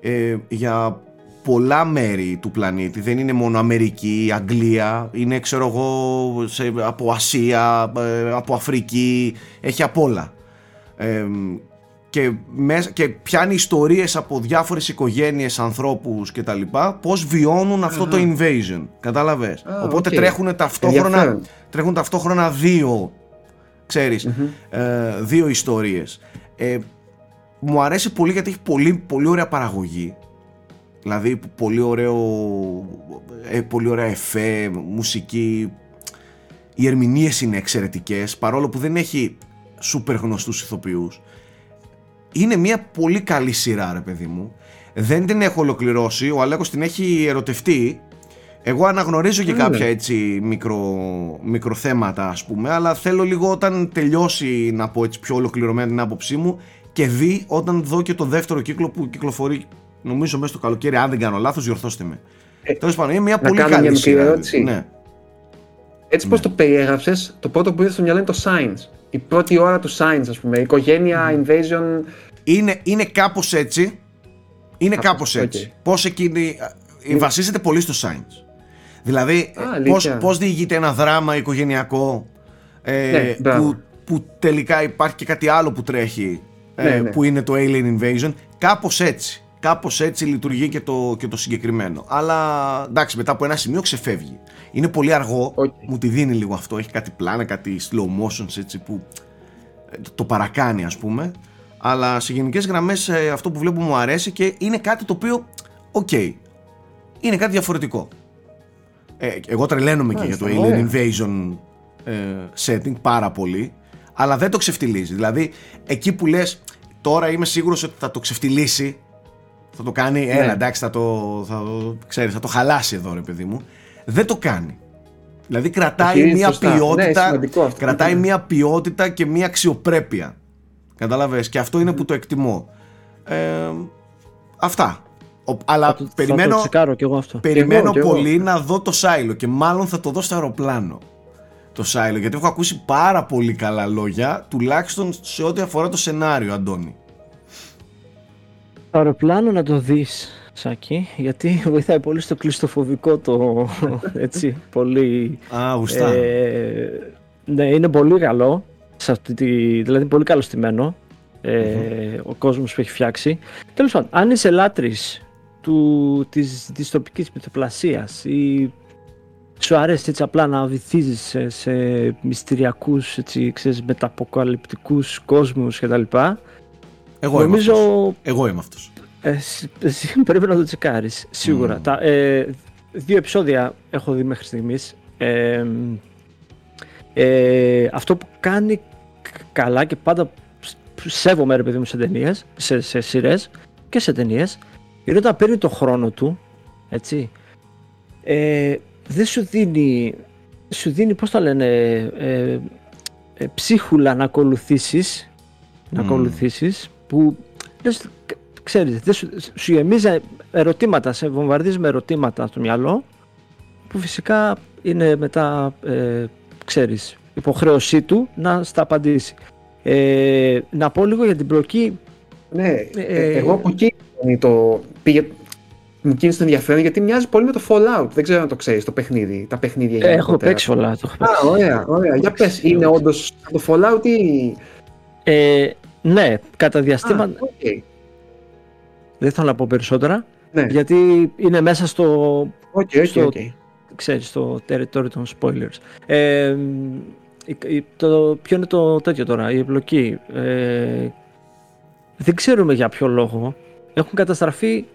A: ε, για πολλά μέρη του πλανήτη. Δεν είναι μόνο Αμερική, Αγγλία, είναι ξέρω εγώ σε, από Ασία, ε, από Αφρική, έχει απ' όλα. Ε, και, μέσα, και πιάνει ιστορίες από διάφορες οικογένειες, ανθρώπους και τα λοιπά, πώς βιώνουν αυτό το invasion, κατάλαβες; Οπότε τρέχουν, ταυτόχρονα, τρέχουν ταυτόχρονα δύο, ξερεις ε, δύο ιστορίες. Ε, μου αρέσει πολύ γιατί έχει πολύ, πολύ ωραία παραγωγή Δηλαδή πολύ ωραίο, ε, πολύ ωραία εφέ, μουσική. Οι ερμηνείες είναι εξαιρετικές, παρόλο που δεν έχει σούπερ γνωστούς ηθοποιούς. Είναι μια πολύ καλή σειρά ρε παιδί μου. Δεν την έχω ολοκληρώσει, ο Αλέκος την έχει ερωτευτεί. Εγώ αναγνωρίζω και κάποια έτσι μικρο, μικροθέματα ας πούμε, αλλά θέλω λίγο όταν τελειώσει να πω έτσι πιο ολοκληρωμένα την άποψή μου και δει όταν δω και το δεύτερο κύκλο που κυκλοφορεί νομίζω μέσα στο καλοκαίρι, αν δεν κάνω λάθος, διορθώστε με. Ε, Τέλος πάντων, είναι μια πολύ καλή σειρά. Ναι.
B: Έτσι ναι. πώ το περιέγραψες, το πρώτο που ήρθε στο μυαλό είναι το Science. Η πρώτη ώρα του Science, ας πούμε. Η οικογένεια, invasion.
A: Είναι, είναι κάπως έτσι. Είναι κάπως έτσι. Okay. Πώς εκείνη. Ε, βασίζεται πολύ στο Science. Δηλαδή, πώς πώς διηγείται ένα δράμα οικογενειακό ε, ναι, που, που τελικά υπάρχει και κάτι άλλο που τρέχει ε, ναι, ναι. που είναι το Alien Invasion. Κάπως έτσι. Κάπως έτσι λειτουργεί και το, και το συγκεκριμένο. Αλλά εντάξει, μετά από ένα σημείο ξεφεύγει. Είναι πολύ αργό, μου τη δίνει λίγο αυτό. Έχει κάτι πλάνα, κάτι slow motions έτσι που ε, το παρακάνει ας πούμε. Αλλά σε γενικές γραμμές ε, αυτό που βλέπω μου αρέσει και είναι κάτι το οποίο, οκ, είναι κάτι διαφορετικό. Ε, εγώ τρελαίνομαι και για το Alien Invasion ε, setting πάρα πολύ, αλλά δεν το ξεφτιλίζει. Δηλαδή, εκεί που λες, τώρα είμαι σίγουρος ότι θα το ξεφτυλίσει θα το κάνει, ναι. έλα εντάξει θα το, θα, ξέρεις, θα το χαλάσει εδώ ρε παιδί μου. Δεν το κάνει. Δηλαδή κρατάει μια ποιότητα, ναι, κρατάει μια ποιότητα και μια αξιοπρέπεια. Κατάλαβες και αυτό είναι που το εκτιμώ. Ε, αυτά. αλλά
E: θα,
A: περιμένω,
E: θα το και εγώ αυτό.
A: περιμένω πολύ να δω το Σάιλο και μάλλον θα το δω στο αεροπλάνο το Σάιλο γιατί έχω ακούσει πάρα πολύ καλά λόγια τουλάχιστον σε ό,τι αφορά το σενάριο Αντώνη
E: το αεροπλάνο να το δεις Σάκη, γιατί βοηθάει πολύ στο κλειστοφοβικό το έτσι, πολύ...
A: Α, γουστά. Ε,
E: ναι, είναι πολύ καλό, σε αυτή τη, δηλαδή πολύ καλωστημένο ε, ο κόσμος που έχει φτιάξει. Τέλος πάντων, αν είσαι λάτρης του, της δυστοπικής μυθοπλασίας ή σου αρέσει έτσι απλά να βυθίζεις σε, σε μυστηριακούς, έτσι, ξέρεις, μεταποκαλυπτικούς κόσμους κτλ.
A: Εγώ Νομίζω... είμαι αυτός. Εγώ είμαι αυτός.
E: Ε, εσύ *laughs* πρέπει να το τσεκάρεις, σίγουρα. Mm. Τα, ε, δύο επεισόδια έχω δει μέχρι στιγμής. Ε, ε, αυτό που κάνει καλά και πάντα σέβομαι ρε παιδί μου σε ταινίες, σε, σε σειρές και σε ταινίες, είναι όταν παίρνει το χρόνο του, έτσι, ε, δεν σου δίνει, σου δίνει πώς τα λένε, ε, ε, ψίχουλα να ακολουθήσεις, να ακολουθήσεις που ξέρεις, δεν σου, σου γεμίζει ερωτήματα, σε βομβαρδίζει με ερωτήματα στο μυαλό που φυσικά είναι μετά, ε, ξέρεις, υποχρέωσή του να στα απαντήσει. Ε, να πω λίγο για την πλοκή
B: Ναι, ε,
E: Ε,
B: εγώ από εκεί το πήγε, μου κίνησε το ενδιαφέρον γιατί μοιάζει πολύ με το Fallout. Δεν ξέρω αν το ξέρεις το παιχνίδι, τα παιχνίδια
E: Ε, έχω
B: γενικότερα.
E: παίξει όλα. Το έχω
B: Α,
E: παίξει.
B: ωραία, ωραία. Για πες, είναι όντως το Fallout ή...
E: Ε, ναι, κατά
B: Α,
E: διαστήματα
B: οκ.
E: δεν θέλω να πω περισσότερα.
B: Ναι,
E: Γιατί είναι μέσα στο,
B: OK, OK,
E: στο-
B: οκ.
E: ξέρεις, στο territory των spoilers. Ε, η- η- το, ποιο είναι το τέτοιο τώρα, η εμπλοκή; Ε, δεν ξέρουμε για ποιο λόγο. Έχουν καταστραφεί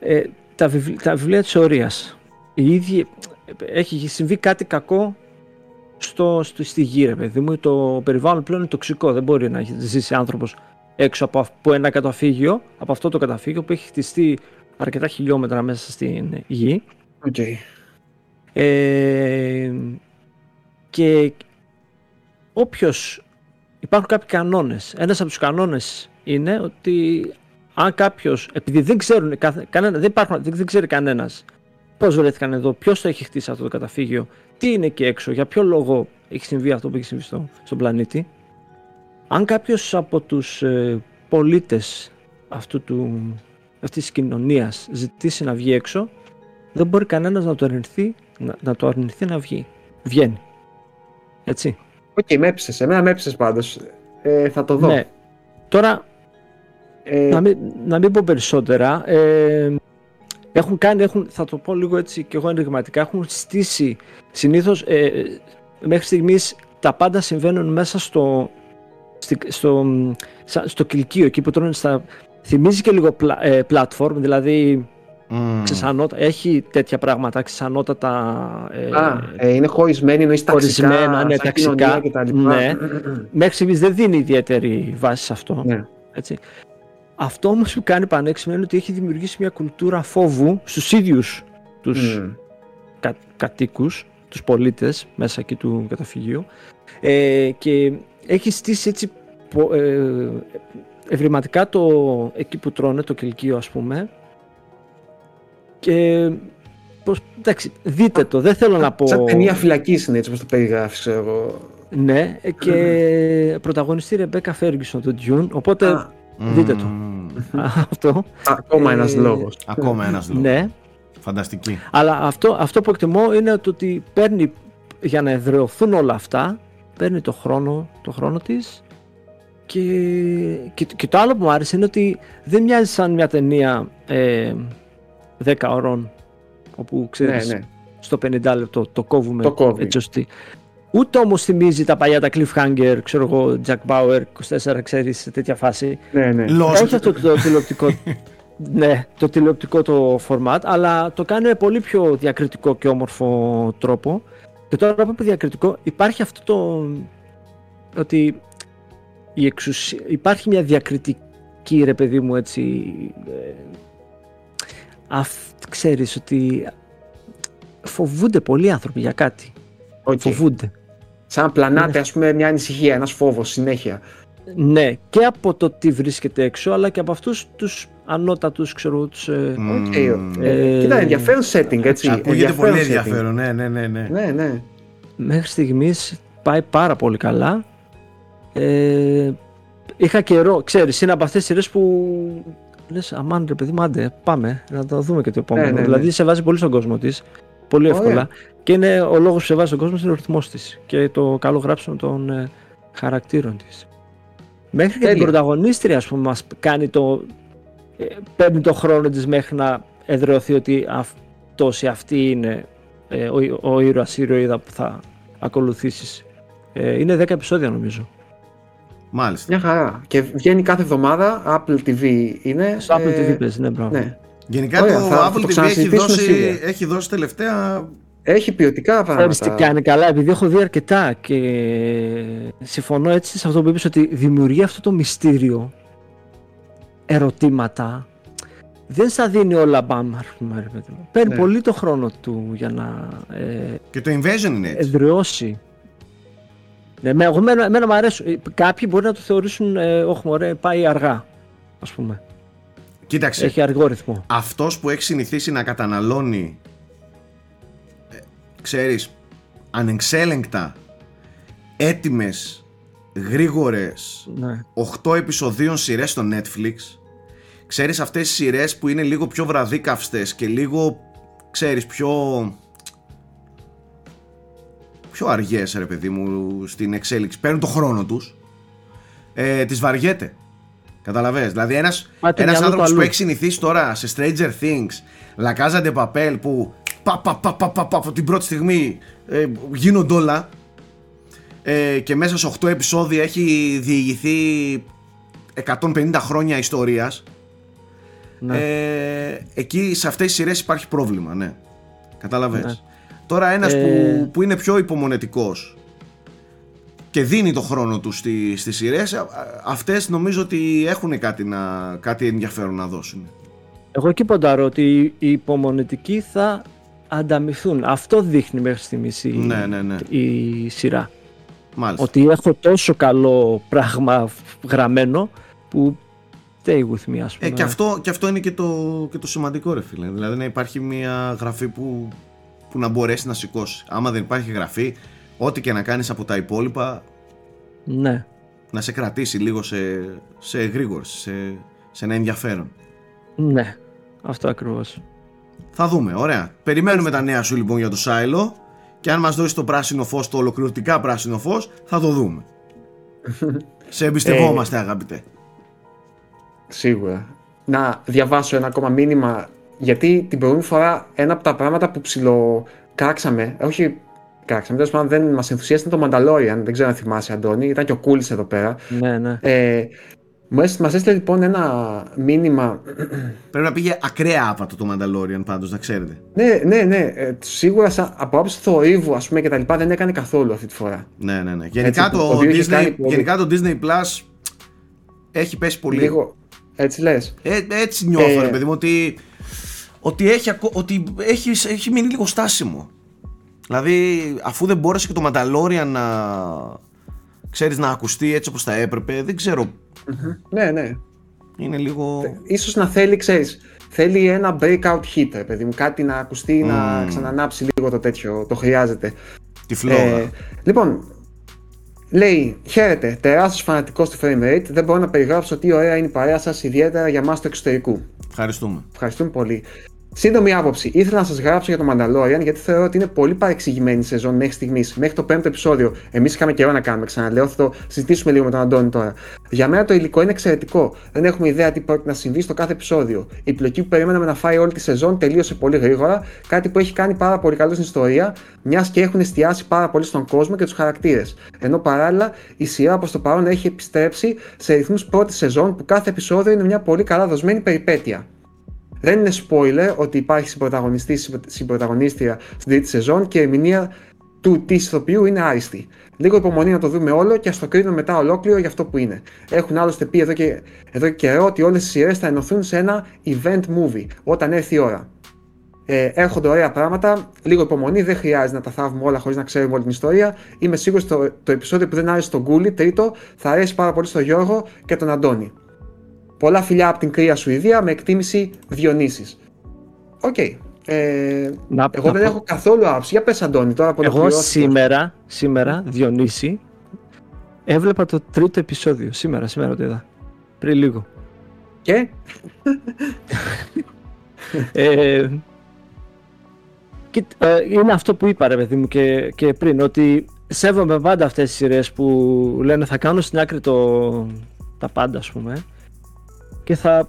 E: ε, τα, βιβλ- τα βιβλία της ιστορίας. Οι ίδιοι, έχει συμβεί κάτι κακό στο, στο, στη γη, ρε παιδί μου. Το περιβάλλον πλέον είναι τοξικό. Δεν μπορεί να ζήσει άνθρωπος έξω από, από ένα καταφύγιο, από αυτό το καταφύγιο που έχει χτιστεί αρκετά χιλιόμετρα μέσα στην γη.
B: οκ.
E: Ε, και όποιος υπάρχουν κάποιοι κανόνες. Ένας από τους κανόνες είναι ότι αν κάποιος, επειδή δεν ξέρουν, καθ- κανένα, δεν, υπάρχουν, δεν, δεν ξέρει κανένας πώς βρέθηκαν εδώ, ποιος το έχει χτίσει αυτό το καταφύγιο, τι είναι εκεί έξω, για ποιο λόγο έχει συμβεί αυτό που έχει συμβεί στο, στον πλανήτη; Αν κάποιος από τους ε, πολίτες αυτού του, αυτής της κοινωνίας ζητήσει να βγει έξω, δεν μπορεί κανένας να το αρνηθεί να, να το αρνηθεί να βγει. Βγαίνει. Έτσι.
B: Οκ, με έψησες. Εμένα με έψησες πάντως. Ε, θα το δω.
E: Ναι. Τώρα,
B: Ε,
E: να, μην, να μην πω περισσότερα. Ε, έχουν κάνει, έχουν, θα το πω λίγο έτσι και εγώ ενηγματικά, έχουν στήσει συνήθως ε, μέχρι στιγμής τα πάντα συμβαίνουν μέσα στο, στη- στο, σα- στο κηλικείο, εκεί που τρώνε στα... Θυμίζει και λίγο πλα, ε, platform, δηλαδή
A: Μμμ.
E: ξεσανότα, έχει τέτοια πράγματα, ξεσανότατα... Ε,
B: α, ε, είναι χωρισμένοι, εννοείς ταξικά,
E: χωρισμένα, ναι,
B: σαν
E: ταξικά,
B: κοινωνία και τα λοιπά.
E: ναι. μέχρι στιγμής δεν δίνει ιδιαίτερη βάση σε αυτό.
B: Ναι.
E: Έτσι. Αυτό όμως που κάνει πανέξυπνο είναι ότι έχει δημιουργήσει μια κουλτούρα φόβου στους ίδιους τους
B: Μμ.
E: κα, κατοίκους, τους πολίτες μέσα εκεί του καταφυγίου. Ε, και έχει στήσει έτσι πο- ε, ευρηματικά το, εκεί που τρώνε, το κελκείο ας πούμε. Και πως, εντάξει, δείτε το, δεν θέλω να πω
B: Σαν ταινία φυλακής είναι έτσι όπως το περιγράφεις, ξέρω εγώ.
E: ναι, και πρωταγωνιστή Ρεμπέκα Φέργισον του Dune, οπότε
B: Α,
E: δείτε το.
A: Μμμ. *laughs*
E: αυτό,
B: ακόμα
E: Ε,
B: ένας λόγος.
A: Ακόμα ένας λόγος.
E: ναι,
A: Φανταστική.
E: Αλλά αυτό, αυτό που εκτιμώ είναι το ότι παίρνει για να εδραιωθούν όλα αυτά, παίρνει το χρόνο, το χρόνο της και, και, και το άλλο που μου άρεσε είναι ότι δεν μοιάζει σαν μια ταινία ε, 10 ώρων όπου
B: Ναι,
E: ξέρεις
B: ναι.
E: στο 50 λεπτό το κόβουμε
B: Το κόβει.
E: έτσι ώστε ούτε όμως θυμίζει τα παλιά τα cliffhanger ξέρω εγώ Jack Bauer 24 ξέρεις σε τέτοια φάση
B: ναι, ναι.
A: Lost.
E: έχει αυτό το τηλεοπτικό, *laughs* ναι, το τηλεοπτικό το format, αλλά το κάνει με πολύ πιο διακριτικό και όμορφο τρόπο. Και τώρα που είπα διακριτικό, υπάρχει αυτό το ότι η εξουσία, υπάρχει μια διακριτική ρε παιδί μου έτσι ε, αυ, ξέρεις ότι φοβούνται πολλοί άνθρωποι για κάτι.
B: Οκ.
E: Φοβούνται.
B: Σαν να πλανάται,
E: Ναι.
B: ας πούμε, μια ανησυχία, ένας φόβος συνέχεια.
E: Ναι, και από το τι βρίσκεται έξω, αλλά και από αυτούς τους ανώτατους, ξέρω, τους, ε,
A: Μμμ.
B: Οκ.
E: Ε,
B: Κοίτα, ενδιαφέρον setting, έτσι.
A: Ακούγεται πολύ
B: setting.
A: ενδιαφέρον. Ναι, ναι, ναι. ναι.
B: Ναι, ναι.
E: μέχρι στιγμής πάει πάρα πολύ καλά. Ε, είχα καιρό, ξέρεις, είναι από αυτές τις σειρές που λες, αμάν ρε παιδί μου, άντε, πάμε, να το δούμε και το επόμενο.
B: Ναι, ναι, ναι.
E: Δηλαδή σε βάζει πολύ στον κόσμο της, πολύ
B: Ωραία.
E: Εύκολα. Και είναι ο λόγος που σε βάζει στον κόσμο είναι ο ρυθμός της και το καλό γράψιμο των ε, χαρακτήρων της. Μέχρι και την
B: Τέλεια.
E: πρωταγωνίστρια, ας πούμε, μας κάνει το, ε, παίρνει το χρόνο της μέχρι να εδραιωθεί ότι αυτός ή αυτή είναι ε, ο, ο ήρωας ή η ηρωίδα που θα ακολουθήσεις. Ε, είναι 10 επεισόδια νομίζω.
A: Μάλιστα.
B: Μια χαρά. Και βγαίνει κάθε εβδομάδα, Apple TV είναι.
E: Στο Apple
B: ε,
E: TV παίζει, ναι, μπράβο.
B: Ναι.
A: Γενικά
B: Ωραία,
A: το
B: θα- θα
A: Apple
B: το
A: TV έχει
B: ξανασυζητήσουμε
A: δώσει,
B: σίγουρα.
A: έχει δώσει τελευταία.
B: Έχει ποιοτικά
E: Ξέρεις τι
B: πράγματα.
E: κάνει καλά, επειδή έχω δει αρκετά και συμφωνώ έτσι σε αυτό που είπες ότι δημιουργεί αυτό το μυστήριο, ερωτήματα, δεν στα δίνει όλα μπαμ, ας πούμε, ρε παιδί μου. Παίρνει
B: Ναι.
E: πολύ το χρόνο του για να ε,
A: Και το Invasion είναι έτσι.
E: εδραιώσει. Ναι, με, εγώ, εμένα, εμένα μου αρέσουν. Ε, Κάποιοι μπορεί να το θεωρήσουν, ε, όχι μωρέ, πάει αργά, ας πούμε.
A: Κοίταξε.
E: Έχει αργό ρυθμό.
A: αυτός που έχει συνηθίσει να καταναλώνει ε, ξέρεις ανεξέλεγκτα έτοιμες γρήγορες
E: Ναι.
A: 8 επεισοδίων σειρές στο Netflix. Ξέρεις αυτές τις σειρές που είναι λίγο πιο βραδίκαυστες και λίγο ξέρεις πιο πιο αργές ρε παιδί μου στην εξέλιξη. Παίρνουν το χρόνο τους. Ε, τις βαριέται. Καταλαβες. Δηλαδή ένας,
E: Μα την
A: ένας
E: μυαλό του
A: άνθρωπος που
E: αλλού.
A: έχει συνηθίσει τώρα σε Stranger Things La Casa de Papel που πα, πα, πα, πα, πα, πα, από την πρώτη στιγμή ε, γίνονται όλα ε, και μέσα σε 8 επεισόδια έχει διηγηθεί 150 χρόνια ιστορίας
E: Ναι.
A: ε, εκεί σε αυτές τις σειρές υπάρχει πρόβλημα ναι κατάλαβες;
E: Ναι.
A: τώρα ένας
E: Ε,
A: που, που είναι πιο υπομονετικός και δίνει το χρόνο του στη, στις σειρές α- α- αυτές νομίζω ότι έχουν κάτι, να, κάτι ενδιαφέρον να δώσουν
E: Εγώ εκεί ποντάρω ότι οι υπομονετικοί θα ανταμυθούν. Αυτό δείχνει μέχρι στιγμής η,
A: Ναι, ναι, ναι.
E: η σειρά.
A: μάλιστα
E: Ότι έχω τόσο καλό πράγμα γραμμένο που stay with me ας πούμε.
A: Ε, και, αυτό, και αυτό είναι και το, και το σημαντικό ρε φίλε. Δηλαδή να υπάρχει μια γραφή που, που να μπορέσει να σηκώσει. Άμα δεν υπάρχει γραφή, ό,τι και να κάνεις από τα υπόλοιπα
E: Ναι.
A: να σε κρατήσει λίγο σε, σε γρήγορση, σε, σε ένα ενδιαφέρον.
E: Ναι. Αυτό ακριβώς.
A: Θα δούμε, ωραία. Περιμένουμε τα νέα σου λοιπόν για το Σάιλο και αν μας δώσεις το πράσινο φως, το ολοκληρωτικά πράσινο φως, θα το δούμε. *laughs* σε εμπιστευόμαστε αγαπητέ.
B: Σίγουρα. Να διαβάσω ένα ακόμα μήνυμα. Γιατί την προηγούμενη φορά ένα από τα πράγματα που ψιλοκράξαμε, όχι κράξαμε, τέλος πάντων δεν μας ενθουσίασε ήταν το Mandalorian. Δεν ξέρω αν θυμάσαι, Αντώνη. Ήταν και ο Κούλης εδώ πέρα.
E: Ναι, ναι.
B: Ε, μας έστειλε λοιπόν ένα μήνυμα.
A: Πρέπει να πήγε ακραία άπατο το Mandalorian πάντως, να ξέρετε.
B: ναι, ναι, ναι. ε, σίγουρα σαν, από άποψη θορύβου, ας πούμε και τα λοιπά, δεν έκανε καθόλου αυτή τη φορά.
A: Ναι, ναι, ναι. Γενικά,
B: Έτσι,
A: το,
B: το οποίο έχει κάνει
A: Disney,
B: πολύ.
A: γενικά το Disney Plus έχει πέσει πολύ.
B: Λίγο. Έτσι λες.
A: Ε, έτσι νιώθω,
B: Ε,
A: ρε παιδί μου, ότι, ότι, έχει, ακο- ότι έχει, έχει μείνει λίγο στάσιμο. Δηλαδή, αφού δεν μπόρεσε και το Mandalorian να, ξέρεις, να ακουστεί έτσι όπως θα έπρεπε, δεν ξέρω,
B: Ναι, ναι.
A: είναι λίγο...
B: Ίσως να θέλει, ξέρεις, θέλει ένα breakout hit, ρε παιδί μου. Κάτι να ακουστεί, να
A: Μμμ.
B: ξανανάψει λίγο το τέτοιο, το χρειάζεται.
A: Τη φλόγα.
B: Ε, λοιπόν, λέει, χαίρετε, τεράστιος φανατικός του frame rate, δεν μπορώ να περιγράψω τι ωραία είναι η παρέα σας, ιδιαίτερα για μας του εξωτερικού.
A: Ευχαριστούμε.
B: Ευχαριστούμε πολύ. Σύντομη άποψη. Ήθελα να σας γράψω για το Mandalorian γιατί θεωρώ ότι είναι πολύ παρεξηγημένη η σεζόν μέχρι στιγμής. Μέχρι το πέμπτο επεισόδιο. Εμείς είχαμε καιρό να κάνουμε, ξαναλέω. Θα το συζητήσουμε λίγο με τον Αντώνη τώρα. Για μένα το υλικό είναι εξαιρετικό. Δεν έχουμε ιδέα τι πρόκειται να συμβεί στο κάθε επεισόδιο. Η πλοκή που περιμέναμε να φάει όλη τη σεζόν τελείωσε πολύ γρήγορα. Κάτι που έχει κάνει πάρα πολύ καλό στην ιστορία, μιας και έχουν εστιάσει πάρα πολύ στον κόσμο και τους χαρακτήρες. Ενώ παράλληλα η σειρά προς το παρόν έχει επιστρέψει σε ρυθμούς πρώτης σεζόν που κάθε επεισόδιο είναι μια πολύ καλά δοσμένη περιπέτεια. Δεν είναι spoiler ότι υπάρχει συμπροταγωνιστή συμπροταγωνίστρια στην τρίτη σεζόν και η ερμηνεία του της ηθοποιού είναι άριστη. Λίγο υπομονή να το δούμε όλο και ας το κρίνουμε μετά ολόκληρο για αυτό που είναι. Έχουν άλλωστε πει εδώ και, εδώ και καιρό ότι όλες οι σειρές θα ενωθούν σε ένα event movie όταν έρθει η ώρα. Ε, έρχονται ωραία πράγματα. Λίγο υπομονή, δεν χρειάζεται να τα θάβουμε όλα χωρίς να ξέρουμε όλη την ιστορία. Είμαι σίγουρος το, το επεισόδιο που δεν άρεσε στον Γκούλι, τρίτο, θα αρέσει πάρα πολύ στον Γιώργο και τον Αντώνη. Πολλά φιλιά από την κρύα Σουηδία με εκτίμηση Διονύσης. Οκ. Ε,
E: Να-
B: εγώ
E: να
B: δεν
E: πω-
B: έχω καθόλου άποψη. Για πες Αντώνη τώρα που
E: Εγώ
B: ολοκληρώσετε.
E: σήμερα, σήμερα, Διονύση, έβλεπα το τρίτο επεισόδιο. Σήμερα, σήμερα το είδα. Πριν λίγο.
B: Και;
E: Ε, και, ε, είναι αυτό που είπα ρε παιδί μου και, και πριν ότι σέβομαι πάντα αυτές τις σειρές που λένε θα κάνω στην άκρη το, τα πάντα ας πούμε και θα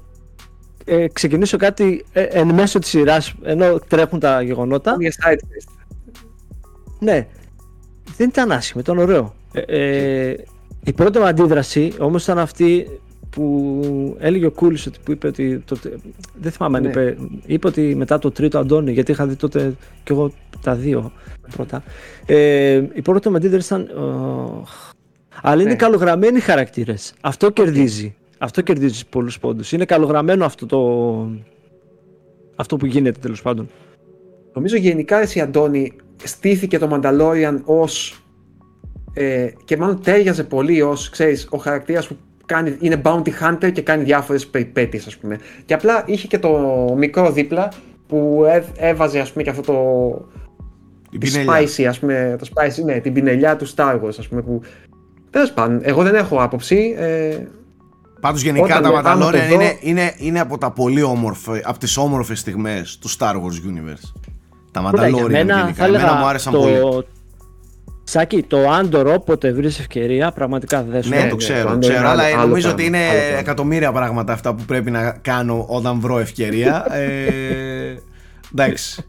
E: ε, ξεκινήσω κάτι ε, εν μέσω της σειράς ενώ τρέχουν τα γεγονότα
B: μια side quest.
E: ναι, δεν ήταν άσχημο, ήταν ωραίο. Ε, ε, η πρώτη μου αντίδραση όμως ήταν αυτή που έλεγε ο Κούλης ότι που είπε ότι. Το, δεν θυμάμαι αν
B: Ναι.
E: είπε. Είπε ότι μετά το τρίτο Αντώνη, γιατί είχα δει τότε κι εγώ τα δύο πρώτα. Ε, η πρώτη μου αντίδραση ήταν. «Ωχ». αλλά είναι
B: Ναι.
E: καλογραμμένοι οι χαρακτήρες. Αυτό κερδίζει. Αυτό κερδίζεις πολλούς πόντους. Είναι καλογραμμένο αυτό το. Αυτό που γίνεται τέλος πάντων.
B: Νομίζω γενικά εσύ Αντώνη στήθηκε το Mandalorian ως ε, και μάλλον τέριαζε πολύ ως ξέρεις ο χαρακτήρας που κάνει, είναι bounty hunter και κάνει διάφορες περιπέτειες ας πούμε και απλά είχε και το μικρό δίπλα που έ- έβαζε ας πούμε και αυτό το
A: Η
B: τη
A: πινελιά.
B: spicy ας πούμε το spicy ναι την πινελιά του Star Wars ας πούμε που Τέλος πάντων, εγώ δεν έχω άποψη. Ε,
A: Πάντως γενικά
B: Όταν
A: τα
B: με- άμα το
A: Mandalorian
B: δω-
A: είναι, είναι, είναι από, τα πολύ όμορφε, από τις όμορφες στιγμές του Star Wars Universe. Τα
E: Κοίτα, για
A: Mandalorian
E: μένα
A: γενικά.
E: θα
A: Εμένα
E: έλεγα
A: μου άρεσαν
E: το...
A: πολύ.
E: Σάκη, το Άντορ όποτε βρεις ευκαιρία, πραγματικά δεν σου
A: Ναι,
E: λέει.
A: το ξέρω,
B: το
A: το
B: Andor
A: ξέρω,
B: είναι
A: αλλά
B: άλλο- άλλο
A: νομίζω
B: πράγμα,
A: ότι είναι
B: άλλο πράγμα.
A: εκατομμύρια πράγματα αυτά που πρέπει να κάνω όταν βρω ευκαιρία. *laughs* ε, εντάξει.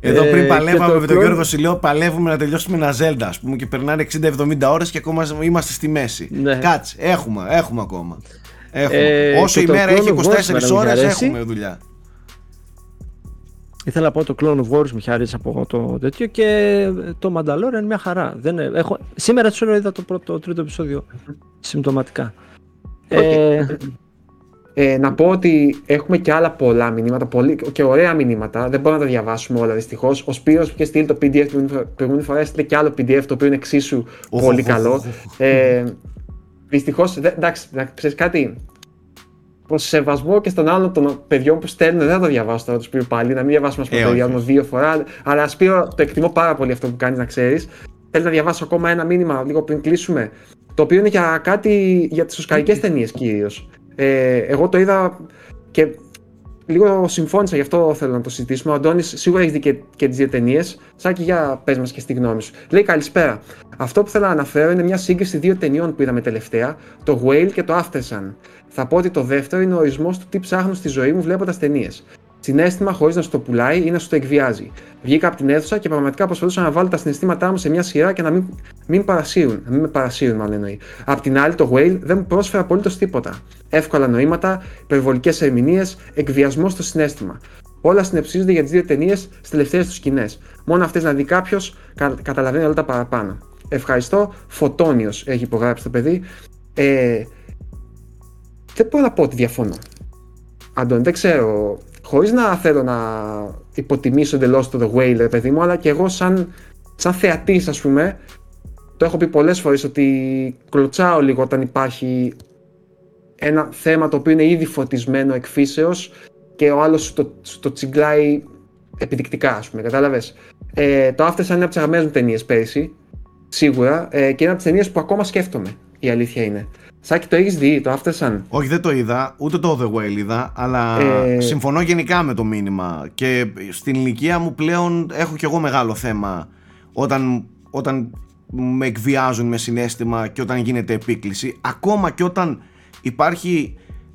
A: Εδώ
E: Ε,
A: πριν
E: και
A: παλεύαμε
E: το
A: με τον
E: Clone-
A: Γιώργο Σιλιό, παλεύουμε να τελειώσουμε ένα Zelda, ας πούμε, και περνάνε 60-70 ώρες και ακόμα είμαστε στη μέση.
E: Ναι.
A: Κάτσε, έχουμε, έχουμε ακόμα. Έχουμε.
E: Ε,
A: Όσο
E: και
A: η
E: το
A: μέρα
E: Clone
A: έχει
E: of Wars
A: 24
E: εμένα μου
A: ώρες,
E: αρέσει.
A: έχουμε δουλειά.
E: Ήθελα να πω το Clone of Wars μου είχε αρέσει από το τέτοιο και το Mandalorian είναι μια χαρά. Δεν, ε, έχω... Σήμερα σου είδα το πρώτο, το τρίτο επεισόδιο συμπτωματικά. Ε,
B: Ε, να πω ότι έχουμε και άλλα πολλά μηνύματα πολύ, και ωραία μηνύματα. Δεν μπορούμε να τα διαβάσουμε όλα δυστυχώς. Ο Σπύρος που είχε στείλει το PDF την προηγούμενη φορά έστειλε και άλλο PDF το οποίο είναι εξίσου
A: Οχ,
B: πολύ
A: οχ,
B: καλό.
A: οχ, οχ.
B: Ε, Δυστυχώς, εντάξει, να ξέρεις κάτι. Προ σεβασμό και στον άλλον των παιδιών που στέλνουν, δεν θα το διαβάσω τώρα τους Σπύρου πάλι, να μην διαβάσουμε
A: Ε,
B: ε, παιδιά
A: όχι,
B: μου
A: όχι.
B: δύο φορά. Αλλά Σπύρο, το εκτιμώ πάρα πολύ αυτό που κάνεις, να ξέρεις. Θέλω να διαβάσω ακόμα ένα μήνυμα λίγο πριν κλείσουμε. Το οποίο είναι για κάτι για τις οσκαρικές ταινίες κυρίως. Ε, εγώ το είδα και λίγο συμφώνησα, γι' αυτό θέλω να το συζητήσουμε. Ο Αντώνης σίγουρα έχει δει και, και τις δύο ταινίες. Σάκη, για πες μας και στη γνώμη σου. Λέει καλησπέρα. Αυτό που θέλω να αναφέρω είναι μια σύγκριση δύο ταινιών που είδαμε τελευταία, το Whale και το Aftersun. Θα πω ότι το δεύτερο είναι ο ορισμός του τι ψάχνω στη ζωή μου βλέποντας ταινίες. Συνέστημα χωρίς να σου το πουλάει ή να σου το εκβιάζει. Βγήκα από την αίθουσα και πραγματικά προσπαθούσα να βάλω τα συναισθήματά μου σε μια σειρά και να μην, μην παρασύρουν. Να μην με παρασύρουν, μάλλον εννοεί. Απ' την άλλη, το Whale δεν μου πρόσφερε απολύτως τίποτα. Εύκολα νοήματα, υπερβολικές ερμηνείες, εκβιασμός στο συνέστημα. Όλα συνεψίζονται για τις δύο ταινίες στις τελευταίες τους σκηνές. Μόνο αυτές να δει κάποιος, κα, καταλαβαίνει όλα τα παραπάνω. Ευχαριστώ. Φωτόνιος έχει υπογράψει το παιδί. Ε, δεν μπορώ να πω ότι διαφωνώ. Αντώνη, δεν ξέρω. Χωρίς να θέλω να υποτιμήσω εντελώς το The Whale, ρε παιδί μου, αλλά και εγώ σαν, σαν θεατής, ας πούμε, το έχω πει πολλές φορές ότι κλωτσάω λίγο όταν υπάρχει ένα θέμα το οποίο είναι ήδη φωτισμένο εκφύσεως και ο άλλος σου το, σου το τσιγκλάει επιδεικτικά, ας πούμε, κατάλαβες. Ε, το After Sun είναι από τις αγαπημένες μου ταινίες πέρσι, σίγουρα, ε, και είναι από τις ταινίες που ακόμα σκέφτομαι, η αλήθεια είναι. Σάκη, το έχεις δει, το After Sun.
A: Όχι, δεν το είδα, ούτε το The Whale είδα, αλλά
B: Ε,
A: συμφωνώ γενικά με το μήνυμα. Και στην ηλικία μου πλέον έχω κι εγώ μεγάλο θέμα όταν, όταν με εκβιάζουν με συνέστημα και όταν γίνεται επίκληση. Ακόμα και όταν υπάρχει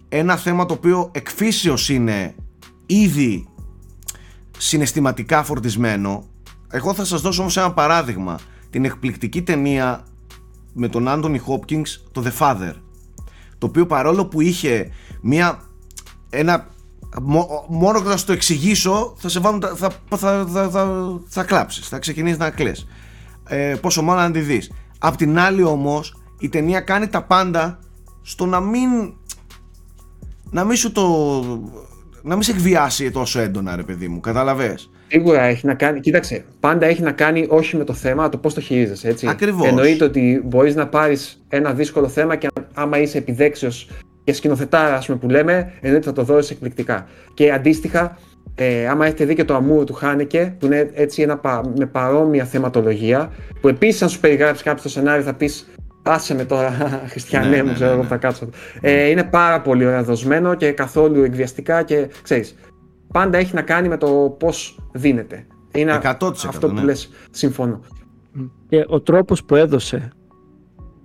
A: ένα θέμα το οποίο εκφύσεως είναι ήδη συναισθηματικά φορτισμένο. Εγώ θα σας δώσω όμως ένα παράδειγμα. Την εκπληκτική ταινία με τον Άντωνι Χόπκινγκς, το The Father. Το οποίο παρόλο που είχε μία, ένα, μο- μόνο και να σου το εξηγήσω θα σε βάλουν, τα- θα, θα, θα, θα, θα, θα κλάψεις, θα ξεκινήσεις να κλαις. Ε, πόσο μάλλον αν τη δεις. Απ' την άλλη όμως η ταινία κάνει τα πάντα στο να μην να μην σου το να μην σε εκβιάσει τόσο έντονα ρε παιδί μου, καταλαβες;
B: Σίγουρα έχει να κάνει. Κοίταξε, πάντα έχει να κάνει όχι με το θέμα, αλλά το πώς το χειρίζεσαι. Έτσι.
A: Ακριβώς.
B: Εννοείται ότι μπορείς να πάρεις ένα δύσκολο θέμα και άμα είσαι επιδέξιος και σκηνοθετάρας, ας πούμε, που λέμε, εννοείται θα το δώσεις εκπληκτικά. Και αντίστοιχα, ε, άμα έχετε δει και το Αμούρ του Χάνεκε, που είναι έτσι ένα, πα- με παρόμοια θεματολογία, που επίσης, αν σου περιγράψει κάποιο το σενάριο, θα πεις Άσε με τώρα, *laughs* Χριστιανέ
A: Ναι,
B: μου,
A: ναι,
B: ξέρω
A: ναι,
B: εγώ
A: ναι.
B: που θα κάτσω. Ε, είναι πάρα πολύ ωραία δοσμένο και καθόλου εκβιαστικά και ξέρεις, πάντα έχει να κάνει με το πώς δίνεται. Είναι
A: 100%
B: αυτό που
A: ναι.
B: λες, συμφωνώ.
E: και ο τρόπος που έδωσε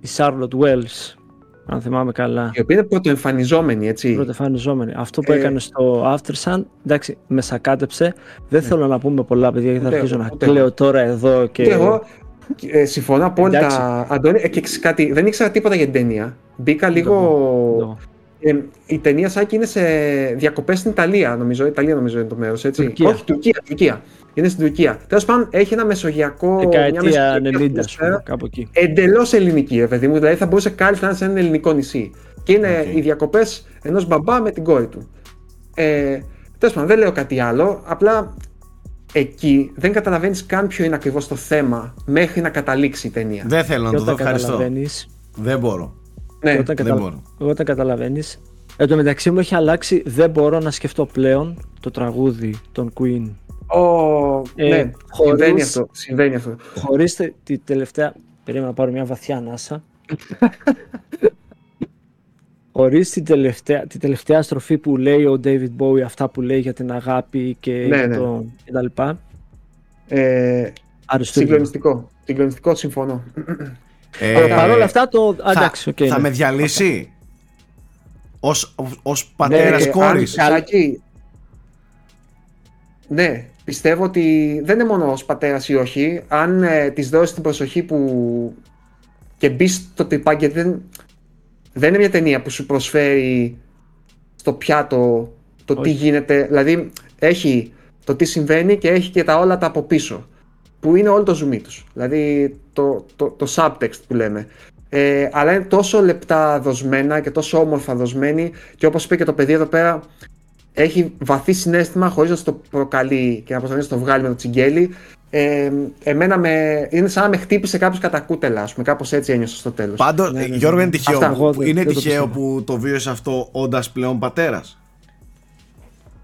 E: η Charlotte Wells, αν θυμάμαι καλά,
B: Η οποία είναι πρωτοεμφανιζόμενη, έτσι.
E: πρωτεφανιζόμενη. Αυτό που
B: Ε,
E: έκανε στο After Sun, εντάξει, με σακάτεψε. Δεν θέλω να πούμε πολλά, παιδιά, γιατί θα
B: Ούτε
E: αρχίσω
B: εγώ,
E: να
B: ούτε
E: κλαίω
B: εγώ.
E: τώρα εδώ και.
B: Και εγώ ε, συμφωνώ απόλυτα,
E: Εντάξει.
B: Αντώνη. Ε, και ξέρεις κάτι, δεν ήξερα τίποτα για την ταινία. Μπήκα λίγο...
E: Εδώ.
B: Ε, η ταινία Σάκη είναι σε διακοπές στην Ιταλία, νομίζω. Ιταλία νομίζω είναι το μέρος, έτσι.
E: Τουρκία.
B: Όχι, Τουρκία, Τουρκία. Είναι στην Τουρκία. Τέλος πάντων, έχει ένα μεσογειακό. μια
E: Δεκαετία
B: μεσογειακή
E: 90, ας
B: ατμόσφαιρα.
E: πούμε, κάπου εκεί.
B: εντελώς ελληνική, ρε παιδί μου. Δηλαδή θα μπορούσε κάλλιστα να είναι σε ένα ελληνικό νησί. Και είναι
A: Οκ.
B: οι διακοπές ενός μπαμπά με την κόρη του. Ε, Τέλος πάντων, δεν λέω κάτι άλλο. Απλά εκεί δεν καταλαβαίνεις καν ποιο είναι ακριβώς το θέμα μέχρι να καταλήξει η ταινία.
A: δεν θέλω να
E: Και
A: το δω,
E: όταν
A: ευχαριστώ
E: καταλαβαίνεις,
A: δεν μπορώ
B: ναι,
E: όταν,
A: δεν
E: καταλα...
A: μπορώ.
E: όταν καταλαβαίνεις, εν τω μεταξύ μου έχει αλλάξει, δεν μπορώ να σκεφτώ πλέον το τραγούδι των Queen.
B: Ο...
E: Ε,
B: ναι
E: χωρίς-
B: συμβαίνει αυτό. Συμβαίνει αυτό.
E: Χωρίς τε- τη τελευταία, περίμενα να πάρω μια βαθιά ανάσα, *laughs* Χωρίς την τελευταία, την τελευταία στροφή που λέει ο David Bowie, αυτά που λέει για την αγάπη και,
B: Ναι,
E: για
B: ναι.
E: το, και τα λοιπά.
B: Ε,
E: Αριστούργημα.
B: συγκλονιστικό. Συγκλονιστικό, συμφωνώ.
A: Ε,
E: Αλλά παρόλα αυτά το.
A: θα,
E: εντάξει, οκ,
A: θα
E: ναι.
A: με διαλύσει; Ως, ως πατέρας
B: Ε,
A: κόρης.
B: αν- Σάκη, ναι, πιστεύω ότι δεν είναι μόνο ως πατέρας ή όχι. Αν ε, της δώσεις την προσοχή που και μπει στο τρυπάκι, γιατί δεν, δεν είναι μια ταινία που σου προσφέρει στο πιάτο το τι
E: Όχι.
B: γίνεται. Δηλαδή έχει το τι συμβαίνει και έχει και τα όλα τα από πίσω. Που είναι όλο το ζουμί τους. Δηλαδή το, το, το subtext που λέμε. Ε, αλλά είναι τόσο λεπτά δοσμένα και τόσο όμορφα δοσμένη και όπως είπε και το παιδί εδώ πέρα έχει βαθύ συνέστημα χωρίς να σου το προκαλεί και να προσπαθεί να το βγάλει με το τσιγκέλι. Ε, εμένα με, είναι σαν να με χτύπησε κάποιος κατά κούτελα, ας πούμε, κάπως έτσι ένιωσα στο τέλος.
A: Πάντως,
E: Ναι, ναι, ναι.
A: Γιώργο, είναι τυχαίο,
B: Αυτά.
A: που-
E: Εγώ δεν-
A: είναι
E: δεν το
A: τυχαίο
E: πιστεύω.
A: που το βίωσε αυτό όντας πλέον πατέρας.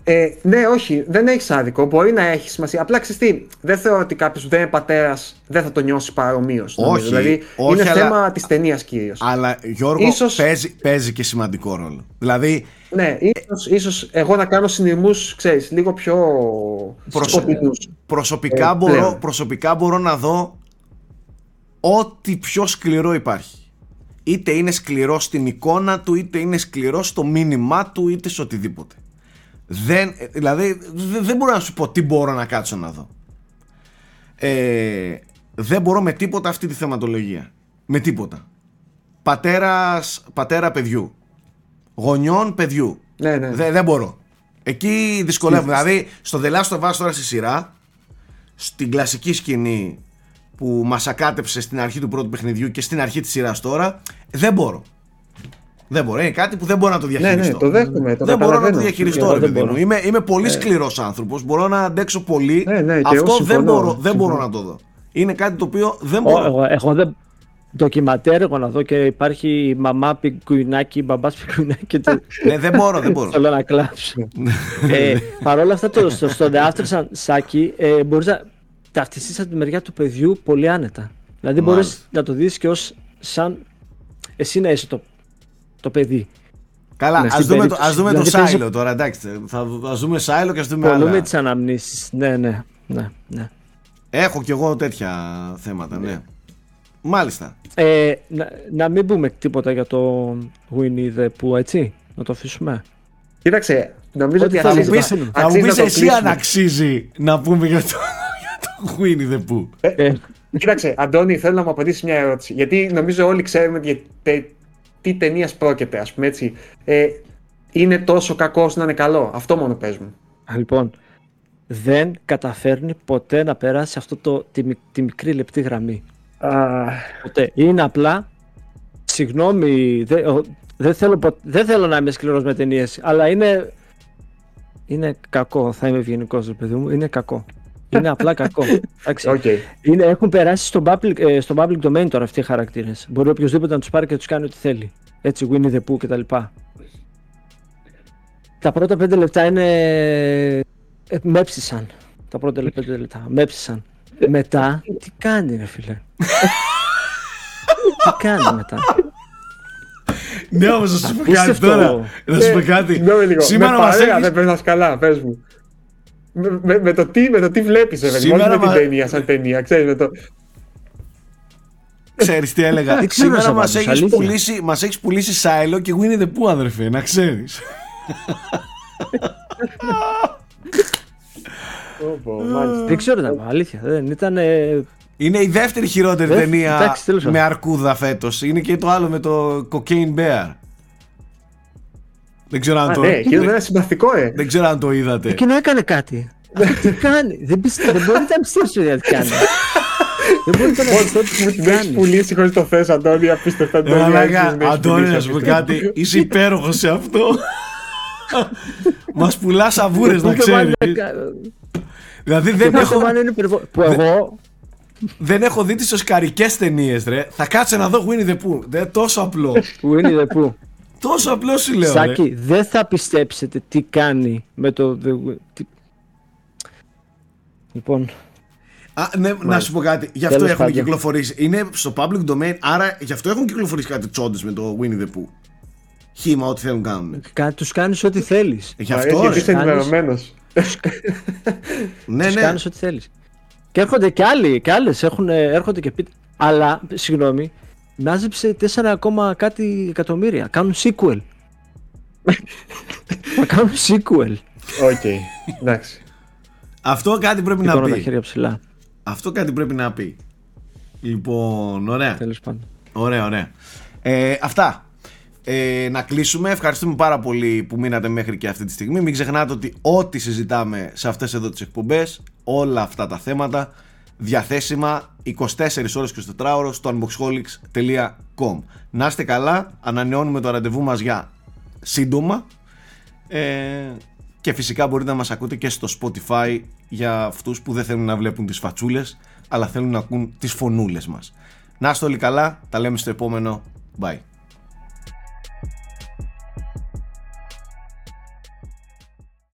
B: Ε, ναι, όχι, δεν έχεις άδικο. Μπορεί να έχεις σημασία. Απλά ξέρεις τι, δεν θεωρώ ότι κάποιος που δεν είναι πατέρας δεν θα το νιώσει παρομοίως.
A: Όχι,
B: Δηλαδή
A: όχι,
B: είναι
A: αλλά-
B: θέμα της ταινίας κυρίως.
A: Αλλά Γιώργο
B: Ίσως-
A: παίζει, παίζει και σημαντικό ρόλο. Δηλαδή,
B: Ναι, ίσως, ίσως εγώ να κάνω συνειρμούς, ξέρεις, λίγο πιο
A: Προσ-
B: σκοτεινούς.
A: προσωπικά,
B: Ε,
A: μπορώ,
B: πλέον.
A: προσωπικά μπορώ να δω ό,τι πιο σκληρό υπάρχει. Είτε είναι σκληρό στην εικόνα του, είτε είναι σκληρό στο μήνυμά του, είτε σε οτιδήποτε. Δεν, ε, δηλαδή, δε- δεν μπορώ να σου πω τι μπορώ να κάτσω να δω. Ε, δεν μπορώ με τίποτα αυτή τη θεματολογία. Με τίποτα. Πατέρας, πατέρα παιδιού. Γονιών παιδιού.
B: Ναι, ναι.
A: Δεν, δεν μπορώ. Εκεί δυσκολεύομαι. Δηλαδή, στο The Last of Us τώρα στη σειρά, στην κλασική σκηνή που μας ακάτεψε στην αρχή του πρώτου παιχνιδιού και στην αρχή της σειράς τώρα, δεν μπορώ. Δεν μπορώ. Είναι κάτι που δεν μπορώ να το
B: ναι,
A: διαχειριστώ.
B: ναι, το δέχομαι, το
A: δεν μπορώ να το
B: καταλαβαίνω.
A: διαχειριστώ,
E: Εγώ
A: ρε
E: δεν
A: παιδί μου.
E: μπορώ.
A: Είμαι, είμαι πολύ σκληρός άνθρωπος. Μπορώ να αντέξω πολύ.
B: Ναι, ναι, και εγώ
A: Αυτό δεν
B: συμφωνώ.
A: μπορώ, δεν μπορώ
B: Συμφωνώ.
A: να το δω. Είναι κάτι το οποίο δεν
E: Ω,
A: μπορώ.
E: εγώ, εγώ δεν. Ντοκιματέρ εγώ να δω και υπάρχει μαμά πιγκουινάκι, μπαμπάς πιγκουινάκι και το,
A: ναι, δεν μπορώ, δεν μπορώ.
E: θέλω να κλάψω. ε, Παρ' όλα αυτά το, στο, στο The After Sun, Σάκη ε, μπορείς να ταυτιστείς από τη μεριά του παιδιού πολύ άνετα. Δηλαδή μπορείς
A: Μάλιστα.
E: να το δεις και ως σαν εσύ να είσαι το, το παιδί.
A: Καλά,
E: Ναι,
A: ας
E: στην
A: δούμε, το,
E: περίπτωση.
A: ας δούμε
E: Δηλαδή
A: το
E: παίζει-
A: Σάιλο τώρα, εντάξει. Θα, ας δούμε Σάιλο και ας δούμε
E: Πολλούμε
A: άλλα.
E: τις αναμνήσεις. Ναι, ναι, ναι. ναι.
A: Έχω κι εγώ τέτοια θέματα, ναι. Μάλιστα.
E: Ε, να, να μην πούμε τίποτα για το Winnie the Pooh, έτσι; Να το αφήσουμε.
B: Κοίταξε, νομίζω
E: Ό,τι
B: ότι
E: θα
A: Θα μου
B: αξίζει,
E: μου
A: πεις,
E: πεις-
A: θα μου
B: αξίζει
A: πεις
B: να το
A: εσύ
B: κλείσουμε.
A: αν αξίζει να πούμε για το, *laughs* για το Winnie the Pooh.
E: Ε,
B: Κοίταξε, Αντώνη, θέλω να μου απαντήσεις μια ερώτηση. Γιατί νομίζω όλοι ξέρουμε για τε- τι ταινίας πρόκειται, ας πούμε έτσι. Ε, είναι τόσο κακό να είναι καλό. Αυτό μόνο πες μου.
E: λοιπόν, δεν καταφέρνει ποτέ να περάσει αυτό το, τη, μικ- τη μικρή λεπτή γραμμή. Ποτέ. Είναι απλά, συγγνώμη, δεν, ο- δεν, θέλω, πο- δεν θέλω να είμαι σκληρός με ταινίες, αλλά είναι, είναι κακό. Θα είμαι ευγενικός, ρε παιδί μου. Είναι κακό. Είναι απλά κακό. Εντάξει.
B: Οκ.
E: Είναι, έχουν περάσει στο public, ε, στο public domain τώρα αυτοί οι χαρακτήρες. Μπορεί οποιοδήποτε να τους πάρει και να τους κάνει ό,τι θέλει. Έτσι, Winnie the Pooh κτλ. Τα πρώτα πέντε λεπτά είναι. Ε, με έψησαν. Τα πρώτα λε- πέντε λεπτά. Μέψησαν. Μετά, τι κάνει, ρε φίλε; τι κάνει μετά;
A: Ναι, όμως να σου πω κάτι
E: Απίστευτο.
A: τώρα. Να σου πω κάτι.
B: Συγγνώμη λίγο.
A: Σήμερα
B: με
A: μας
B: παρέα
A: έχεις...
B: δεν περνάς καλά, πες μου. Με, με, με το τι, με το τι βλέπεις, ρε παιδί μου, όχι
A: Σήμερα
B: με την
A: μα-
B: ταινία σαν ταινία, ξέρεις, με το...
A: Ξέρεις τι έλεγα; *laughs*
E: Δεν ξέρω
A: Σήμερα
E: να
A: μας
E: απαντήσω,
A: έχεις,
E: αλήθεια.
A: πουλήσει, μας έχεις πουλήσει Σάιλο και Winnie the Pooh, αδερφέ, να ξέρεις.
B: Πω, πω, μάλιστα.
E: δεν ξέρω τα αλήθεια. Δεν ήταν. ε,
A: Είναι η δεύτερη χειρότερη
E: Δεν-
A: ταινία
E: εντάξει, τέλος
A: με
E: πάντων.
A: αρκούδα φέτος. Είναι και το άλλο με το Cocaine Bear. Δεν ξέρω αν
B: Α,
A: το,
B: ναι, εκείνος είναι συμπαθητικό, ε.
A: δεν ξέρω αν το είδατε.
E: Εκείνο έκανε κάτι. *laughs* τι κάνει; Δεν, πιστε, δεν μπορείτε να πιστέψετε ότι κάνει. δεν μπορείτε να πιστέψετε
B: Μου
E: τι
B: την έχεις
E: κάνει.
B: πουλήσει χωρίς το θες, Αντώνη, απίστευτα.
A: Ε,
B: Αντώνη,
A: μαλάκα,
B: άρχισες να έχεις
A: Αντώνη,
B: πουλήσει
A: να σου πω
B: απίστευτα.
A: κάτι. Είσαι υπέροχος σε αυτό. *laughs* Μας πουλάς αβούρε να
E: Που το
A: ξέρεις.
E: πάνε κα-
A: Δηλαδή
E: το
A: δεν
E: πάνε
A: έχω,
E: πάνε είναι υπερβο- Που εγώ.
A: δεν έχω δει τις οσκαρικές ταινίες, ρε. Θα κάτσε να δω Winnie the Pooh. Δεν τόσο απλό.
E: Που είναι δε που.
A: Τόσο απλός σου λέω. Ρε.
E: Σάκη, δεν θα πιστέψετε τι κάνει με το. The... τι- Λοιπόν,
A: Α, ναι, να σου πω κάτι. Γι' αυτό
E: Τέλος
A: έχουν
E: πάντων.
A: κυκλοφορήσει. Είναι στο public domain, άρα γι' αυτό έχουν κυκλοφορήσει κάτι τσόντες με το Winnie the Pooh. Χύμα, ό,τι θέλουν κάνουν.
E: Κα, τους κάνεις ό,τι θέλεις.
A: Γι'
B: Μ' αρέσει
A: αυτό.
B: γιατί
A: ρε.
B: είσαι
E: Κάνεις-
B: ενημερωμένος. *laughs*
A: Ναι,
E: τους
A: ναι.
E: κάνεις ό,τι θέλεις. Και έρχονται και άλλοι, και άλλες έχουν, ε, έρχονται και πείτε. Αλλά, συγγνώμη, μάζεψε 4 ακόμα κάτι εκατομμύρια. Κάνουν sequel. *laughs* Μα κάνουν sequel.
B: OK, εντάξει.
A: Αυτό κάτι πρέπει να
E: Σηκώνω τα
A: πει.
E: χέρια ψηλά.
A: Αυτό κάτι πρέπει να πει. Λοιπόν, ωραία.
E: Τέλος πάντων.
A: Ωραία, ωραία. Ε, αυτά. Ε, να κλείσουμε. Ευχαριστούμε πάρα πολύ που μείνατε μέχρι και αυτή τη στιγμή. Μην ξεχνάτε ότι ό,τι συζητάμε σε αυτές εδώ τις εκπομπές, όλα αυτά τα θέματα, διαθέσιμα 24 ώρες και 24 ώρες στο unboxholics.com Να είστε καλά, ανανεώνουμε το ραντεβού μας για σύντομα ε, και φυσικά μπορείτε να μας ακούτε και στο Spotify για αυτούς που δεν θέλουν να βλέπουν τις φατσούλες αλλά θέλουν να ακούν τις φωνούλες μας. Να είστε όλοι καλά, τα λέμε στο επόμενο. Bye.